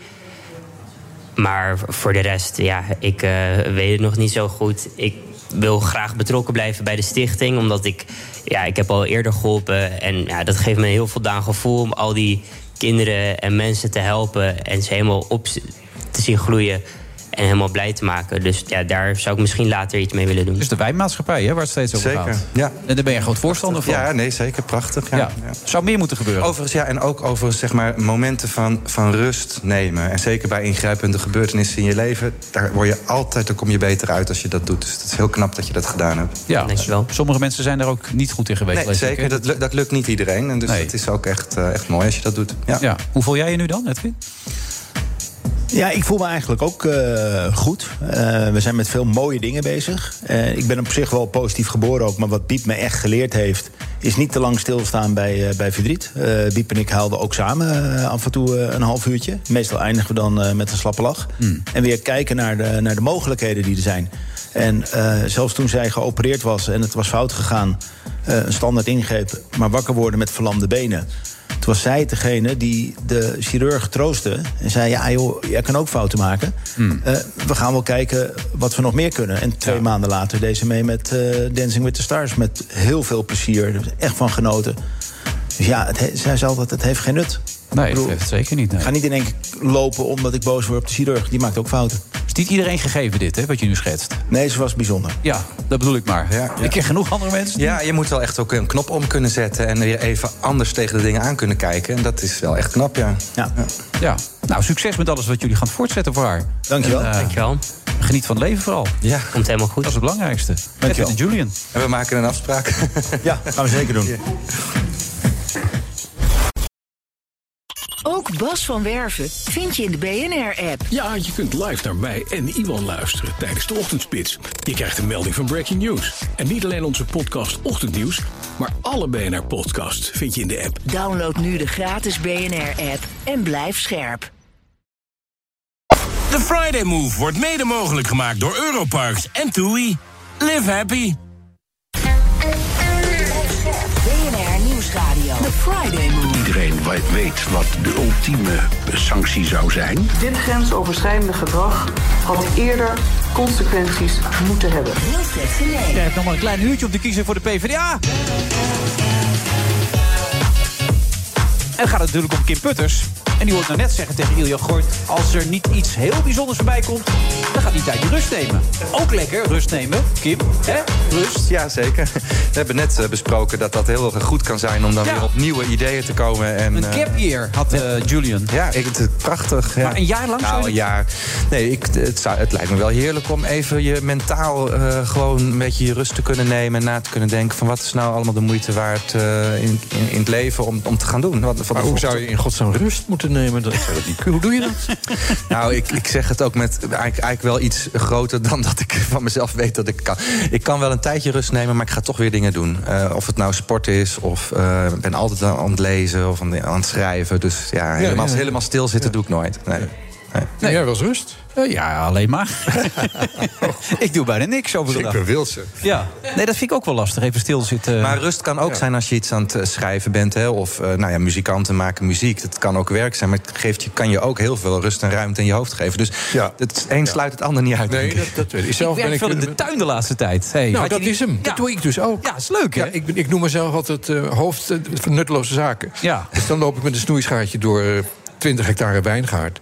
Maar voor de rest, ja, ik eh, weet het nog niet zo goed. Ik wil graag betrokken blijven bij de stichting. Omdat ik, ja, ik heb al eerder geholpen. En ja, dat geeft me een heel voldaan gevoel om al die kinderen en mensen te helpen. En ze helemaal op te zien groeien. En helemaal blij te maken. Dus ja, daar zou ik misschien later iets mee willen doen. Dus de wijnmaatschappij, hè, waar het steeds over Zeker, gaat. ja. En daar ben je een groot voorstander van. Ja, nee, zeker. Prachtig. Ja. Ja. Zou meer moeten gebeuren. Overigens, ja, en ook over zeg maar, momenten van, van rust nemen. En zeker bij ingrijpende gebeurtenissen in je leven... daar, word je altijd, daar kom je beter uit als je dat doet. Dus het is heel knap dat je dat gedaan hebt. Ja, sommige mensen zijn daar ook niet goed in geweest. Nee, ik, zeker. Dat, dat lukt niet iedereen. En dus het is ook echt, eh, echt mooi als je dat doet. Ja. Ja. Hoe voel jij je nu dan, Edwin? Ja, ik voel me eigenlijk ook eh, goed. Eh, we zijn met veel mooie dingen bezig. Eh, ik ben op zich wel positief geboren ook. Maar wat Biep me echt geleerd heeft... is niet te lang stilstaan bij, bij verdriet. Biep en ik haalden ook samen af en toe een half uurtje. Meestal eindigen we dan met een slappe lach. En weer kijken naar de, naar de mogelijkheden die er zijn. En zelfs toen zij geopereerd was en het was fout gegaan... een standaard ingreep, maar wakker worden met verlamde benen... Toen was zij degene die de chirurg troostte. En zei, ja joh, jij kan ook fouten maken. Eh, we gaan wel kijken wat we nog meer kunnen. En twee maanden later deed ze mee met eh, Dancing with the Stars. Met heel veel plezier. Er echt van genoten. Dus ja, het, he- zij zei altijd, het heeft geen nut. Nee, dat het zeker niet. Ik ga niet in één keer lopen omdat ik boos word op de chirurg. Die maakt ook fouten. Is niet iedereen gegeven dit, hè, wat je nu schetst? Nee, ze was bijzonder. Ja, dat bedoel ik maar. Ik ken genoeg andere mensen. die- Ja, je moet wel echt ook een knop om kunnen zetten... en weer even anders tegen de dingen aan kunnen kijken. En dat is wel echt knap, ja. Ja. Ja. Nou, succes met alles wat jullie gaan voortzetten voor haar. Dankjewel. En, eh, Dankjewel. Geniet van het leven vooral. Ja. Komt helemaal goed. Dat is het belangrijkste. Dankjewel. Edwin en Julian. En we maken een afspraak. Ja, gaan we zeker doen. Ook Bas van Werven vind je in de BNR-app. Ja, je kunt live naar mij en Iwan luisteren tijdens de ochtendspits. Je krijgt een melding van Breaking News. En niet alleen onze podcast Ochtendnieuws, maar alle BNR-podcasts vind je in de app. Download nu de gratis BNR-app en blijf scherp. De Friday Move wordt mede mogelijk gemaakt door Europarks en TUI. Live happy. Friday Move. Iedereen weet wat de ultieme sanctie zou zijn. Dit grensoverschrijdende gedrag had eerder consequenties moeten hebben. Je hebt nog maar een klein uurtje om te kiezen voor de PvdA. En het gaat natuurlijk om Kim Putters. En die hoort nou net zeggen tegen Ilja Gort... als er niet iets heel bijzonders voorbij komt... dan gaat hij tijdje rust nemen. Ook lekker, rust nemen. Kim, hè? Rust. Ja, zeker. We hebben net eh, besproken dat dat heel erg goed kan zijn... om dan weer op nieuwe ideeën te komen. En, Een eh, gap year had eh, Julian. Ja, ik, het prachtig. Ja. Maar een jaar lang Nou, een jaar. Nee, ik, het, zou, het lijkt me wel heerlijk om even je mentaal gewoon een beetje je rust te kunnen nemen. En na te kunnen denken van wat is nou allemaal de moeite waard in, in, in het leven om, om te gaan doen. Wat, Maar hoe zou je in godsnaam rust moeten nemen? Dat niet. Hoe doe je dat? Nou, ik, ik zeg het ook met eigenlijk, eigenlijk wel iets groter dan dat ik van mezelf weet dat ik kan. Ik kan wel een tijdje rust nemen, maar ik ga toch weer dingen doen. Eh, of het nou sport is, of ik ben altijd aan het lezen of aan, het schrijven. Dus ja, helemaal, ja, ja. helemaal stilzitten doe ik nooit. Nee. Nee, jij was rust. Eh, ja, alleen maar. ik doe bijna niks over de Ik dag. ben Wilse. Ja, nee, dat vind ik ook wel lastig. Even stilzitten. Maar rust kan ook Ja. zijn als je iets aan het eh, schrijven bent. Hè, of eh, nou ja, muzikanten maken muziek. Dat kan ook werk zijn. Maar het geeft je, kan je ook heel veel rust en ruimte in je hoofd geven. Dus het een sluit het ander niet uit. Nee, dat, ik. dat weet ik. ik Zelf ben werk ik veel in de tuin de laatste tijd. Hey, nou, dat is hem. Ja. Dat doe ik dus ook. Ja, is leuk, hè? Ja, ik, ben- ik noem mezelf altijd eh, hoofd van nutteloze zaken. Ja. Dus dan loop ik met een snoeischaartje door 20 hectare wijngaard.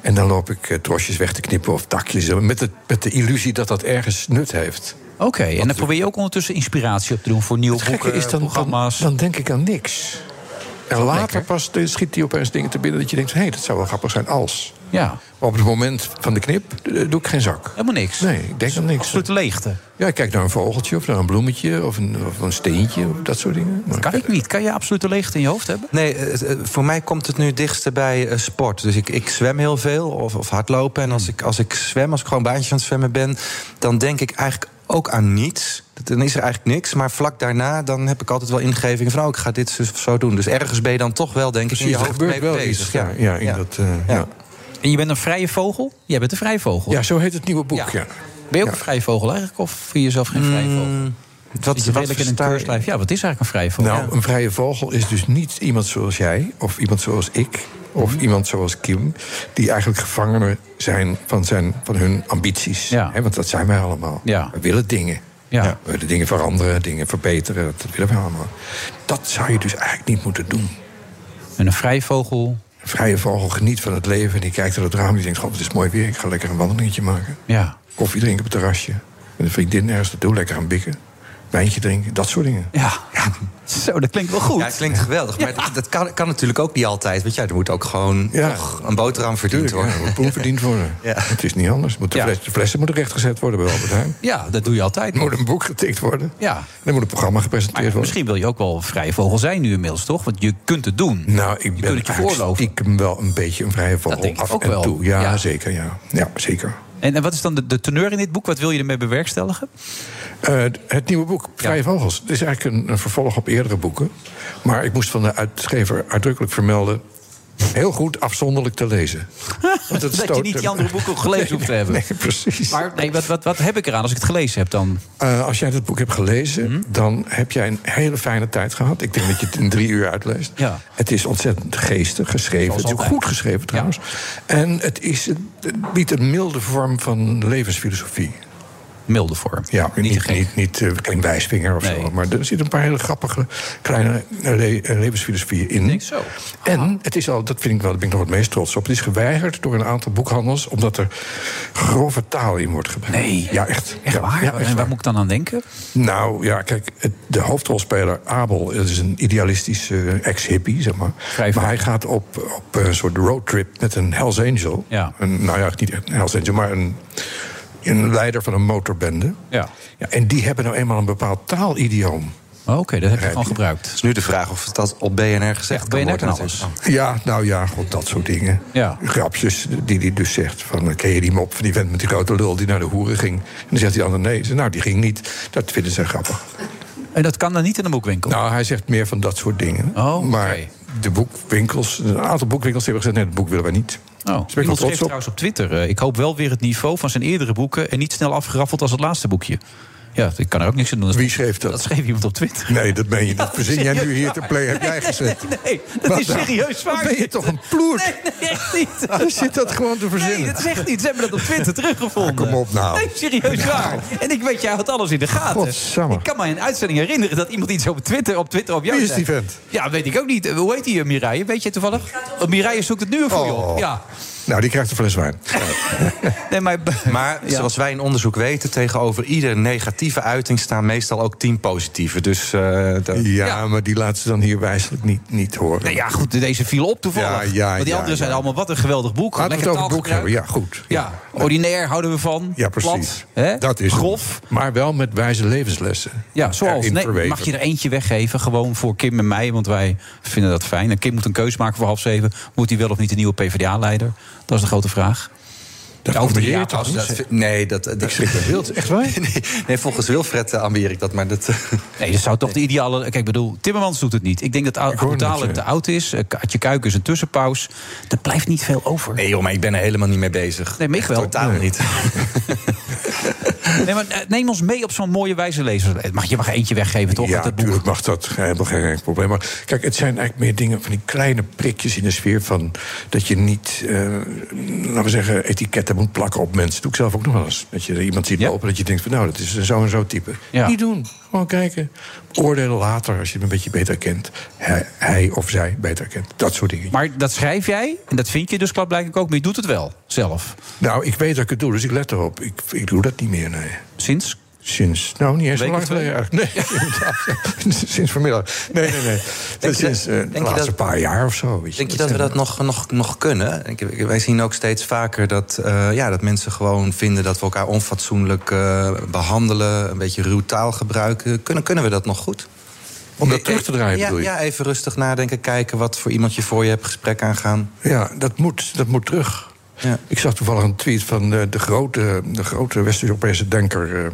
En dan loop ik eh, trosjes weg te knippen of takjes. eh, Met, het, met de illusie dat dat ergens nut heeft. Oké, en dan probeer je ook ondertussen inspiratie op te doen voor nieuwe boeken, is dan, programma's. dan denk ik aan niks. En later pas eh, schiet hij opeens dingen te binnen dat je denkt... hé, hey, dat zou wel grappig zijn als. Ja. Maar op het moment van de knip eh, doe ik geen zak. Helemaal niks. Nee, ik denk aan niks. Absolute leegte. Ja, ik kijk naar een vogeltje of naar een bloemetje of een, of een steentje, of dat soort dingen. Maar Kan ik niet. Kan je absolute leegte in je hoofd hebben? Nee, eh, eh, voor mij komt het nu dichtst bij sport. Dus ik, ik zwem heel veel of, of hardlopen. En als ik, als ik zwem, als ik gewoon baantjes aan het zwemmen ben... dan denk ik eigenlijk ook aan niets. Dan is er eigenlijk niks. Maar vlak daarna dan heb ik altijd wel ingevingen van... oh, ik ga dit zo, zo doen. Dus ergens ben je dan toch wel, denk ik, in je er hoofd gebeurt mee wel bezig. iets. Ja, ja, in dat, eh, ja. En je bent een vrije vogel? Jij bent een vrije vogel. Ja, zo heet het nieuwe boek, ja. Ben je ook een vrije vogel eigenlijk? Of vind je jezelf geen vrije vogel? Mm, Wat, je redelijk in een keurslijf. Ja, wat is eigenlijk een vrije vogel? Nou, een vrije vogel is dus niet iemand zoals jij, of iemand zoals ik, Of iemand zoals Kim, die eigenlijk gevangenen zijn van, zijn, van hun ambities. Hè, want dat zijn wij allemaal. Ja. We willen dingen. Ja. We willen dingen veranderen, dingen verbeteren. Dat willen we allemaal. Dat zou je dus eigenlijk niet moeten doen. En een vrije vogel. Vrije vogel geniet van het leven. En die kijkt uit het raam en die denkt: God, het is mooi weer. Ik ga lekker een wandelingetje maken. Ja. Koffie drinken op het terrasje. Met een vriendin ergens naartoe, lekker gaan bikken. Wijntje drinken, dat soort dingen. Ja. Zo, dat klinkt wel goed. Ja, het klinkt geweldig. Maar dat, dat kan, kan natuurlijk ook niet altijd. Want ja, er moet ook gewoon nog een boterham verdiend Tuurlijk, worden. ja, er moet poen verdiend worden. Het is niet anders. Moet de, Ja. fles- de flessen moeten rechtgezet worden bij Albert Heijn. Ja, dat doe je altijd. Er moet een boek getikt worden. Ja. Er moet een programma gepresenteerd Maar worden. misschien wil je ook wel vrije vogel zijn nu inmiddels, toch? Want je kunt het doen. Nou, ik je ben kunt het je stiekem wel een beetje een vrije vogel denk ik af ook en wel. toe. Ja, Ja. zeker. Ja. ja, zeker. En, en wat is dan de, de teneur in dit boek? Wat wil je ermee bewerkstelligen? Eh, het nieuwe boek, Vrije Vogels, het is eigenlijk een, een vervolg op eerdere boeken. Maar ik moest van de uitgever uitdrukkelijk vermelden... heel goed afzonderlijk te lezen. Want het dat je niet die andere boeken gelezen Nee, hoeft te hebben. Nee, precies. Maar nee, wat, wat, wat heb ik eraan als ik het gelezen heb dan? Eh, als jij het boek hebt gelezen, Mhm. dan heb jij een hele fijne tijd gehad. Ik denk dat je het in drie uur uitleest. Ja. Het is ontzettend geestig geschreven. Het is ook goed geschreven trouwens. En het, is, het biedt een milde vorm van levensfilosofie. Milde vorm. Ja, niet, niet, niet, eh, geen wijsvinger of zo. Maar er zitten een paar hele grappige kleine eh, le- eh, levensfilosofieën in. Denk zo. En het is al, dat vind ik wel, daar ben ik nog het meest trots op. Het is geweigerd door een aantal boekhandels, omdat er grove taal in wordt gebruikt. Nee. Ja, echt. Echt Ja, waar? ja, echt en waar waar. moet ik dan aan denken? Nou ja, kijk, het- de hoofdrolspeler Abel dat is een idealistische eh, ex-hippie, zeg maar. Maar hij gaat op, op een soort roadtrip met een Hells Angel. Ja. Een, nou ja, niet echt een Hells Angel, maar een, een leider van een motorbende. Ja. Ja, en die hebben nou eenmaal een bepaald taalidioom. Oh, Oké, dat heb je gewoon gebruikt. Het is nu de vraag of dat op BNR gezegd kan BNR worden. kan natuurlijk. Ja, nou ja, god, dat soort dingen. Ja. Grapjes die hij dus zegt. Van, ken je die mop van die vent met die grote lul die naar de hoeren ging? En dan zegt die ander nee. Nou, die ging niet. Dat vinden ze grappig. En dat kan dan niet in een boekwinkel? Nou, hij zegt meer van dat soort dingen. Oh, maar de boekwinkels, een aantal boekwinkels hebben gezegd... nee, dat boek willen wij niet. Oh, Dus iemand schreef trouwens op Twitter... eh, ik hoop wel weer het niveau van zijn eerdere boeken... en niet snel afgeraffeld als het laatste boekje. Ja, ik kan er ook niks aan doen. Wie schreef dat? Dat schreef iemand op Twitter. Nee, dat meen je niet. Verzin jij nu hier waar. play, heb jij gezet. Nee, nee, dat Wat is nou? serieus waar. Ben je toch een ploert? Nee, nee, echt niet. Dan zit dat gewoon te verzinnen. Nee, dat zegt niet. Ze hebben dat op Twitter teruggevonden. kom op nou. Nee, serieus waar. En ik weet, jij had alles in de gaten. Godsamme. Ik kan me een uitzending herinneren dat iemand iets op Twitter op, Twitter op jou Wie is zei. die vent? Ja, weet ik ook niet. Hoe heet die, eh, Mireille? Weet je toevallig? Mireille zoekt het nu voor je op. Oh. Ja. Nou, die krijgt een fles wijn. Nee, maar... Maar zoals wij in onderzoek weten, tegenover iedere negatieve uiting staan meestal ook tien positieve. Dus eh, dat- Ja, maar die laten ze dan hier wijselijk niet, niet horen. Nee, ja, goed, deze viel op toevallig. Ja, ja, maar die ja, anderen ja. zeiden allemaal, wat een geweldig boek. Laten we het Lekker over het boek hebben. Ja, goed. Ja, ordinair houden we van. Ja, precies. Plat, hè? Dat is Grof. het. Maar wel met wijze levenslessen. Ja, zoals. Nee, mag je er eentje weggeven, gewoon voor Kim en mij, want wij vinden dat fijn. En Kim moet een keus maken voor half zeven. Moet hij wel of niet de nieuwe PvdA-leider? Dat is de grote vraag. Dat over pas. niet? dat- nee, dat, dat, Ik schrik wild. Echt waar? nee, nee, volgens Wilfred uh, ambieer ik dat, maar dat... Nee, dat zou toch de ideale... Kijk, ik bedoel, Timmermans doet het niet. Ik denk dat het, ja. te oud is. Eh, Katje Kuik is een tussenpaus. Er blijft niet veel over. Nee joh, maar ik ben er helemaal niet mee bezig. Nee, maar ik wel. Totaal Nee. niet. Nee, maar eh, neem ons mee op zo'n mooie wijze lezer. Mag je mag eentje weggeven, toch? Ja, natuurlijk mag dat. Helemaal geen probleem. Maar kijk, het zijn eigenlijk meer dingen van die kleine prikjes in de sfeer van dat je niet, eh, laten we zeggen, etiketten moet plakken op mensen. Dat doe ik zelf ook nog wel eens. Dat je iemand ziet Ja. lopen dat je denkt van nou, dat is een zo en zo type. Ja. Niet doen. Gewoon kijken. Oordelen later als je hem een beetje beter kent. Hij, hij of zij beter kent. Dat soort dingen. Maar dat schrijf jij, en dat vind je dus klaarblijkelijk ook, maar je doet het wel zelf. Nou, ik weet dat ik het doe, dus ik let erop. Ik, ik doe dat niet meer, nee. Sinds? Sinds, nou niet eens zo lang geleden eigenlijk. Nee, sinds vanmiddag. Nee, nee, nee. Denk sinds dat- eh, de je laatste dat- paar jaar of zo. Weet je. Denk je dat we dat nog, nog, nog kunnen? Ik- ik- Wij zien ook steeds vaker dat, eh, ja, dat mensen gewoon vinden dat we elkaar onfatsoenlijk eh, behandelen, een beetje ruw taal gebruiken. Kunnen, kunnen we dat nog goed? Om dat terug te draaien, ja, bedoel je? Ja, even rustig nadenken, kijken wat voor iemand je voor je hebt, gesprek aangaan. Ja, dat moet, dat moet terug. Ja. Ik zag toevallig een tweet van eh, de grote, de grote West-Europese denker eh,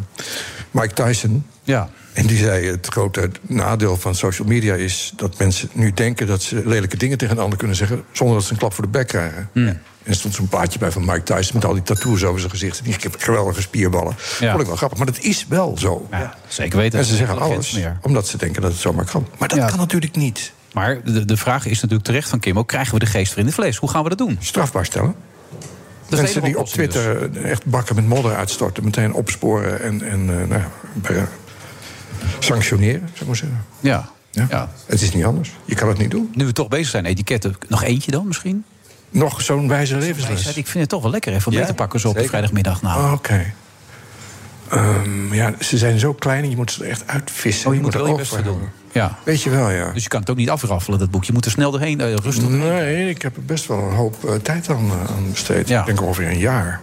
Mike Tyson. Ja. En die zei: het grote nadeel van social media is dat mensen nu denken dat ze lelijke dingen tegen een ander kunnen zeggen. zonder dat ze een klap voor de bek krijgen. En er stond zo'n plaatje bij van Mike Tyson met al die tattoos over zijn gezicht. En die geweldige spierballen. Ja. Vond ik wel grappig. Maar dat is wel zo. Ja, zeker weten. En ze zeggen alles omdat ze denken dat het zomaar kan. Maar dat Ja. kan natuurlijk niet. Maar de, de vraag is natuurlijk terecht van Kim ook... krijgen we de geest weer in het vlees? Hoe gaan we dat doen? Strafbaar stellen. Mensen die op Twitter echt bakken met modder uitstorten... meteen opsporen en, en eh, nou, ja, sanctioneren, zou ik maar zeggen. Ja. Ja. Het is niet anders. Je kan het niet doen. Nu we toch bezig zijn, etiketten. Nog eentje dan misschien? Nog zo'n wijze levensles. Ik vind het toch wel lekker even Ja, mee te pakken zo op de vrijdagmiddag. Nou. Oh, Oké. Ehm, ja, ze zijn zo klein en je moet ze er echt uitvissen. Oh, je moet er wel je er best oog voor voor doen. Ja. Weet je wel, ja. Dus je kan het ook niet afraffelen, dat boek. Je moet er snel doorheen, eh, rustig. Nee, ik heb er best wel een hoop eh, tijd aan, eh, aan besteed. Ik denk ongeveer een jaar.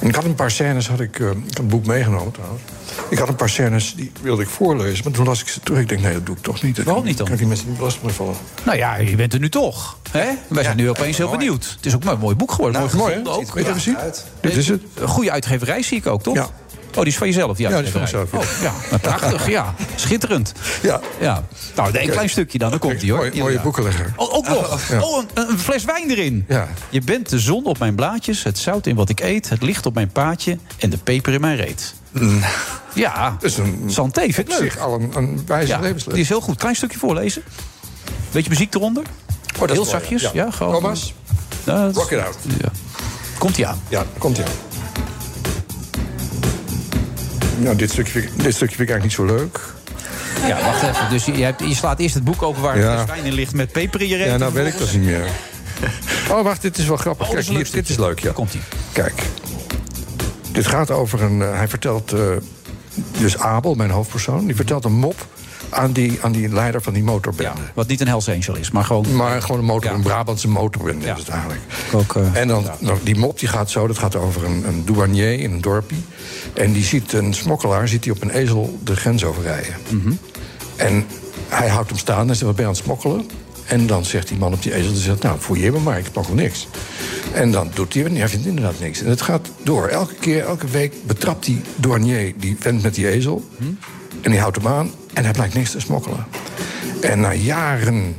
En ik had een paar scènes, had ik, ik had een boek meegenomen trouwens. Ik had een paar scènes, die wilde ik voorlezen. Maar toen las ik ze terug. Ik denk, nee, dat doe ik toch niet. Waarom niet dan? Kan die mensen niet belasting mee vallen? Nou ja, je bent er nu toch. Hè? Wij zijn nu opeens heel mooi. benieuwd. Het is ook maar een mooi boek geworden. Nou, mooi mooi, hè? ook. Dit is het. Een goede uitgeverij zie ik ook, toch? Ja. Oh, die is van jezelf, die Ja, die is van Oh, ja. Prachtig, ja. Schitterend. Ja. ja. Nou, een klein stukje dan, dan komt die hoor. Mooi- mooie Ja. boekenlegger. Oh, ook nog. Ja. Oh, een, een fles wijn erin. Ja. Je bent de zon op mijn blaadjes, het zout in wat ik eet, het licht op mijn paadje en de peper in mijn reet. Ja, Dat is een, Santé, vind ik op leuk. zich al een, een wijze Ja, levensles. die is heel goed. Klein stukje voorlezen. Beetje muziek eronder. Oh, dat heel mooi, zachtjes. ja. Ja, gewoon. Thomas, Ja, rock it out. Ja. Komt ie aan. Ja, komt ie aan. Nou, dit stukje, vind ik, dit stukje vind ik eigenlijk niet zo leuk. Ja, wacht even. Dus je, je, hebt, je slaat eerst het boek open waar Ja. fles wijn in ligt met peper in je reet. Ja, nou weet ik dat niet meer. Oh, wacht, dit is wel grappig. Oh, Kijk, hier, dit is leuk, ja. Komt ie. Kijk. Dit gaat over een... eh, hij vertelt... eh, dus Abel, mijn hoofdpersoon, die vertelt een mop... aan die, aan die leider van die motorbende. Wat niet een Hells Angel is, maar gewoon... Maar gewoon een motor, een Brabantse motorbende is het eigenlijk. Ook, eh, En dan, nou, die mop die gaat zo, dat gaat over een, een douanier in een dorpje. En die ziet een smokkelaar ziet hij op een ezel de grens overrijden. Mhm. En hij houdt hem staan en zegt, wat ben je aan het smokkelen? En dan zegt die man op die ezel, die zegt, nou, fouilleer me maar, ik smokkel niks. En dan doet hij, en hij vindt inderdaad niks. En het gaat door. Elke keer, elke week betrapt die douanier die vent met die ezel. En die houdt hem aan en hij blijkt niks te smokkelen. En na jaren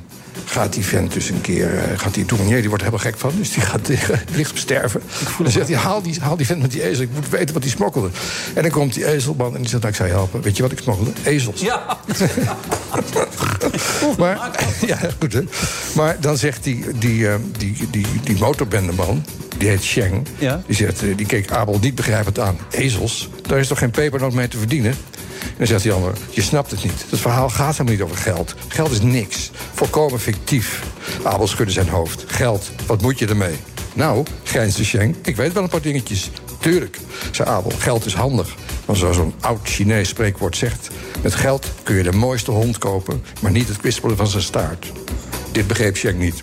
gaat die vent dus een keer... eh, gaat die douanier, die wordt er helemaal gek van. Dus die gaat ligt op sterven. Dan zegt hij, haal die, haal die vent met die ezel. Ik moet weten wat hij smokkelde. En dan komt die ezelman en die zegt, nou, ik zou je helpen. Weet je wat ik smokkelde? Ezels. Ja. maar, ja, goed hè. Maar dan zegt die, die, eh, die, die, die motorbendeman, die heet Sheng... Ja. Die, zegt, eh, die keek Abel niet begrijpend aan. Ezels, daar is toch geen pepernoot mee te verdienen? Dan zegt die ander, je snapt het niet. Het verhaal gaat helemaal niet over geld. Geld is niks. Volkomen fictief. Abel schudde zijn hoofd. Geld, wat moet je ermee? Nou, grijnsde Sheng, ik weet wel een paar dingetjes. Tuurlijk, zei Abel, geld is handig. Maar zoals zo'n oud Chinees spreekwoord zegt... met geld kun je de mooiste hond kopen... maar niet het kwispelen van zijn staart. Dit begreep Sheng niet.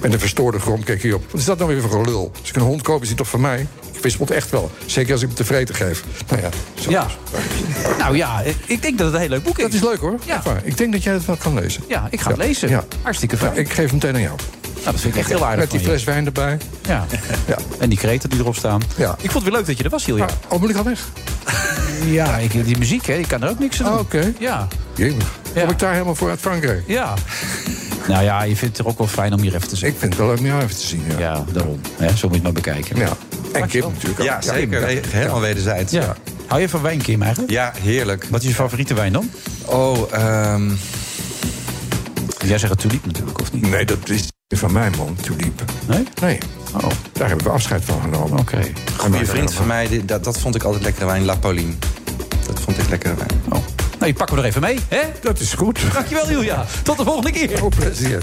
Met een verstoorde grom keek hij op. Wat is dat nou weer voor gelul? Als ik een hond koop, is die toch van mij? Het echt wel. Zeker als ik hem tevreden geef. Nou ja, zo. Ja. Nou ja, ik- denk dat het een heel leuk boek is. Dat is leuk hoor. Ja. Ik denk dat jij het wel kan lezen. Ja, ik ga het lezen. Ja. Hartstikke fijn. Ik geef hem meteen aan jou. Nou, dat vind ik echt heel aardig Met die fles wijn erbij. Ja. Ja. En die kreten die erop staan. Ja. Ik vond het weer leuk dat je er was, Hilja. Oh, moet ik al weg? Ja, ik, die muziek, hè, ik kan er ook niks aan doen. Oh, Oké. Ja. Jemig. Kom ik daar helemaal voor uit Frankrijk? Ja. Nou ja, je vindt het er ook wel fijn om hier even te zien. Ik vind het wel leuk om jou even te zien. Ja. Ja, daarom. Hè, zo moet je het maar bekijken. Ja. En Kim natuurlijk ook. Ja, zeker. Helemaal wederzijds. Ja. Hou je van wijn, Kim, eigenlijk? Ja, heerlijk. Wat is je favoriete wijn dan? Oh, ehm Jij zegt het tuliep natuurlijk, of niet? Nee, dat is van mij, man, Tulip. Nee? Nee. Oh, Daar hebben we afscheid van genomen. oké. een goede vriend van mij, dat, dat vond ik altijd lekkere wijn. La Pauline. Dat vond ik lekkere wijn. Oh. Nou, die pakken we er even mee, hè? Dat is goed. Dankjewel, Julia. Tot de volgende keer. Veel plezier.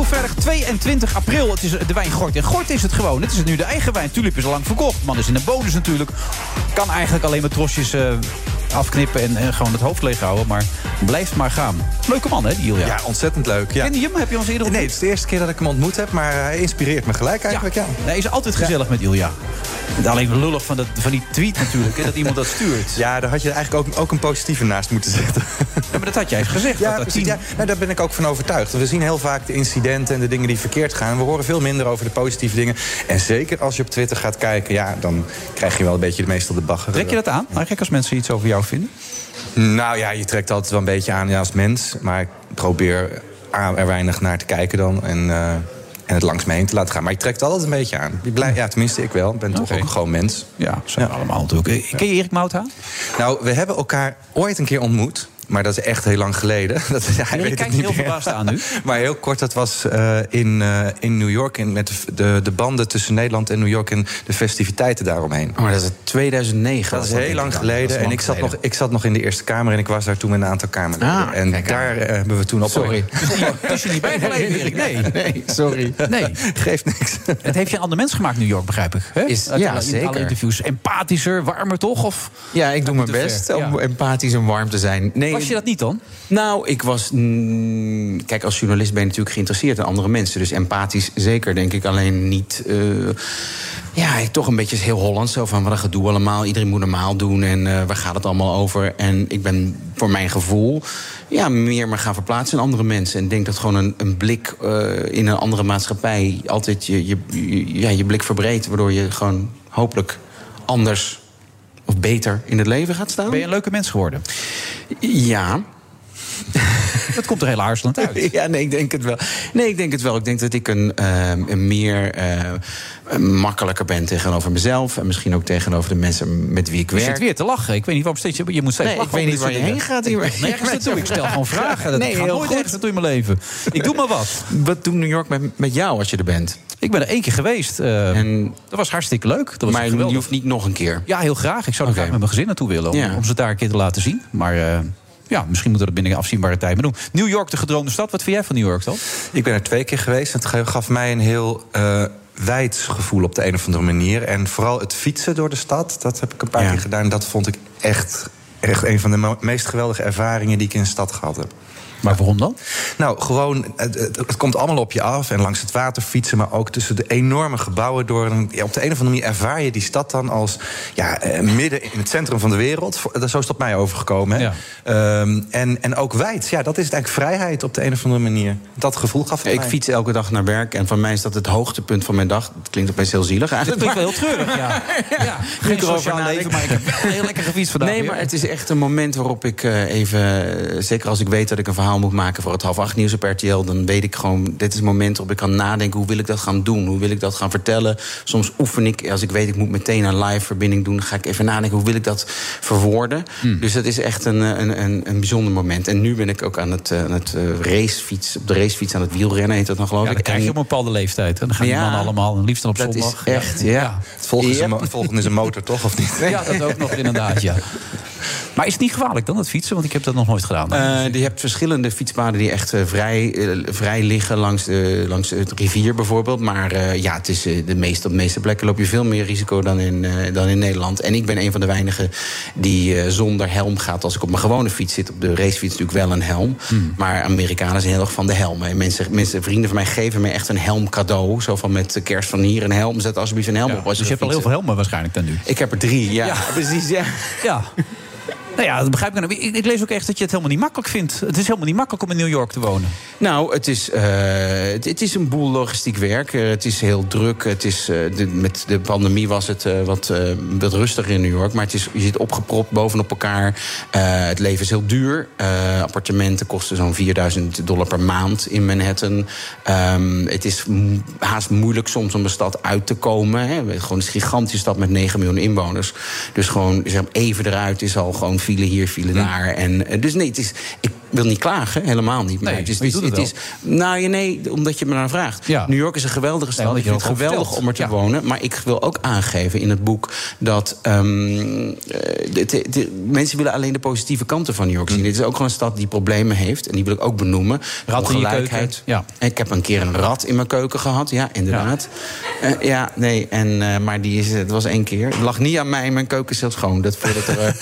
Vrijdag 22 april. Het is de wijn Gort. En Gort is het gewoon. Het is nu de eigen wijn. Tulip is al lang verkocht. Man is in de bonus natuurlijk. Kan eigenlijk alleen maar trosjes eh, afknippen en, en gewoon het hoofd leeg houden. Maar blijft maar gaan. Leuke man, hè, die Julia? Ja, ontzettend leuk. Ja. Ken je hem? Heb je ons eerder Nee, ontmoet? het is de eerste keer dat ik hem ontmoet heb, maar hij inspireert me gelijk eigenlijk. Ja. Nee, hij is altijd gezellig met Ilja. Alleen lullig van, dat, van die tweet natuurlijk, hè, dat iemand dat stuurt. Ja, daar had je eigenlijk ook, ook een positieve naast moeten zetten. Ja, maar dat had jij gezegd. Ja, dat precies. tien- Ja, nou, daar ben ik ook van overtuigd. We zien heel vaak de incidenten en de dingen die verkeerd gaan. We horen veel minder over de positieve dingen. En zeker als je op Twitter gaat kijken, ja, dan krijg je wel een beetje de meestal de bagger. Trek je dat aan? Eigenlijk als mensen iets over jou vinden? Nou ja, je trekt altijd wel een beetje aan ja, als mens. Maar ik probeer er weinig naar te kijken dan. En, eh, en het langs me heen te laten gaan. Maar je trekt altijd een beetje aan. Je blij, ja, tenminste, ik wel. Ik ben toch ook gewoon mens. Ja, zijn allemaal natuurlijk. Ken je Erik Mouthaan? Nou, we hebben elkaar ooit een keer ontmoet. Maar dat is echt heel lang geleden. Dat, hij weet het niet heel meer. verbaasd aan nu. Maar heel kort, dat was eh, in, eh, in New York. In, met de, de, de banden tussen Nederland en New York. En de festiviteiten daaromheen. Maar dat is 2009. Dat is heel lang geleden. En ik zat, nog, ik zat nog in de Eerste Kamer. En ik was daar toen met een aantal Kamerleden. Ah, en kijk daar eh, hebben we toen op... Sorry. Is je niet Erik? Nee. Nee, sorry. Nee. Geeft niks. Het heeft je een ander mens gemaakt, New York, begrijp ik. Hè? Is- Uit ja, alle- zeker. Alle interviews. Empathischer, warmer toch? Of Ja, ik doe mijn ver. best om Ja. empathisch en warm te zijn. Nee, was je dat niet dan? Nou, ik was. kijk, als journalist ben je natuurlijk geïnteresseerd in andere mensen. Dus empathisch zeker, denk ik. Alleen niet. eh, ja, toch een beetje heel Hollands. Zo van wat een gedoe allemaal. Iedereen moet normaal doen. En eh, waar gaat het allemaal over? En ik ben voor mijn gevoel. Ja, meer maar gaan verplaatsen in andere mensen. En denk dat gewoon een, een blik eh, in een andere maatschappij. altijd je, je, je- ja, je blik verbreedt. Waardoor je gewoon hopelijk anders of beter in het leven gaat staan. Ben je een leuke mens geworden? Ja. Dat komt er heel aarzelend uit. Ja, nee, ik denk het wel. Nee, ik denk het wel. Ik denk dat ik een, ehm, een meer eh, makkelijker ben tegenover mezelf. En misschien ook tegenover de mensen met wie ik Je werk. zit weer te lachen. Ik weet niet waarom steeds... Je moet steeds Nee, ik weet niet waar je heen gaat hier. Ik nergens naartoe. Ik stel gewoon vragen. Dat Nee, ik ga heel nooit goed. ergens naartoe in mijn leven. Ik doe maar wat. Wat doet New York met, met jou als je er bent? Ik ben er één keer geweest. eh, En, dat was hartstikke leuk. Dat was maar je hoeft niet nog een keer. Ja, heel graag. Ik zou er graag met mijn gezin naartoe willen. Om, Ja. om ze daar een keer te laten zien. Maar eh, ja, misschien moeten we dat binnen afzienbare tijd maar doen. New York, de gedroomde stad. Wat vind jij van New York dan? Ik ben er twee keer geweest. Het gaf mij een heel eh wijd gevoel op de een of andere manier. En vooral het fietsen door de stad, dat heb ik een paar Ja. keer gedaan. Dat vond ik echt, echt een van de meest geweldige ervaringen die ik in een stad gehad heb. Maar waarom dan? Nou, gewoon, het, het, het komt allemaal op je af. En langs het water fietsen, maar ook tussen de enorme gebouwen door. En, ja, op de een of andere manier ervaar je die stad dan als ja, eh, midden in het centrum van de wereld. Dat- Zo is het op mij overgekomen. Hè? Ja. Ehm, en, en ook wijd. Ja, dat is het eigenlijk vrijheid op de een of andere manier. Dat gevoel gaf Ik mij. fiets elke dag naar werk en voor mij is dat het hoogtepunt van mijn dag. Dat klinkt opeens heel zielig Dat eigenlijk. klinkt wel heel treurig, ja. ja. Geen ik sociaal leven, maar ik heb heel lekker gefietst vandaag. Nee, weer. maar het is echt een moment waarop ik eh, even... eh, Zeker als ik weet dat ik een verhaal moet maken voor het half acht nieuws op RTL... dan weet ik gewoon, dit is het moment waarop ik kan nadenken... hoe wil ik dat gaan doen, hoe wil ik dat gaan vertellen. Soms oefen ik, als ik weet ik moet meteen een live verbinding doen... dan ga ik even nadenken, hoe wil ik dat verwoorden. Hmm. Dus dat is echt een, eh, een, een, een bijzonder moment. En nu ben ik ook aan het, eh, aan het eh, racefiets, op de racefiets aan het wielrennen... heet dat dan geloof Ja, ik. dan krijg je op een bepaalde leeftijd. En dan gaan die Ja. mannen allemaal, en liefst dan op Dat is zondag. echt, ja. Het volgende, is een Ja. het volgende is een motor, toch? Of niet? Ja, dat ook nog inderdaad, ja. Maar is het niet gevaarlijk dan, het fietsen? Want ik heb dat nog nooit gedaan. Eh, je hebt verschillende fietspaden die echt eh, vrij, eh, vrij liggen langs, de, langs het rivier bijvoorbeeld. Maar eh, ja, het is, de meeste, op de meeste plekken loop je veel meer risico dan in, dan in Nederland. En ik ben een van de weinigen die zonder helm gaat. Als ik op mijn gewone fiets zit, op de racefiets natuurlijk wel een helm. Hmm. Maar Amerikanen zijn heel erg van de helm. En mensen, mensen, vrienden van mij geven me echt een helm cadeau. Zo van met de kerst van hier een helm. Zet alsjeblieft een helm op. Als dus je hebt al heel veel helmen waarschijnlijk dan nu. Ik heb er drie, ja. Ja. Precies, ja. Ja. Nou ja, dat begrijp ik. Ik, ik lees ook echt dat je het helemaal niet makkelijk vindt. Het is helemaal niet makkelijk om in New York te wonen. Nou, het is, eh, het, is een boel logistiek werk. Eh, het is heel druk. Het is, eh, met de pandemie was het wat, wat rustiger in New York. Maar het is, je zit opgepropt bovenop elkaar. Het leven is heel duur. Appartementen kosten zo'n 4000 dollar per maand in Manhattan. Ehm, het is haast moeilijk soms om de stad uit te komen. Hè. Gewoon een gigantische stad met 9 miljoen inwoners. Dus gewoon zeg, even eruit is al gewoon file hier, file daar. En, eh, dus nee, het is, ik wil niet klagen, helemaal niet. Maar Nee, het is, het doet is, het het is nou ja, nee, omdat je me naar vraagt. Ja. New York is een geweldige stad. omdat ik vind het geweldig om er te Ja. wonen. Maar ik wil ook aangeven in het boek dat ehm, eh, de- de- de- mensen willen alleen de positieve kanten van New York zien. Mm. Het is ook gewoon een stad die problemen heeft. En die wil ik ook benoemen. Rat in je Ongelijkheid. keuken, ja. Ik heb een keer een rat in mijn keuken gehad. Ja, inderdaad. Ja, ja nee. En, eh, maar die is, het was één keer. Het lag niet aan mij. Mijn keuken is heel schoon. Dat voordat er, eh,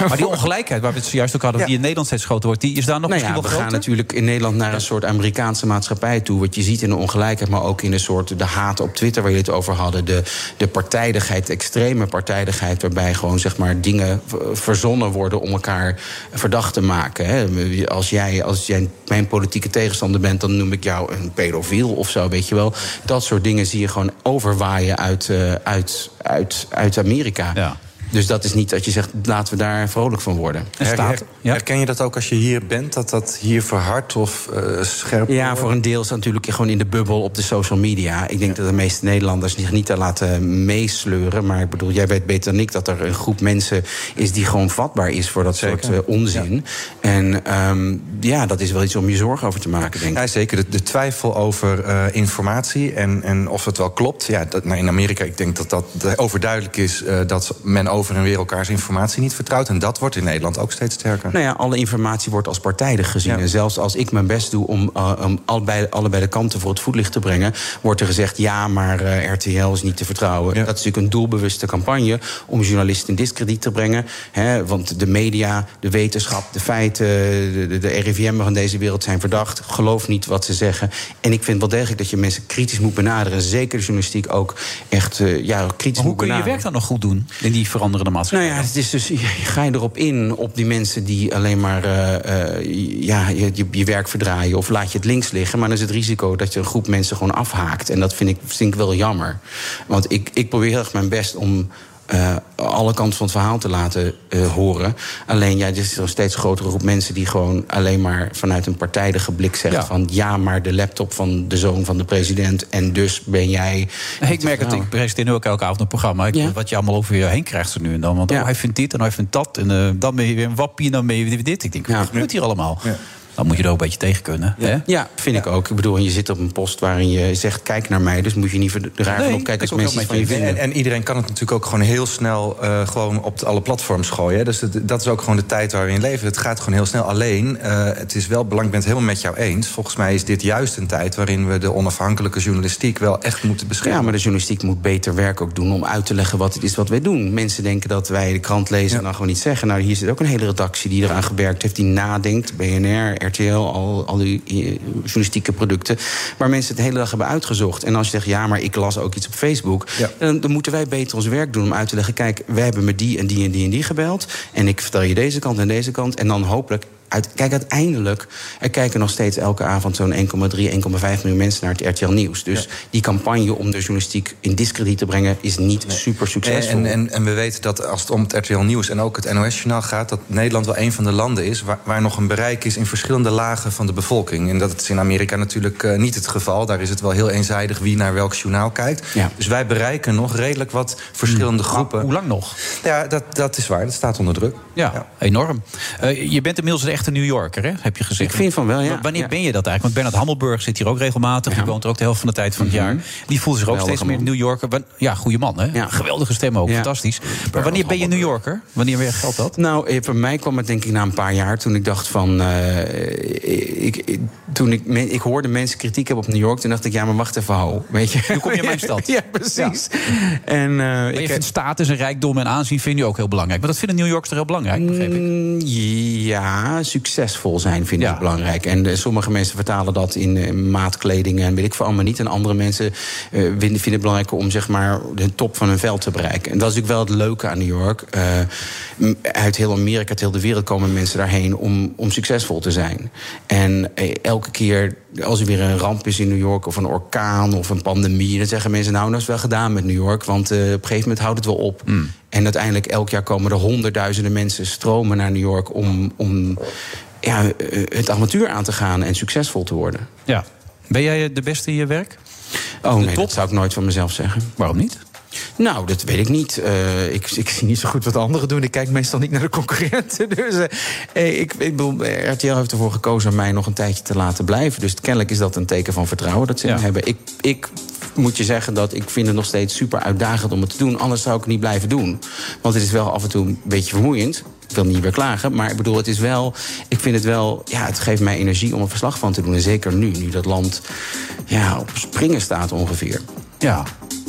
Maar die ongelijkheid waar we het zojuist ook hadden, die in Nederland steeds groter wordt, die is daar nog nou misschien ja, wel we groter? gaan natuurlijk in Nederland naar een soort Amerikaanse maatschappij toe. Wat je ziet in de ongelijkheid, maar ook in de soort de haat op Twitter waar jullie het over hadden. De, de partijdigheid, de extreme partijdigheid, waarbij gewoon zeg maar dingen verzonnen worden om elkaar verdacht te maken. Hè. Als, jij, als jij mijn politieke tegenstander bent, dan noem ik jou een pedofiel of zo, weet je wel. Dat soort dingen zie je gewoon overwaaien uit, eh, uit, uit, uit Amerika. Dus dat is niet dat je zegt, laten we daar vrolijk van worden. Her- her- Herken je dat ook als je hier bent? Dat dat hier verhardt of eh scherp Ja, wordt? voor een deel is natuurlijk gewoon in de bubbel op de social media. Ik denk dat de meeste Nederlanders zich niet te laten meesleuren. Maar ik bedoel, jij weet beter dan ik dat er een groep mensen is die gewoon vatbaar is voor dat soort eh, onzin. En ehm, ja, dat is wel iets om je zorgen over te maken, denk ik. Ja, zeker. De, de twijfel over eh, informatie en, en of het wel klopt. Ja, dat, nou, in Amerika, ik denk dat dat de- overduidelijk is... eh, dat men over en weer elkaars informatie niet vertrouwt. En dat wordt in Nederland ook steeds sterker. Nou ja, alle informatie wordt als partijdig gezien. En zelfs als ik mijn best doe om, eh, om allebei, allebei de kanten voor het voetlicht te brengen, wordt er gezegd: ja, maar eh, RTL is niet te vertrouwen. Dat is natuurlijk een doelbewuste campagne om journalisten in discrediet te brengen. Hè, want de media, de wetenschap, de feiten, de, de, de RIVM van deze wereld zijn verdacht. Geloof niet wat ze zeggen. En ik vind wel degelijk dat je mensen kritisch moet benaderen. En zeker de journalistiek ook echt eh, ja, kritisch Hoe moet kun je je benaderen. werk dan nog goed doen in die veranderende maatschappij? Nou ja, het is dus, ga je erop in op die mensen die alleen maar eh, eh, ja, je, je, je werk verdraaien of laat je het links liggen. Maar dan is het risico dat je een groep mensen gewoon afhaakt. En dat vind ik, vind ik wel jammer. Want ik, ik probeer heel erg mijn best om. Eh, alle kanten van het verhaal te laten eh, horen. Alleen ja, er is een steeds grotere groep mensen die gewoon alleen maar vanuit een partijdige blik zegt: Ja. van ja, maar de laptop van de zoon van de president en dus ben jij. ik merk het, ik presenteer nu ook elke avond een programma. Ik, Wat je allemaal over je heen krijgt zo nu en dan. Want oh, hij vindt dit en hij vindt dat. En eh, dan ben je weer een wappie en dan ben je weer dit. Ik denk, wat gebeurt hier allemaal? Dan moet je er ook een beetje tegen kunnen. Hè? Ja, vind ik ook. Ik bedoel, je zit op een post waarin je zegt: kijk naar mij. Dus moet je niet raar Nee, opkijken als mensen van je vinden. En, en iedereen kan het natuurlijk ook gewoon heel snel eh, gewoon op alle platforms gooien. hè. Dus dat, dat is ook gewoon de tijd waar we in leven. Het gaat gewoon heel snel. Alleen, eh, het is wel belangrijk, ik ben het helemaal met jou eens. Volgens mij is dit juist een tijd waarin we de onafhankelijke journalistiek wel echt moeten beschermen. Ja, maar de journalistiek moet beter werk ook doen om uit te leggen wat het is wat wij doen. Mensen denken dat wij de krant lezen en dan gewoon niet zeggen. Nou, hier zit ook een hele redactie die eraan gewerkt heeft, die nadenkt. BNR, RTL, al, al die eh, journalistieke producten. Waar mensen het de hele dag hebben uitgezocht. En als je zegt, ja, maar ik las ook iets op Facebook. Dan, dan moeten wij beter ons werk doen om uit te leggen. Kijk, wij hebben met die en die en die en die gebeld. En ik vertel je deze kant en deze kant. En dan hopelijk uit, kijk, uiteindelijk, er kijken nog steeds elke avond zo'n 1,3, 1,5 miljoen mensen naar het RTL Nieuws. Dus die campagne om de journalistiek in discrediet te brengen is niet super succesvol. En, en, en we weten dat als het om het RTL Nieuws en ook het NOS-journaal gaat... dat Nederland wel een van de landen is waar, waar nog een bereik is... in verschillende lagen van de bevolking. En dat is in Amerika natuurlijk eh, niet het geval. Daar is het wel heel eenzijdig wie naar welk journaal kijkt. Dus wij bereiken nog redelijk wat verschillende groepen. Hoe lang nog? Ja, dat, dat is waar. Dat staat onder druk. Ja, enorm. Eh, je bent inmiddels een echte New Yorker, hè? heb je gezegd. Ik vind van wel, ja. Wanneer Ja. ben je dat eigenlijk? Want Bernard Hammelburg zit hier ook regelmatig. Die woont er ook de helft van de tijd van het jaar. Die voelt zich ook Geweldige steeds meer. New Yorker. Ja, goede man, hè? Geweldige stem ook, Ja. fantastisch. Maar wanneer ben je New Yorker? Wanneer geldt dat? Nou, eh, voor mij kwam het denk ik na een paar jaar toen ik dacht van. eh, ik, ik- toen ik, ik hoorde mensen kritiek hebben op New York, toen dacht ik, ja, maar wacht even, ho. Weet je? Nu kom je in mijn stad. ja, precies. En, Maar ik vindt status en rijkdom en aanzien vind je ook heel belangrijk. Maar dat vinden New Yorkers er heel belangrijk, begreep ik. Mm, Ja, succesvol zijn vind ik belangrijk. En eh, sommige mensen vertalen dat in eh, maatkleding en weet ik veel allemaal niet. En andere mensen eh, vinden, vinden het belangrijker om zeg maar de top van hun veld te bereiken. En dat is natuurlijk wel het leuke aan New York. Uit heel Amerika, uit heel de wereld komen mensen daarheen om, om succesvol te zijn. En elke keer als er weer een ramp is in New York, of een orkaan of een pandemie, dan zeggen mensen: Nou, dat is wel gedaan met New York, want op een gegeven moment houdt het wel op. En uiteindelijk elk jaar komen er honderdduizenden mensen stromen naar New York om, om ja, eh, het avontuur aan te gaan en succesvol te worden. Ja. Ben jij de beste in je werk? Oh nee, dat zou ik nooit van mezelf zeggen. Waarom niet? Nou, dat weet ik niet. Eh, ik, ik zie niet zo goed wat anderen doen. Ik kijk meestal niet naar de concurrenten. Dus eh, eh, ik, ik bedoel, eh, RTL heeft ervoor gekozen om mij nog een tijdje te laten blijven. Dus kennelijk is dat een teken van vertrouwen dat ze in hebben. Ik, ik moet je zeggen dat ik vind het nog steeds super uitdagend om het te doen. Anders zou ik het niet blijven doen. Want het is wel af en toe een beetje vermoeiend. Ik wil niet weer klagen, maar ik bedoel, het is wel. Ik vind het wel. Ja, het geeft mij energie om er verslag van te doen. En zeker nu, nu dat land ja, op springen staat ongeveer. Ja,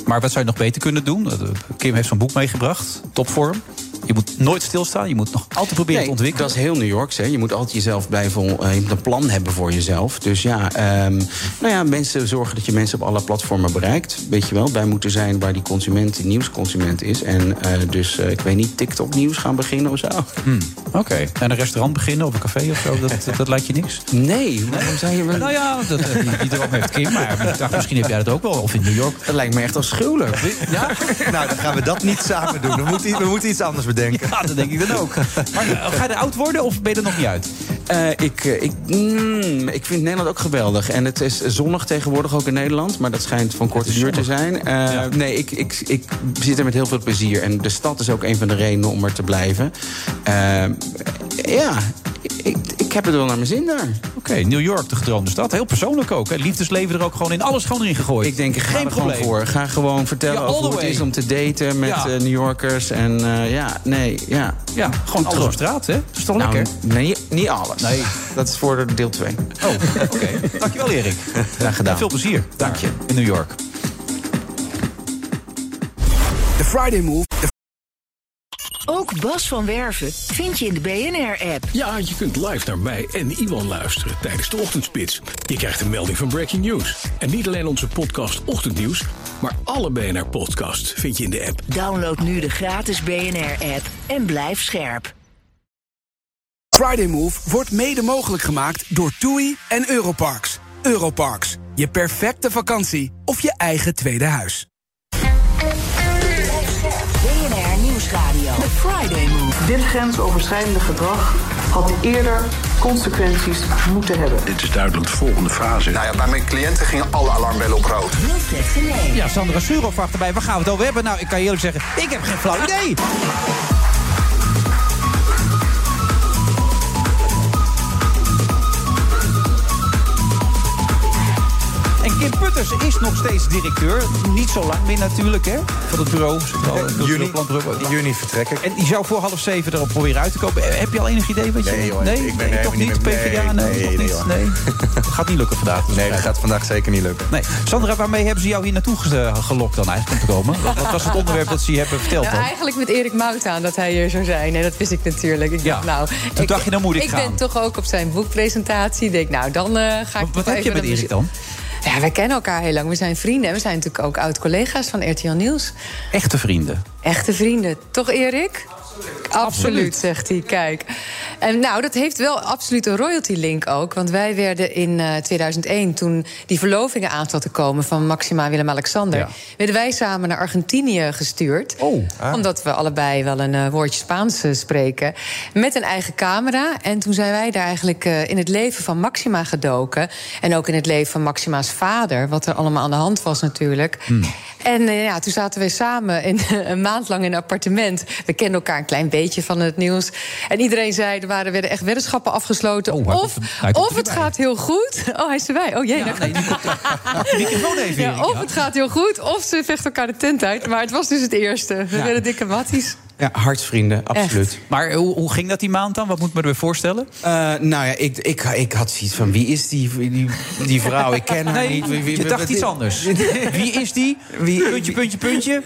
maar wat zou je nog beter kunnen doen? Kim heeft zo'n boek meegebracht, Topvorm. Je moet nooit stilstaan, je moet nog altijd proberen te ontwikkelen. Dat is heel New Yorks. Hè. Je moet altijd jezelf blijven. eh, je moet een plan hebben voor jezelf. Dus ja, ehm, nou ja, mensen zorgen dat je mensen op alle platformen bereikt. Weet je wel, bij moeten zijn waar die consument, die nieuwsconsument is. En eh, dus, eh, ik weet niet, TikTok-nieuws gaan beginnen of zo. Hmm, Oké, en een restaurant beginnen of een café of zo, dat, dat, dat lijkt je niks? Nee, waarom zou je... Nou ja, dat, die, die droom heeft Kim, maar ik dacht, misschien heb jij dat ook wel. Of in New York. Dat lijkt me echt afschuwelijk. Ja? Nou, dan gaan we dat niet samen doen. We moeten, we moeten iets anders bedenken. Ja, dat denk ik dan ook. Maar eh, ga je er oud worden of ben je er nog niet uit? Eh, ik, eh, ik, mm, ik vind Nederland ook geweldig. En het is zonnig tegenwoordig ook in Nederland. Maar dat schijnt van korte duur te zijn. Nee, ik, ik, ik zit er met heel veel plezier. En de stad is ook een van de redenen om er te blijven. Ja, ik, ik heb het wel naar mijn zin daar. Oké, New York, de gedroomde stad. Heel persoonlijk ook. Hè. Liefdesleven er ook gewoon in. Alles gewoon erin gegooid. Ik denk, ik ga Geen er gewoon probleem. voor. Ga gewoon vertellen Ja, over hoe the het is om te daten met Ja. eh, New Yorkers. En eh, ja, nee, ja. Ja, gewoon alles op straat, hè? Dat is toch Nou, lekker? Nee, niet alles. Nee. Dat is voor deel 2. Oh, oké. Dankjewel, Erik. Graag gedaan. En veel plezier. Dank je. In New York. De Friday Move. Ook Bas van Werven vind je in de BNR-app. Ja, je kunt live naar mij en Iwan luisteren tijdens de ochtendspits. Je krijgt een melding van Breaking News. En niet alleen onze podcast Ochtendnieuws, maar alle BNR-podcasts vind je in de app. Download nu de gratis BNR-app en blijf scherp. Friday Move wordt mede mogelijk gemaakt door TUI en Europarks. Europarks, je perfecte vakantie of je eigen tweede huis. Dit grensoverschrijdende gedrag had eerder consequenties moeten hebben. Dit is duidelijk de volgende fase. Nou ja, bij mijn cliënten gingen alle alarmbellen op rood. Ja, Sandra Surov vraagt erbij, waar gaan we het over hebben? Nou, ik kan je eerlijk zeggen, ik heb geen flauw idee. En Putters is nog steeds directeur. Niet zo lang meer natuurlijk, hè? Van het bureau. Juni, in juni vertrek ik. En die zou voor half zeven erop proberen uit te komen. Heb je al enig idee wat je... Nee, hoor, nee? ik ben nee, er toch niet? mee- PvdA? Nee, nee, toch nee, niet? Nee. Gaat niet lukken vandaag. dus Nee, dat gaat vandaag zeker niet lukken. Nee. Sandra, waarmee hebben ze jou hier naartoe ge- gelokt dan eigenlijk om te komen? Wat, wat was het onderwerp dat ze je hebben verteld Nou, eigenlijk met Erik Mout aan dat hij hier zou zijn. Nee, dat wist ik natuurlijk. Ik Ja. dacht, nou, Toen dacht je, dan moet ik gaan. ben toch ook op zijn boekpresentatie. Ik denk, nou, dan eh, ga ik Wat toch heb je met Erik dan? Ja, wij kennen elkaar heel lang. We zijn vrienden. En we zijn natuurlijk ook oud-collega's van RTL Nieuws. Echte vrienden. Echte vrienden. Toch, Erik? Absoluut, zegt hij. Kijk. En nou, dat heeft wel absoluut een royalty-link ook. Want wij werden in eh, 2001, toen die verlovingen aan zat te komen... van Maxima en Willem-Alexander... Ja. werden wij samen naar Argentinië gestuurd. Oh. Omdat we allebei wel een eh, woordje Spaans eh, spreken. Met een eigen camera. En toen zijn wij daar eigenlijk in het leven van Maxima gedoken. En ook in het leven van Maxima's vader. Wat er allemaal aan de hand was natuurlijk. En eh, ja, toen zaten we samen in, een maand lang in een appartement. We kenden elkaar een klein beetje van het nieuws. En iedereen zei, er waren, werden echt weddenschappen afgesloten. Oh, of er- of het gaat heel goed. Oh, hij is erbij. Oh jee. nou- je microfoon even, ja, of het gaat heel goed, of ze vechten elkaar de tent uit. Maar het was dus het eerste. We werden dikke matties. Ja, hartsvrienden, absoluut. Maar hoe, hoe ging dat die maand dan? Wat moet ik me erbij voorstellen? Eh, nou ja, ik, ik, ik had zoiets van, wie is die, die, die vrouw? Ik ken haar Nee, niet. Wie- wie- je dacht iets anders. Wie is die? Wie- puntje, puntje, puntje.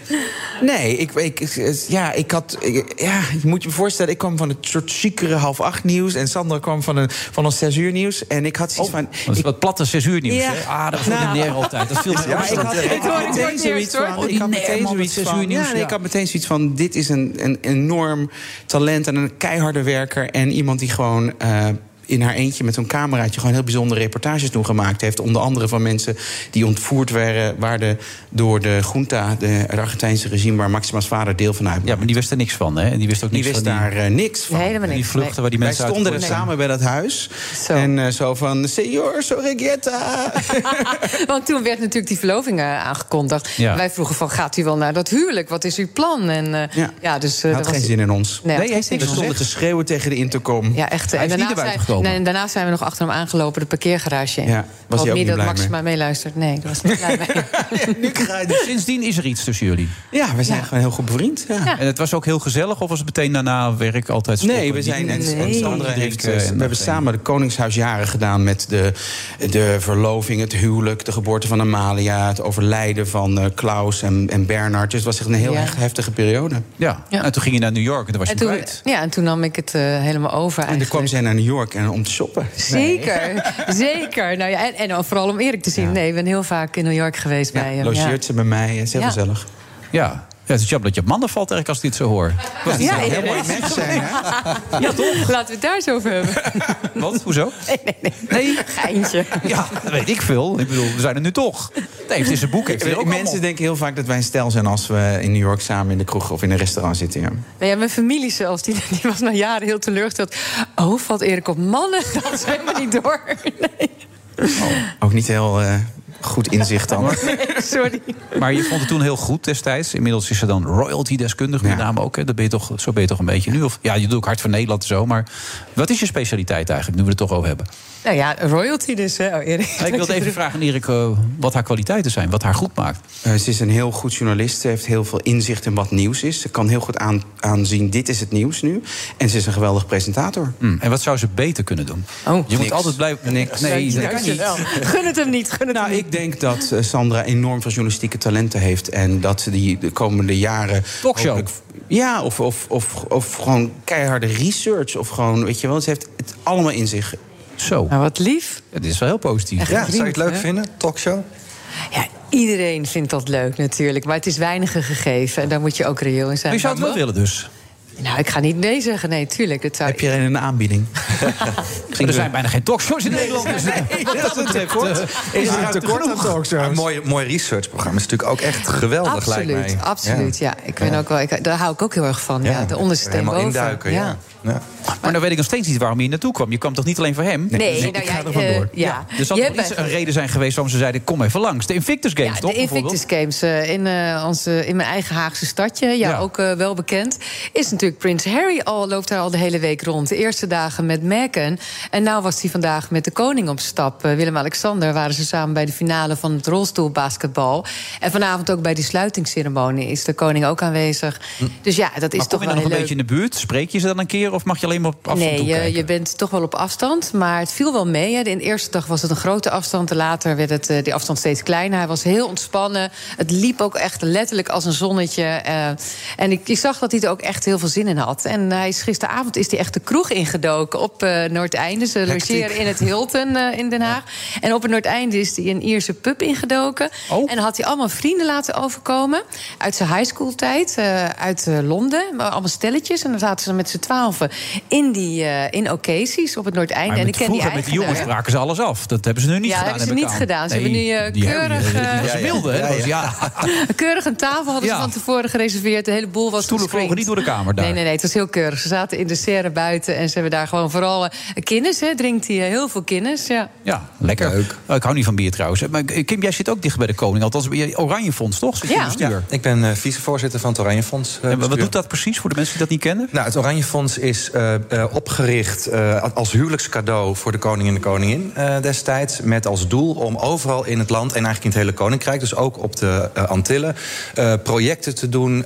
Nee, ik, ik, ja, ik had. ik- ja, je moet je voorstellen, ik kwam van het soort chicere half acht nieuws. En Sandra kwam van een, van een zes uur nieuws. En ik had zoiets van. Oh, Dat is wat platte zes uur nieuws. Ja. hè? Ah, dat Nou. ordinair altijd. Dat viel me Ja, ik had, ik meteen zoiets van. Ik had Ordinair, meteen zoiets van. ja. ik had meteen zoiets van. Dit is een, een enorm talent en een keiharde werker. En iemand die gewoon. In haar eentje met zo'n cameraatje gewoon heel bijzondere reportages toen gemaakt heeft. Onder andere van mensen die ontvoerd werden, waren door de junta, de, het Argentijnse regime, waar Maxima's vader deel van uit. Ja, maar die wist er niks van, hè? En die wist ook Die niks wist van daar eh, niks van. Helemaal die niks. vluchten waar die Wij mensen stonden er samen bij dat huis. Zo. En eh, zo van, señor Sorregieta. Want toen werd natuurlijk die verloving eh, aangekondigd. Ja. Wij vroegen van, gaat u wel naar dat huwelijk? Wat is uw plan? En, eh, ja. dus, eh, Hij had dat geen was- zin in ons. Nee, hij geen zin in stonden te schreeuwen tegen de intercom. Ja, echt. Hij en is niet daarna naar Nee, en daarna zijn we nog achter hem aangelopen, de parkeergarage in. Ja, was hij ook niet dat Maxima meeluistert. Nee, ik was niet blij mee. Dus sindsdien is er iets tussen jullie. Ja, we zijn gewoon heel goed bevriend. Ja. En het was ook heel gezellig, of was het meteen daarna werk altijd stoppen? Nee, we zijn en Nee. Sandra heeft, eh, en we hebben dat samen de Koningshuisjaren gedaan met de, de verloving, het huwelijk, de geboorte van Amalia, het overlijden van eh, Klaus en, en Bernard. Dus het was echt een heel Ja. heftige periode. Ja. en toen ging je naar New York en toen was je En toen, ja, en toen nam ik het eh, helemaal over En toen kwam zij naar New York en, om te shoppen. Zeker, zeker. Nou ja, en, en vooral om Erik te zien. Nee, ik ben heel vaak in New York geweest bij hem. Logeert ze bij mij, is heel Ja. gezellig. Ja. Ja, het is jammer dat je op mannen valt eigenlijk als ik dit zo hoor. Was niet Ja, zo heel mooi zijn, hè? Ja, toch? Laten we het daar eens over hebben. Wat? Hoezo? Nee, nee, nee. Geintje. Ja, dat weet ik veel. Ik bedoel, we zijn er nu toch. Nee, heeft in zijn boek heeft hij ook Mensen allemaal. denken heel vaak dat wij een stel zijn als we in New York samen in de kroeg of in een restaurant zitten. Ja. Nou ja, mijn familie zelfs, die, die was na jaren heel teleurgesteld. Oh, valt Erik op mannen? Dat is helemaal niet door. Ook niet heel eh, goed inzicht dan. Nee, sorry. Maar je vond het toen heel goed destijds. Inmiddels is ze dan royalty-deskundige met name ook. Hè? Dat ben je toch, zo ben je toch een beetje nu. Of, ja, je doet ook hard voor Nederland en zo. Maar wat is je specialiteit eigenlijk, nu we het toch over hebben? Nou ja, royalty dus, hè, oh, Erik. Ik wilde even vragen aan Erik eh, wat haar kwaliteiten zijn. Wat haar goed maakt. Eh, ze is een heel goed journalist. Ze heeft heel veel inzicht in wat nieuws is. Ze kan heel goed aan, aanzien, dit is het nieuws nu. En ze is een geweldig presentator. Hmm. En wat zou ze beter kunnen doen? Oh, je moet altijd blijven... Niks. Nee, dat kan niet. Gun het hem niet, gun het Nou, hem niet. ik denk dat eh, Sandra enorm veel journalistieke talenten heeft. En dat ze die de komende jaren. Talkshow. Ja, of, of, of, of gewoon keiharde research. Of gewoon, weet je wel, ze heeft het allemaal in zich. Zo. Nou, wat lief. Het is wel heel positief. Echt Ja, zou je het leuk hè? vinden? Talkshow? Ja, iedereen vindt dat leuk natuurlijk. Maar het is weinige gegeven. En daar moet je ook reëel in zijn. Maar je zou het wel willen dus? Nou, ik ga niet nee zeggen. Nee, tuurlijk. Dat zou... Heb je er een aanbieding? er zijn bijna geen talkshows in Nederland. Dus dat is een tekort. Is er een tekort aan talkshows? Een mooi, mooi researchprogramma is natuurlijk ook echt geweldig, lijkt mij. Absoluut, absoluut. Ja. ik ben ook wel, ik, daar hou ik ook heel erg van. Ja, de onderste steen Helemaal boven. induiken, ja. Ja. Maar dan weet ik nog steeds niet waarom je hier naartoe kwam. Je kwam toch niet alleen voor hem? Nee, Dus nou ik ja, ga er vandoor. eh, ja. Er zal toch iets een reden zijn geweest waarom ze zeiden... kom even langs. De Invictus Games, Ja, toch? de Invictus Games eh, in, eh, onze, in mijn eigen Haagse stadje. Ja, Ja. ook wel bekend. Is natuurlijk Prins Harry al, loopt daar al de hele week rond. De eerste dagen met Meghan. En nou was hij vandaag met de koning op stap. Willem-Alexander waren ze samen bij de finale van het rolstoelbasketbal. En vanavond ook bij die sluitingsceremonie is de koning ook aanwezig. Dus ja, dat is maar toch kom je wel dan nog heel een leuk. beetje in de buurt? Spreek je ze dan een keer? Of mag je alleen maar op afstand Nee, je, bent toch wel op afstand. Maar het viel wel mee. Hè. De eerste dag was het een grote afstand. Later werd het, eh, die afstand steeds kleiner. Hij was heel ontspannen. Het liep ook echt letterlijk als een zonnetje. eh, en ik, ik zag dat hij er ook echt heel veel zin in had. En hij is, gisteravond is hij echt de kroeg ingedoken op eh Noordeinde. Ze logeren in het Hilton in Den Haag. En op het Noordeinde is hij een Ierse pub ingedoken. En had hij allemaal vrienden laten overkomen. Uit zijn high school tijd. uit Londen. Allemaal stelletjes. En dan zaten ze met z'n in, die, eh, in Ocasies op het Noordeinde. Maar en ik ken die vroeger met die jongens spraken ze alles af. Dat hebben ze nu niet Ja, gedaan. hebben ze niet aan. gedaan. Ze hebben nu, die keurig, die- die eh, was Ja, wilde, hè? ja, Dat ja. ja. Keurig een tafel hadden Ja. ze van tevoren gereserveerd. De hele boel was Stoelen vlogen niet door de kamer daar. Nee, nee, nee. Het was heel keurig. Ze zaten in de serre buiten. En ze hebben daar gewoon vooral... kennis, hè. Drinkt hij eh, heel veel kennis, ja. Ja, lekker. Oh, ik hou niet van bier trouwens. Maar Kim, jij zit ook dicht bij de koning. Althans, bij je Oranje Fonds, toch? Zit het bestuur? Ik ben eh, vicevoorzitter van het Oranje Fonds. eh, En wat doet dat precies voor de mensen die dat niet kennen? Nou, het Oranje Fonds is eh, eh, opgericht eh, als huwelijkscadeau voor de koning en de koningin destijds. Met als doel om overal in het land en eigenlijk in het hele koninkrijk, dus ook op de Antillen, projecten te doen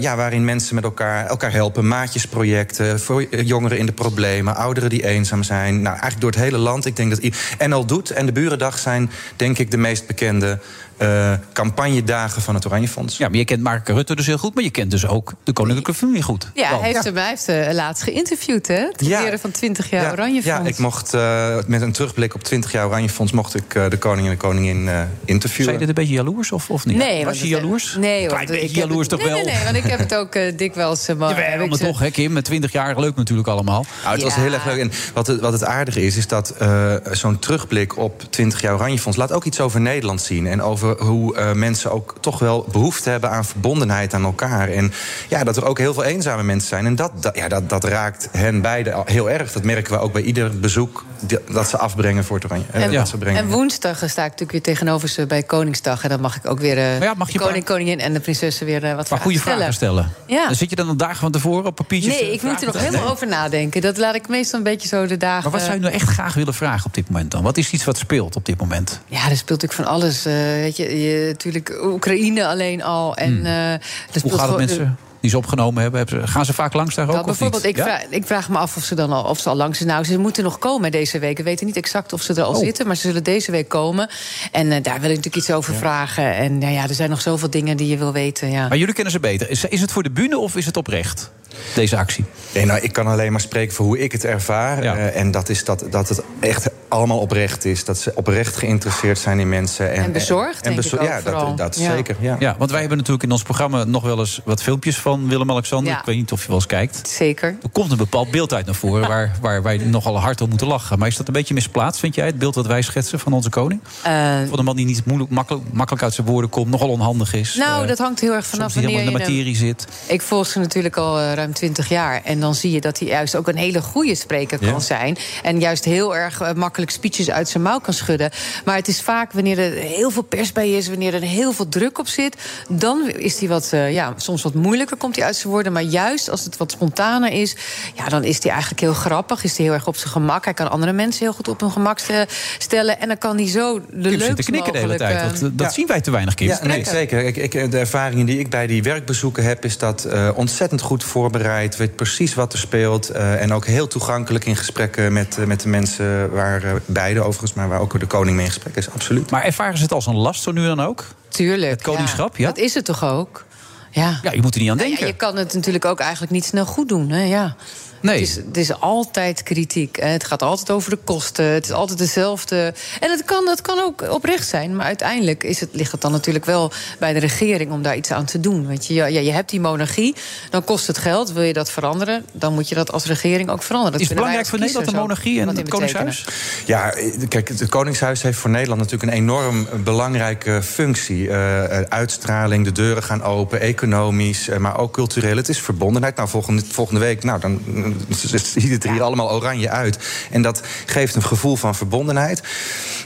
ja, waarin mensen met elkaar, elkaar helpen. Maatjesprojecten voor jongeren in de problemen, ouderen die eenzaam zijn. Nou, eigenlijk door het hele land. Ik denk dat NL Doet en de Burendag zijn, denk ik, de meest bekende eh, campagnedagen van het Oranje Fonds. Ja, maar je kent Mark Rutte dus heel goed. Maar je kent dus ook de koninklijke familie goed. Ja, hij heeft, hem, hij heeft eh, laatst geïnterviewd, hè? Het Ja. van 20 jaar Oranje Ja, Fonds. ik mocht eh, met een terugblik op 20 jaar Oranje Fonds... mocht ik eh, de koning en de koningin eh interviewen. Zijn je dit een beetje jaloers of, of niet? Nee, Was je jaloers? Nee, hoor. Klein Ik beetje het- jaloers toch nee, wel? Nee, nee, want ik heb het ook dikwijls... Uh, Jawel, maar toch, hè, Kim? Met 20 jaar leuk natuurlijk allemaal. Nou, het was heel erg leuk. En wat het, wat het aardige is, is dat eh, zo'n terugblik op 20 jaar Oranje Fonds... laat ook iets over Nederland zien. En over over hoe eh, mensen ook toch wel behoefte hebben aan verbondenheid aan elkaar. En ja, dat er ook heel veel eenzame mensen zijn. En dat, dat, ja, dat, dat raakt hen beiden heel erg. Dat merken we ook bij ieder bezoek dat ze afbrengen voor het oranje. eh, En, dat ze brengen. en woensdag sta ik natuurlijk weer tegenover ze bij Koningsdag. En dan mag ik ook weer eh, ja, mag je de koning, koningin en de prinsessen weer eh, wat Maar goede vragen stellen. Ja. Dan zit je dan een dagen van tevoren op papiertjes? Nee, ik moet er nog helemaal over nadenken. Dat laat ik meestal een beetje zo de dagen... Maar wat zou je nou echt graag willen vragen op dit moment dan? Wat is iets wat speelt op dit moment? Ja, er speelt natuurlijk van alles. eh, weet je, je, natuurlijk Oekraïne alleen al. En, eh, er Hoe gaat het mensen die ze opgenomen hebben? Gaan ze vaak langs daar ook? Niet? bijvoorbeeld, ik, Ja? vraag, ik vraag me af of ze dan al, of ze al langs zijn. Nou, ze moeten nog komen deze week. We weten niet exact of ze er al Oh. zitten, maar ze zullen deze week komen. En eh, daar wil ik natuurlijk iets over vragen. En nou ja, er zijn nog zoveel dingen die je wil weten. Ja. Maar jullie kennen ze beter. Is, is het voor de bühne of is het oprecht, deze actie? Nee, nou, ik kan alleen maar spreken voor hoe ik het ervaar. Eh, en dat is dat, dat het echt allemaal oprecht is. Dat ze oprecht geïnteresseerd zijn in mensen. En, En bezorgd, denk ik ook Ja, vooral. dat, dat Ja. zeker. Ja. Ja, want wij hebben natuurlijk in ons programma nog wel eens wat filmpjes van Willem-Alexander. Ja. Ik weet niet of je wel eens kijkt. Zeker. Er komt een bepaald beeld uit naar voren waar, waar wij nogal hard om moeten lachen. Maar is dat een beetje misplaatst, vind jij, het beeld wat wij schetsen van onze koning? Eh, Van een man die niet moeilijk, makkelijk, makkelijk uit zijn woorden komt, nogal onhandig is. nou, eh, dat hangt heel erg vanaf wanneer je in de hem- materie zit. Ik volg ze natuurlijk al eh, ruim twintig jaar. En dan zie je dat hij juist ook een hele goede spreker Ja. kan zijn. En juist heel erg eh, makkelijk speeches uit zijn mouw kan schudden. Maar het is vaak wanneer er heel veel pers bij is, wanneer er heel veel druk op zit. Dan is hij wat, eh, ja, soms wat moeilijker komt hij uit zijn woorden. Maar juist als het wat spontaner is, ja, dan is hij eigenlijk heel grappig. Is hij heel erg op zijn gemak. Hij kan andere mensen heel goed op hun gemak ste- stellen. En dan kan hij zo de te leukste knikken de hele tijd. eh, Dat, dat Ja. zien wij te weinig, Kim. Ja, nee, zeker. Ik, ik, de ervaringen die ik bij die werkbezoeken heb, is dat eh, ontzettend goed voorbereid. Weet precies wat er speelt. eh, en ook heel toegankelijk in gesprekken met, eh, met de mensen waar eh, beide overigens, maar waar ook de koning mee in gesprek is. Absoluut. Maar ervaren ze het als een last zo nu dan ook? Tuurlijk. Het koningschap, ja? Dat is het toch ook? Ja. Ja, je moet er niet aan Nou ja, denken. je kan het natuurlijk ook eigenlijk niet snel goed doen. Hè? Ja. Nee. Het, is, het is altijd kritiek. Hè? Het gaat altijd over de kosten. Het is altijd dezelfde. En het kan, het kan ook oprecht zijn. Maar uiteindelijk is het, ligt het dan natuurlijk wel bij de regering om daar iets aan te doen. Want je, ja, je hebt die monarchie, dan kost het geld. Wil je dat veranderen, dan moet je dat als regering ook veranderen. Dat Is het belangrijk voor Nederland, de monarchie en het koningshuis? Ja, kijk, het Koningshuis heeft voor Nederland natuurlijk een enorm belangrijke functie. Eh, eh, uitstraling, de deuren gaan open, economisch, eh, maar ook cultureel. Het is verbondenheid. Nou, volgende, volgende week, nou, dan eh, ziet het er hier allemaal oranje uit. En dat geeft een gevoel van verbondenheid.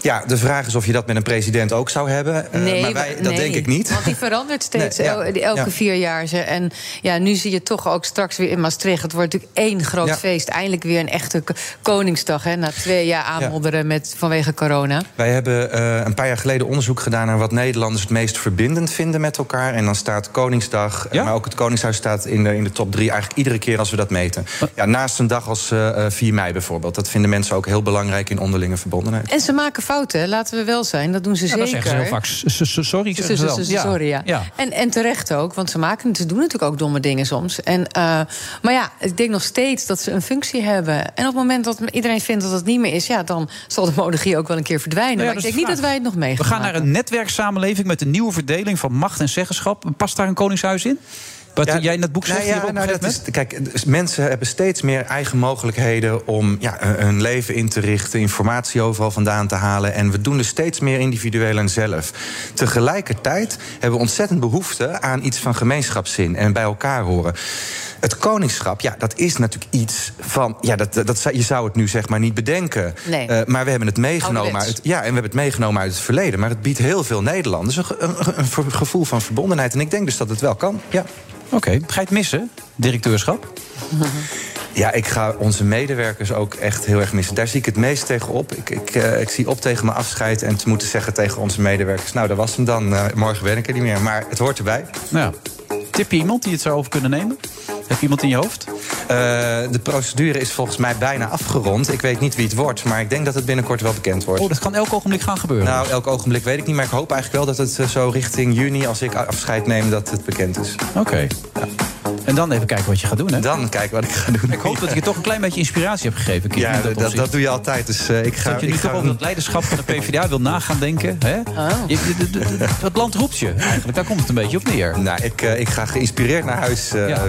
Ja, de vraag is of je dat met een president ook zou hebben. Eh, Nee, maar wij, dat nee, denk ik niet. Want die verandert steeds Nee, ja, el- elke ja. vier jaar. Ze- En ja, nu zie je toch ook straks weer in Maastricht. Het wordt natuurlijk één groot Ja. feest. Eindelijk weer een echte Koningsdag. Hè, na twee jaar aanmodderen met, vanwege corona. Wij hebben eh, een paar jaar geleden onderzoek gedaan naar wat Nederlanders het meest verbindend vinden met elkaar. En dan staat Koningsdag, eh, maar ook het Koningshuis staat in de, in de top drie eigenlijk iedere keer als we dat meten. Ja, naast een dag als eh, eh, 4 mei bijvoorbeeld. Dat vinden mensen ook heel belangrijk in onderlinge verbondenheid. En ze maken fouten, laten we wel zijn. Dat doen ze Ja, zeker. dan zeggen ze heel vaak, sorry, ze. Ja. Sorry, ja. Ja. En, en terecht ook, want ze, maken, ze doen natuurlijk ook domme dingen soms. En, eh, maar ja, ik denk nog steeds dat ze een functie hebben. En op het moment dat iedereen vindt dat het niet meer is... ja, dan zal de monarchie ook wel een keer verdwijnen. Nou ja, maar dat ik denk de niet dat wij het nog mee We gaan naar een netwerksamenleving met een nieuwe verdeling van macht en zeggenschap. Past daar een koningshuis in? Wat jij in het boek zegt Nou ja, een nou, dat is, kijk, dus mensen hebben steeds meer eigen mogelijkheden om ja, hun- leven in te richten, informatie overal vandaan te halen. En we doen dus steeds meer individueel en zelf. Tegelijkertijd hebben we ontzettend behoefte aan iets van gemeenschapszin en bij elkaar horen. Het koningschap, ja, dat is natuurlijk iets van. Ja, dat, dat, zou- je zou het nu zeg maar niet bedenken. Nee. Eh, maar we hebben het meegenomen uit. Ja, en we hebben het meegenomen uit het verleden. Maar het biedt heel veel Nederlanders een, een, gevoel van verbondenheid. En ik denk dus dat het wel kan. Ja. Oké, ga je het missen, directeurschap? Ja, ik ga onze medewerkers ook echt heel erg missen. Daar zie ik het meest tegen op. Ik, ik, eh, ik zie op tegen mijn afscheid en te moeten zeggen tegen onze medewerkers... nou, dat was hem dan, Eh, morgen ben ik er niet meer. Maar het hoort erbij. Nou, tip je iemand die het zou over kunnen nemen? Heb je iemand in je hoofd? Eh, de procedure is volgens mij bijna afgerond. Ik weet niet wie het wordt, maar ik denk dat het binnenkort wel bekend wordt. Oh, dat kan elk ogenblik gaan gebeuren. Nou, elk ogenblik weet ik niet, maar ik hoop eigenlijk wel dat het eh, zo richting juni... als ik afscheid neem, dat het bekend is. Oké. En dan even kijken wat je gaat doen, hè? Dan kijken wat ik ga doen. Ik hoop dat ik je toch een klein beetje inspiratie heb gegeven. Ja, dat, dat, doe je altijd. Dus eh, ik ga, dat je nu ik toch ga over het leiderschap van de PvdA wil na gaan denken. Hè? Je- je- de- de- de- het land roept je eigenlijk. Daar komt het een beetje op neer. Nou, ik, ik ga geïnspireerd naar huis, eh Ja.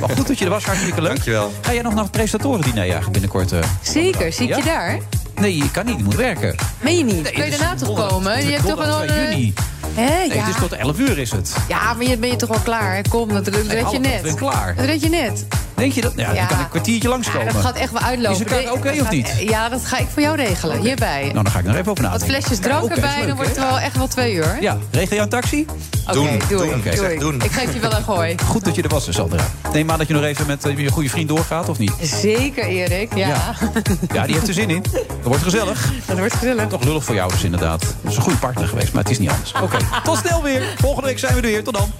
Maar goed dat je er was, hartstikke leuk. Dankjewel. Ga jij nog naar het presentatorendiner eigenlijk binnenkort? eh? Zeker, zie ik je daar? Nee, je kan niet, je moet werken. Meen je niet? Nee, Kun je daarna toch komen? Je hebt toch een... 2 eh, juni. Hé, Nee, ja. het is tot 11 uur is het. Ja, maar je ben je toch wel klaar? Kom, dat, dat red je net. ben ik klaar. Dat red je net. Denk je dat? Ja, Ja. dan kan ik een kwartiertje langskomen. Ja, dat gaat echt wel uitlopen. Is kaart Nee, oké of niet? Ja, dat ga ik voor jou regelen. Hierbij. Nou, dan ga ik nog even over Wat nadenken. flesjes drank erbij, leuk, dan wordt het wel echt wel twee uur. Ja, regel je een taxi? Oké, doei. Oké. doei. Ik geef je wel een gooi. Goed dat je er was, Sandra. Neem aan dat je nog even met eh, je goede vriend doorgaat, of niet? Zeker, Erik. Ja. Ja. Ja, die heeft er zin in. Dat wordt gezellig. Dat wordt gezellig. Toch lullig voor jou dus inderdaad. Dat is een goede partner geweest, maar het is niet anders. Oké, tot snel weer. Volgende week zijn we er weer. Tot dan.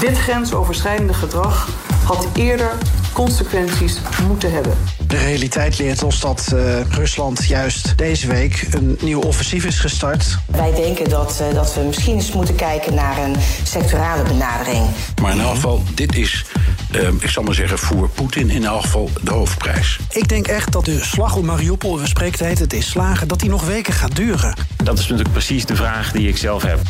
Dit grensoverschrijdende gedrag had eerder consequenties moeten hebben. De realiteit leert ons dat eh, Rusland juist deze week een nieuw offensief is gestart. Wij denken dat, eh, dat we misschien eens moeten kijken naar een sectorale benadering. Maar in elk geval, dit is, eh, ik zal maar zeggen, voor Poetin in elk geval de hoofdprijs. Ik denk echt dat de slag om Mariupol, we spreken het, het is slagen, dat die nog weken gaat duren. Dat is natuurlijk precies de vraag die ik zelf heb.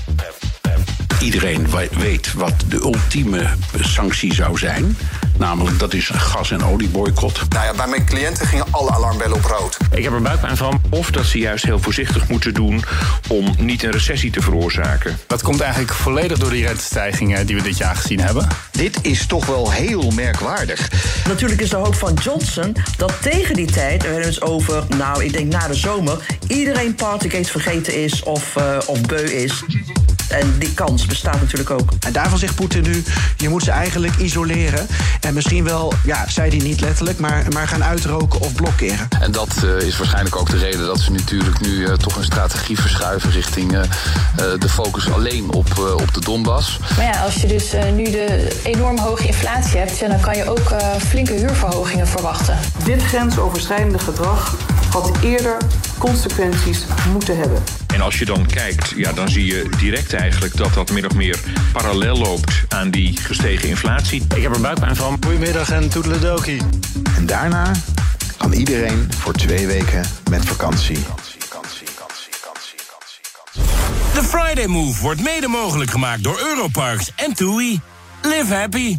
Iedereen we- weet wat de ultieme sanctie zou zijn. Namelijk, dat is een gas- en olieboycott. Nou ja, bij mijn cliënten gingen alle alarmbellen op rood. Ik heb er buikpijn van. Of dat ze juist heel voorzichtig moeten doen om niet een recessie te veroorzaken. Dat komt eigenlijk volledig door die rentestijgingen die we dit jaar gezien hebben. Dit is toch wel heel merkwaardig. Natuurlijk is de hoop van Johnson dat tegen die tijd, we hebben het over, nou, ik denk na de zomer, iedereen Partygate vergeten is of, eh, of beu is. En die kans bestaat natuurlijk ook. En daarvan zegt Poetin nu, je moet ze eigenlijk isoleren. En misschien wel, ja, zei hij niet letterlijk, maar, maar gaan uitroken of blokkeren. En dat eh, is waarschijnlijk ook de reden dat ze natuurlijk nu eh, toch een strategie verschuiven richting eh, eh, de focus alleen op, eh, op de Donbass. Maar ja, als je dus nu de enorm hoge inflatie hebt, ja, dan kan je ook eh, flinke huurverhogingen verwachten. Dit grensoverschrijdende gedrag had eerder consequenties moeten hebben. En als je dan kijkt, ja, dan zie je direct eigenlijk dat dat min of meer parallel loopt aan die gestegen inflatie. Ik heb er buikpijn van. Goedemiddag en toedeledokie. En daarna kan iedereen voor twee weken met vakantie. De Friday Move wordt mede mogelijk gemaakt door Europarks en TUI. Live happy.